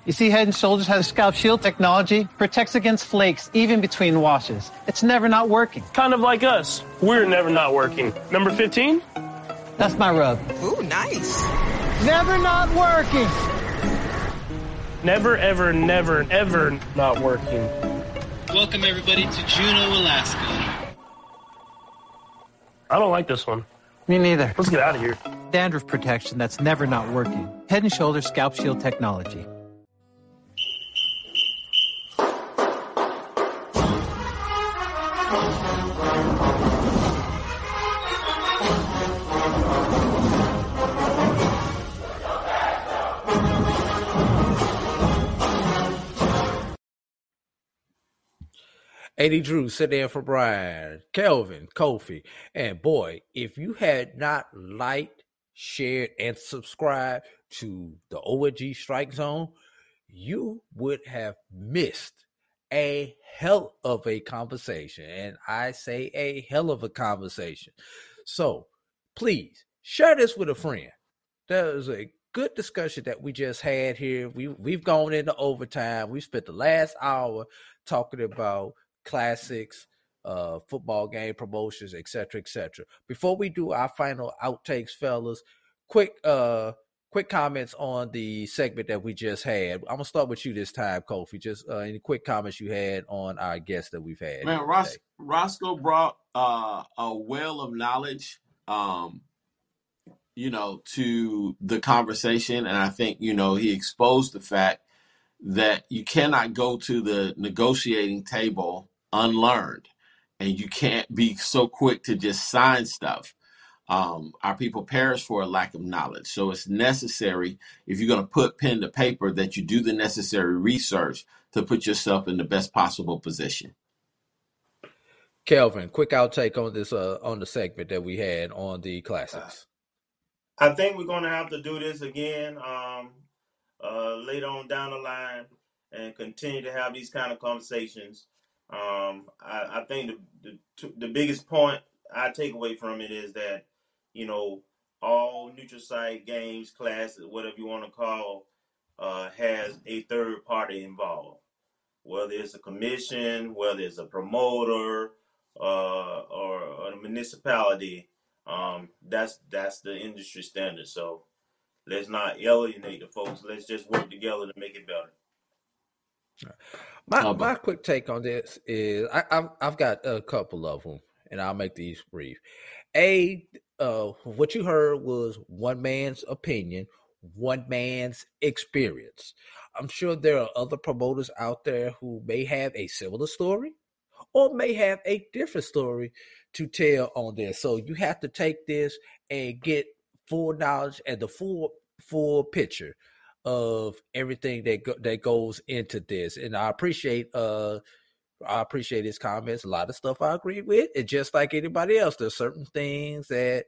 You see, Head & Shoulders has scalp shield technology, protects against flakes even between washes. It's never not working.
Kind of like us. We're never not working. Number 15?
That's my rub.
Ooh, nice.
Never not working.
Never, ever, never, ever not working.
Welcome, everybody, to Juneau, Alaska.
I don't like this one.
Me neither.
Let's get out of here.
Dandruff protection that's never not working. Head & Shoulders Scalp Shield technology.
AD Drew sitting in for Brian, Kelvin, Kofi. And boy, if you had not liked, shared, and subscribed to the ONG Strike Zone, you would have missed a hell of a conversation. And I say a hell of a conversation. So please share this with a friend. That was a good discussion that we just had here. We we've gone into overtime. We spent the last hour talking about classics, uh, football game promotions, etc., etc. Before we do our final outtakes, fellas, quick uh quick comments on the segment that we just had. I'm gonna start with you this time, Kofi. Just uh, any quick comments you had on our guests that we've had.
Man, Ros- Roscoe brought uh, a well of knowledge, um, you know, to the conversation, and I think you know he exposed the fact that you cannot go to the negotiating table unlearned and you can't be so quick to just sign stuff um, our people perish for a lack of knowledge. So it's necessary if you're going to put pen to paper that you do the necessary research to put yourself in the best possible position.
Kelvin quick outtake on this uh, on the segment that we had on the classics.
I think we're going to have to do this again um, uh, later on down the line and continue to have these kind of conversations. Um, I, I think the, the the biggest point I take away from it is that you know all neutral site games, classes, whatever you want to call, uh, has a third party involved. Whether it's a commission, whether it's a promoter, uh, or, or, a municipality, um, that's that's the industry standard. So Let's not alienate the folks. Let's just work together to make it better.
My my quick take on this is I, I've I've got a couple of them, and I'll make these brief. A uh, what you heard was one man's opinion, one man's experience. I'm sure there are other promoters out there who may have a similar story or may have a different story to tell on this. So you have to take this and get full knowledge and the full full picture of everything that go, that goes into this. And I appreciate uh I appreciate his comments. A lot of stuff I agree with. And just like anybody else, there's certain things that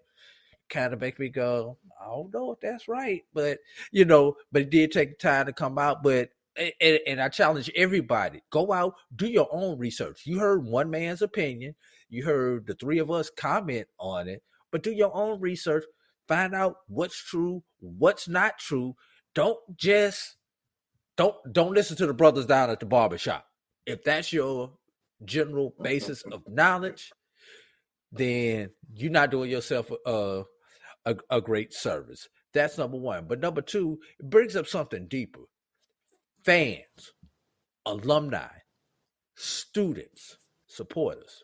kind of make me go, I don't know if that's right. But you know, but it did take time to come out. But and, and I challenge everybody, go out, do your own research. You heard one man's opinion, you heard the three of us comment on it, but do your own research, find out what's true, what's not true. Don't just don't don't listen to the brothers down at the barbershop. If that's your general basis of knowledge, then you're not doing yourself a, a, a great service. That's number one. But number two, it brings up something deeper. Fans, alumni, students, supporters.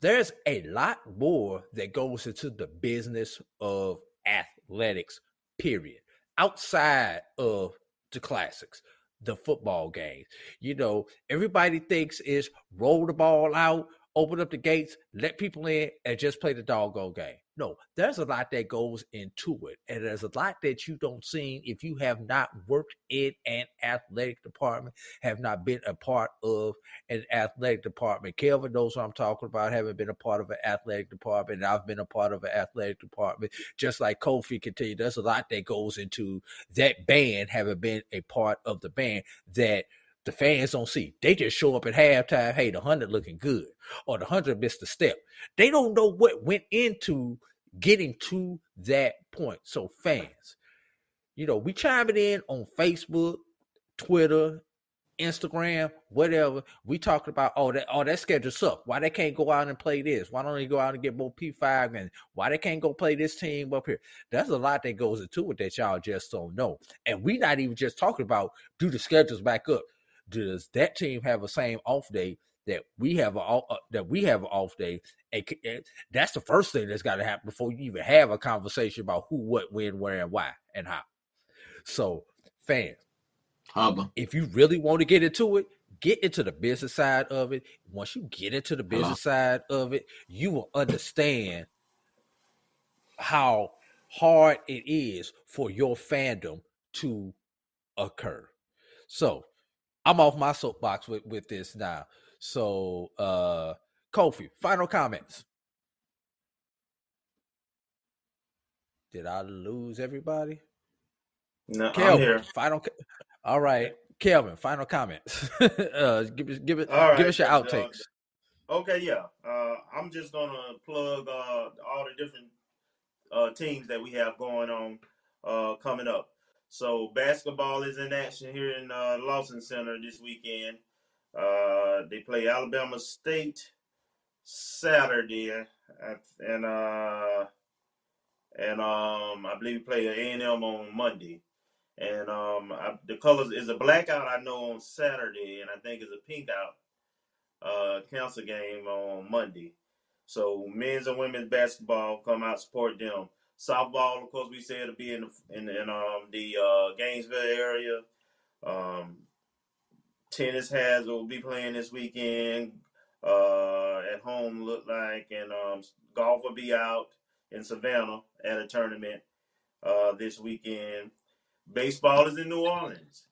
There's a lot more that goes into the business of athletics, period, outside of the classics, the football game. You know, everybody thinks is roll the ball out, open up the gates, let people in, and just play the doggone game. No, there's a lot that goes into it. And there's a lot that you don't see if you have not worked in an athletic department, have not been a part of an athletic department. Kelvin knows what I'm talking about, having been a part of an athletic department. I've been a part of an athletic department. Just like Kofi can tell you, there's a lot that goes into that band, having been a part of the band that the fans don't see. They just show up at halftime. Hey, the hundred looking good, or the hundred missed a step. They don't know what went into getting to that point. So, fans, you know, we chime it in on Facebook, Twitter, Instagram, whatever. We talking about oh that oh that schedule suck. Why they can't go out and play this? Why don't they go out and get more P five? And why they can't go play this team up here? That's a lot that goes into it that y'all just don't know. And we not even just talking about do the schedules back up does that team have a same off day that we have a uh, that we have an off day? And, and that's the first thing that's got to happen before you even have a conversation about who, what, when, where, and why, and how. So, fans,
Hubba.
if you really want to get into it, get into the business side of it. Once you get into the business side of it, you will understand how hard it is for your fandom to occur. So, I'm off my soapbox with, with this now. So, uh, Kofi, final comments. Did I lose everybody?
No, I'm
Kelvin,
here.
final. All right, Kelvin, final comments. uh, give us, give it,
All right.
give us your
uh,
outtakes.
Okay, yeah. Uh, I'm just gonna plug uh, all the different uh, teams that we have going on uh, coming up. So basketball is in action here in uh, Lawson Center this weekend. Uh, they play Alabama State Saturday, uh, and uh, and um, I believe we play A and M on Monday. And um, I, the colors is a blackout I know on Saturday, and I think it's a pink out uh, council game on Monday. So men's and women's basketball come out support them. Softball, of course, we said it'll be in the, in, in um, the uh, Gainesville area. Um, tennis has will be playing this weekend uh, at home. Look like, and um, golf will be out in Savannah at a tournament uh, this weekend. Baseball is in New Orleans.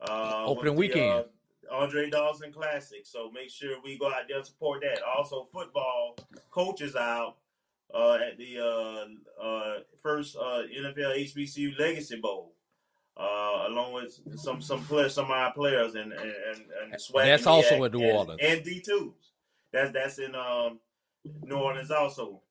Uh,
Opening
the,
weekend.
uh, Andre Dawson Classic. So make sure we go out there and support that. Also, football coaches out uh, at the uh, uh, first uh, NFL HBCU Legacy Bowl, uh, along with some some players, some of our players, and and and, and SWAC
That's also
Yak
in New Orleans.
and D twos. That's that's in um, New Orleans also.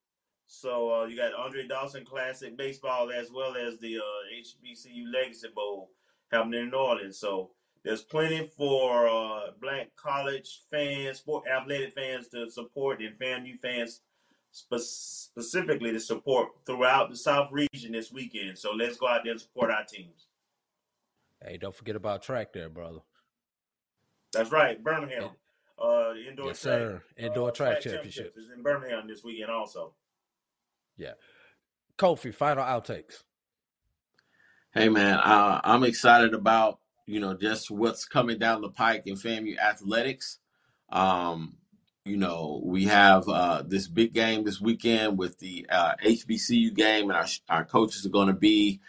So uh, you got Andre Dawson Classic baseball as well as the uh, HBCU Legacy Bowl happening in New Orleans. So there's plenty for uh, black college fans, sport athletic fans to support, and FAMU fans spe- specifically to support throughout the South region this weekend. So let's go out there and support our teams.
Hey, don't forget about track there, brother.
That's right, Birmingham. Uh, indoor
Yes,
track,
sir. Indoor
uh,
track
championships
championships.
is in Birmingham this weekend also.
Yeah. Kofi, final outtakes.
Hey man, uh, I'm excited about you know just what's coming down the pike in FAMU athletics. Um, you know we have uh, this big game this weekend with the uh, HBCU game, and our our coaches are going to be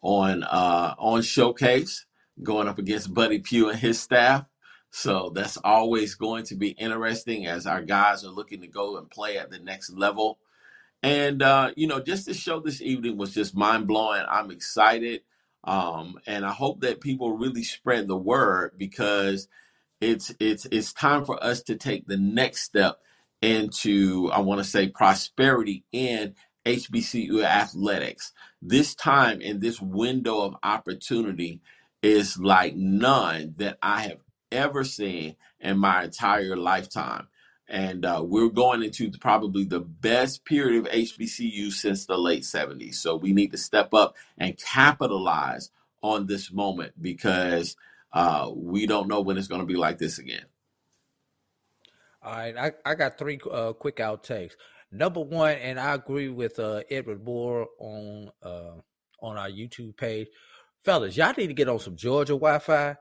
on uh, on showcase, going up against Buddy Pough and his staff. So that's always going to be interesting as our guys are looking to go and play at the next level. And uh, you know, just the show this evening was just mind blowing. I'm excited, um, and I hope that people really spread the word because it's it's it's time for us to take the next step into I want to say prosperity in HBCU athletics. This time in this window of opportunity is like none that I have ever seen in my entire lifetime. And uh, we're going into probably the best period of HBCU since the late 70s. So we need to step up and capitalize on this moment because uh, we don't know when it's going to be like this again.
All right, I, I got three uh, quick outtakes. Number one, and I agree with uh, Edward Moore on uh, on our YouTube page, fellas. Y'all need to get on some Georgia Wi-Fi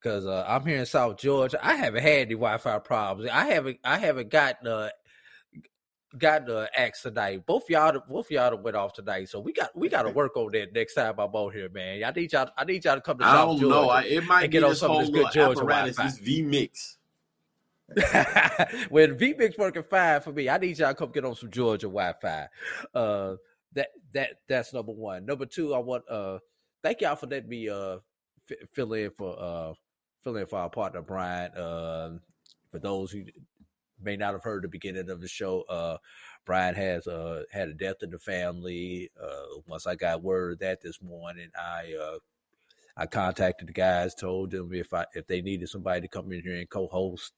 because uh, I'm here in South Georgia. I haven't had any Wi-Fi problems. I haven't I haven't uh, got the axe tonight. Both y'all, both y'all went off tonight, so we got we got to work on that next time I'm out here, man. I need y'all. I need y'all to come to
I
South
don't
Georgia.
know. I, it might
get on some of this good Georgia
apparatus,
Wi-Fi.
VMix.
when VMix working fine for me, I need y'all to come get on some Georgia Wi-Fi. Uh, that that that's number one. Number two, I want uh thank y'all for letting me uh f- fill in for uh fill in for our partner Brian. Uh, for those who may not have heard the beginning of the show, uh, Brian has uh had a death in the family. Uh, once I got word of that this morning, I uh I contacted the guys, told them if I if they needed somebody to come in here and co-host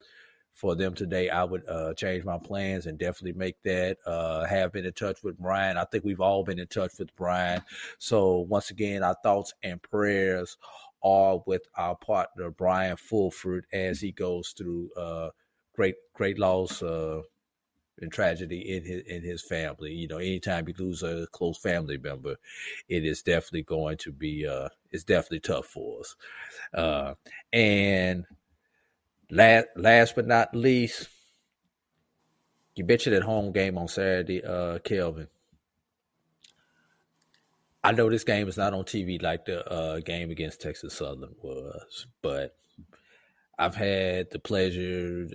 for them today, I would uh, change my plans and definitely make that. Uh, have been in touch with Brian. I think we've all been in touch with Brian. So once again, our thoughts and prayers are with our partner Brian Fulford as he goes through uh, great great loss uh, and tragedy in his in his family. You know, anytime you lose a close family member, it is definitely going to be uh, it's definitely tough for us. Uh, and last last but not least, you bet you that home game on Saturday, uh, Kelvin. I know this game is not on TV like the uh, game against Texas Southern was, but I've had the pleasure.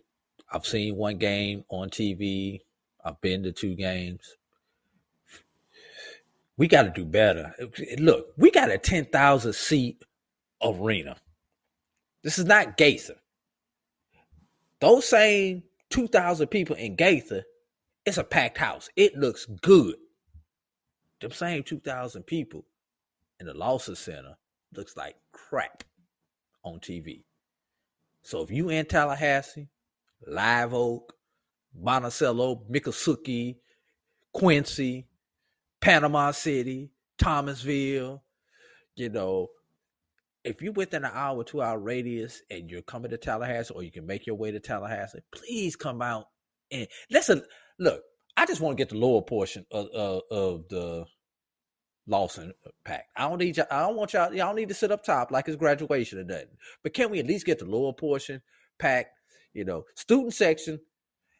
I've seen one game on TV. I've been to two games. We got to do better. Look, we got a ten thousand seat arena. This is not Gaither. Those same two thousand people in Gaither, it's a packed house. It looks good. Them same two thousand people in the Lawson Center looks like crap on TV. So if you in Tallahassee, Live Oak, Monticello, Miccosukee, Quincy, Panama City, Thomasville, you know, if you're within an hour, two hour radius and you're coming to Tallahassee or you can make your way to Tallahassee, please come out and listen. Look, I just want to get the lower portion of, of, of the Lawson pack. I don't need y'all, I don't want y'all, y'all need to sit up top like it's graduation or nothing. But can we at least get the lower portion pack? You know, student section.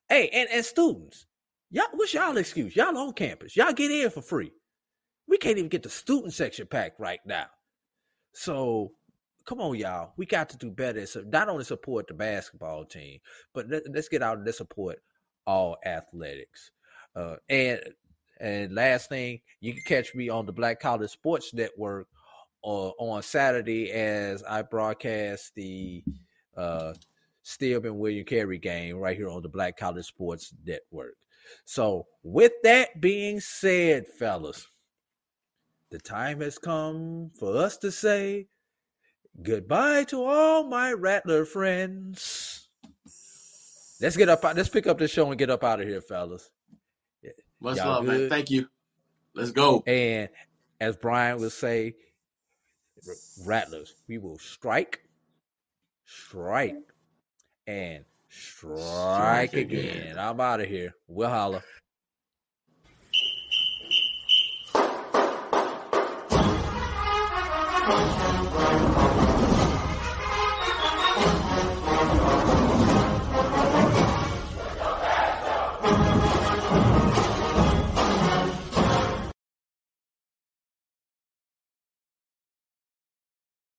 Hey, and, and students, y'all, what's y'all excuse? Y'all on campus. Y'all get in for free. We can't even get the student section packed right now. So come on, y'all. We got to do better. So not only support the basketball team, but let, us get out and let's support all athletics. Uh, and and last thing, you can catch me on the Black College Sports Network uh, on Saturday as I broadcast the uh, Stillman William Carey game right here on the Black College Sports Network. So, with that being said, fellas, the time has come for us to say goodbye to all my Rattler friends. Let's get up. Let's pick up the show and get up out of here, fellas.
Much
Y'all
love, man. Thank you. Let's go.
And as Brian would say, Rattlers, we will strike, strike, and strike,
Strike again.
again. I'm out of here. We'll holla.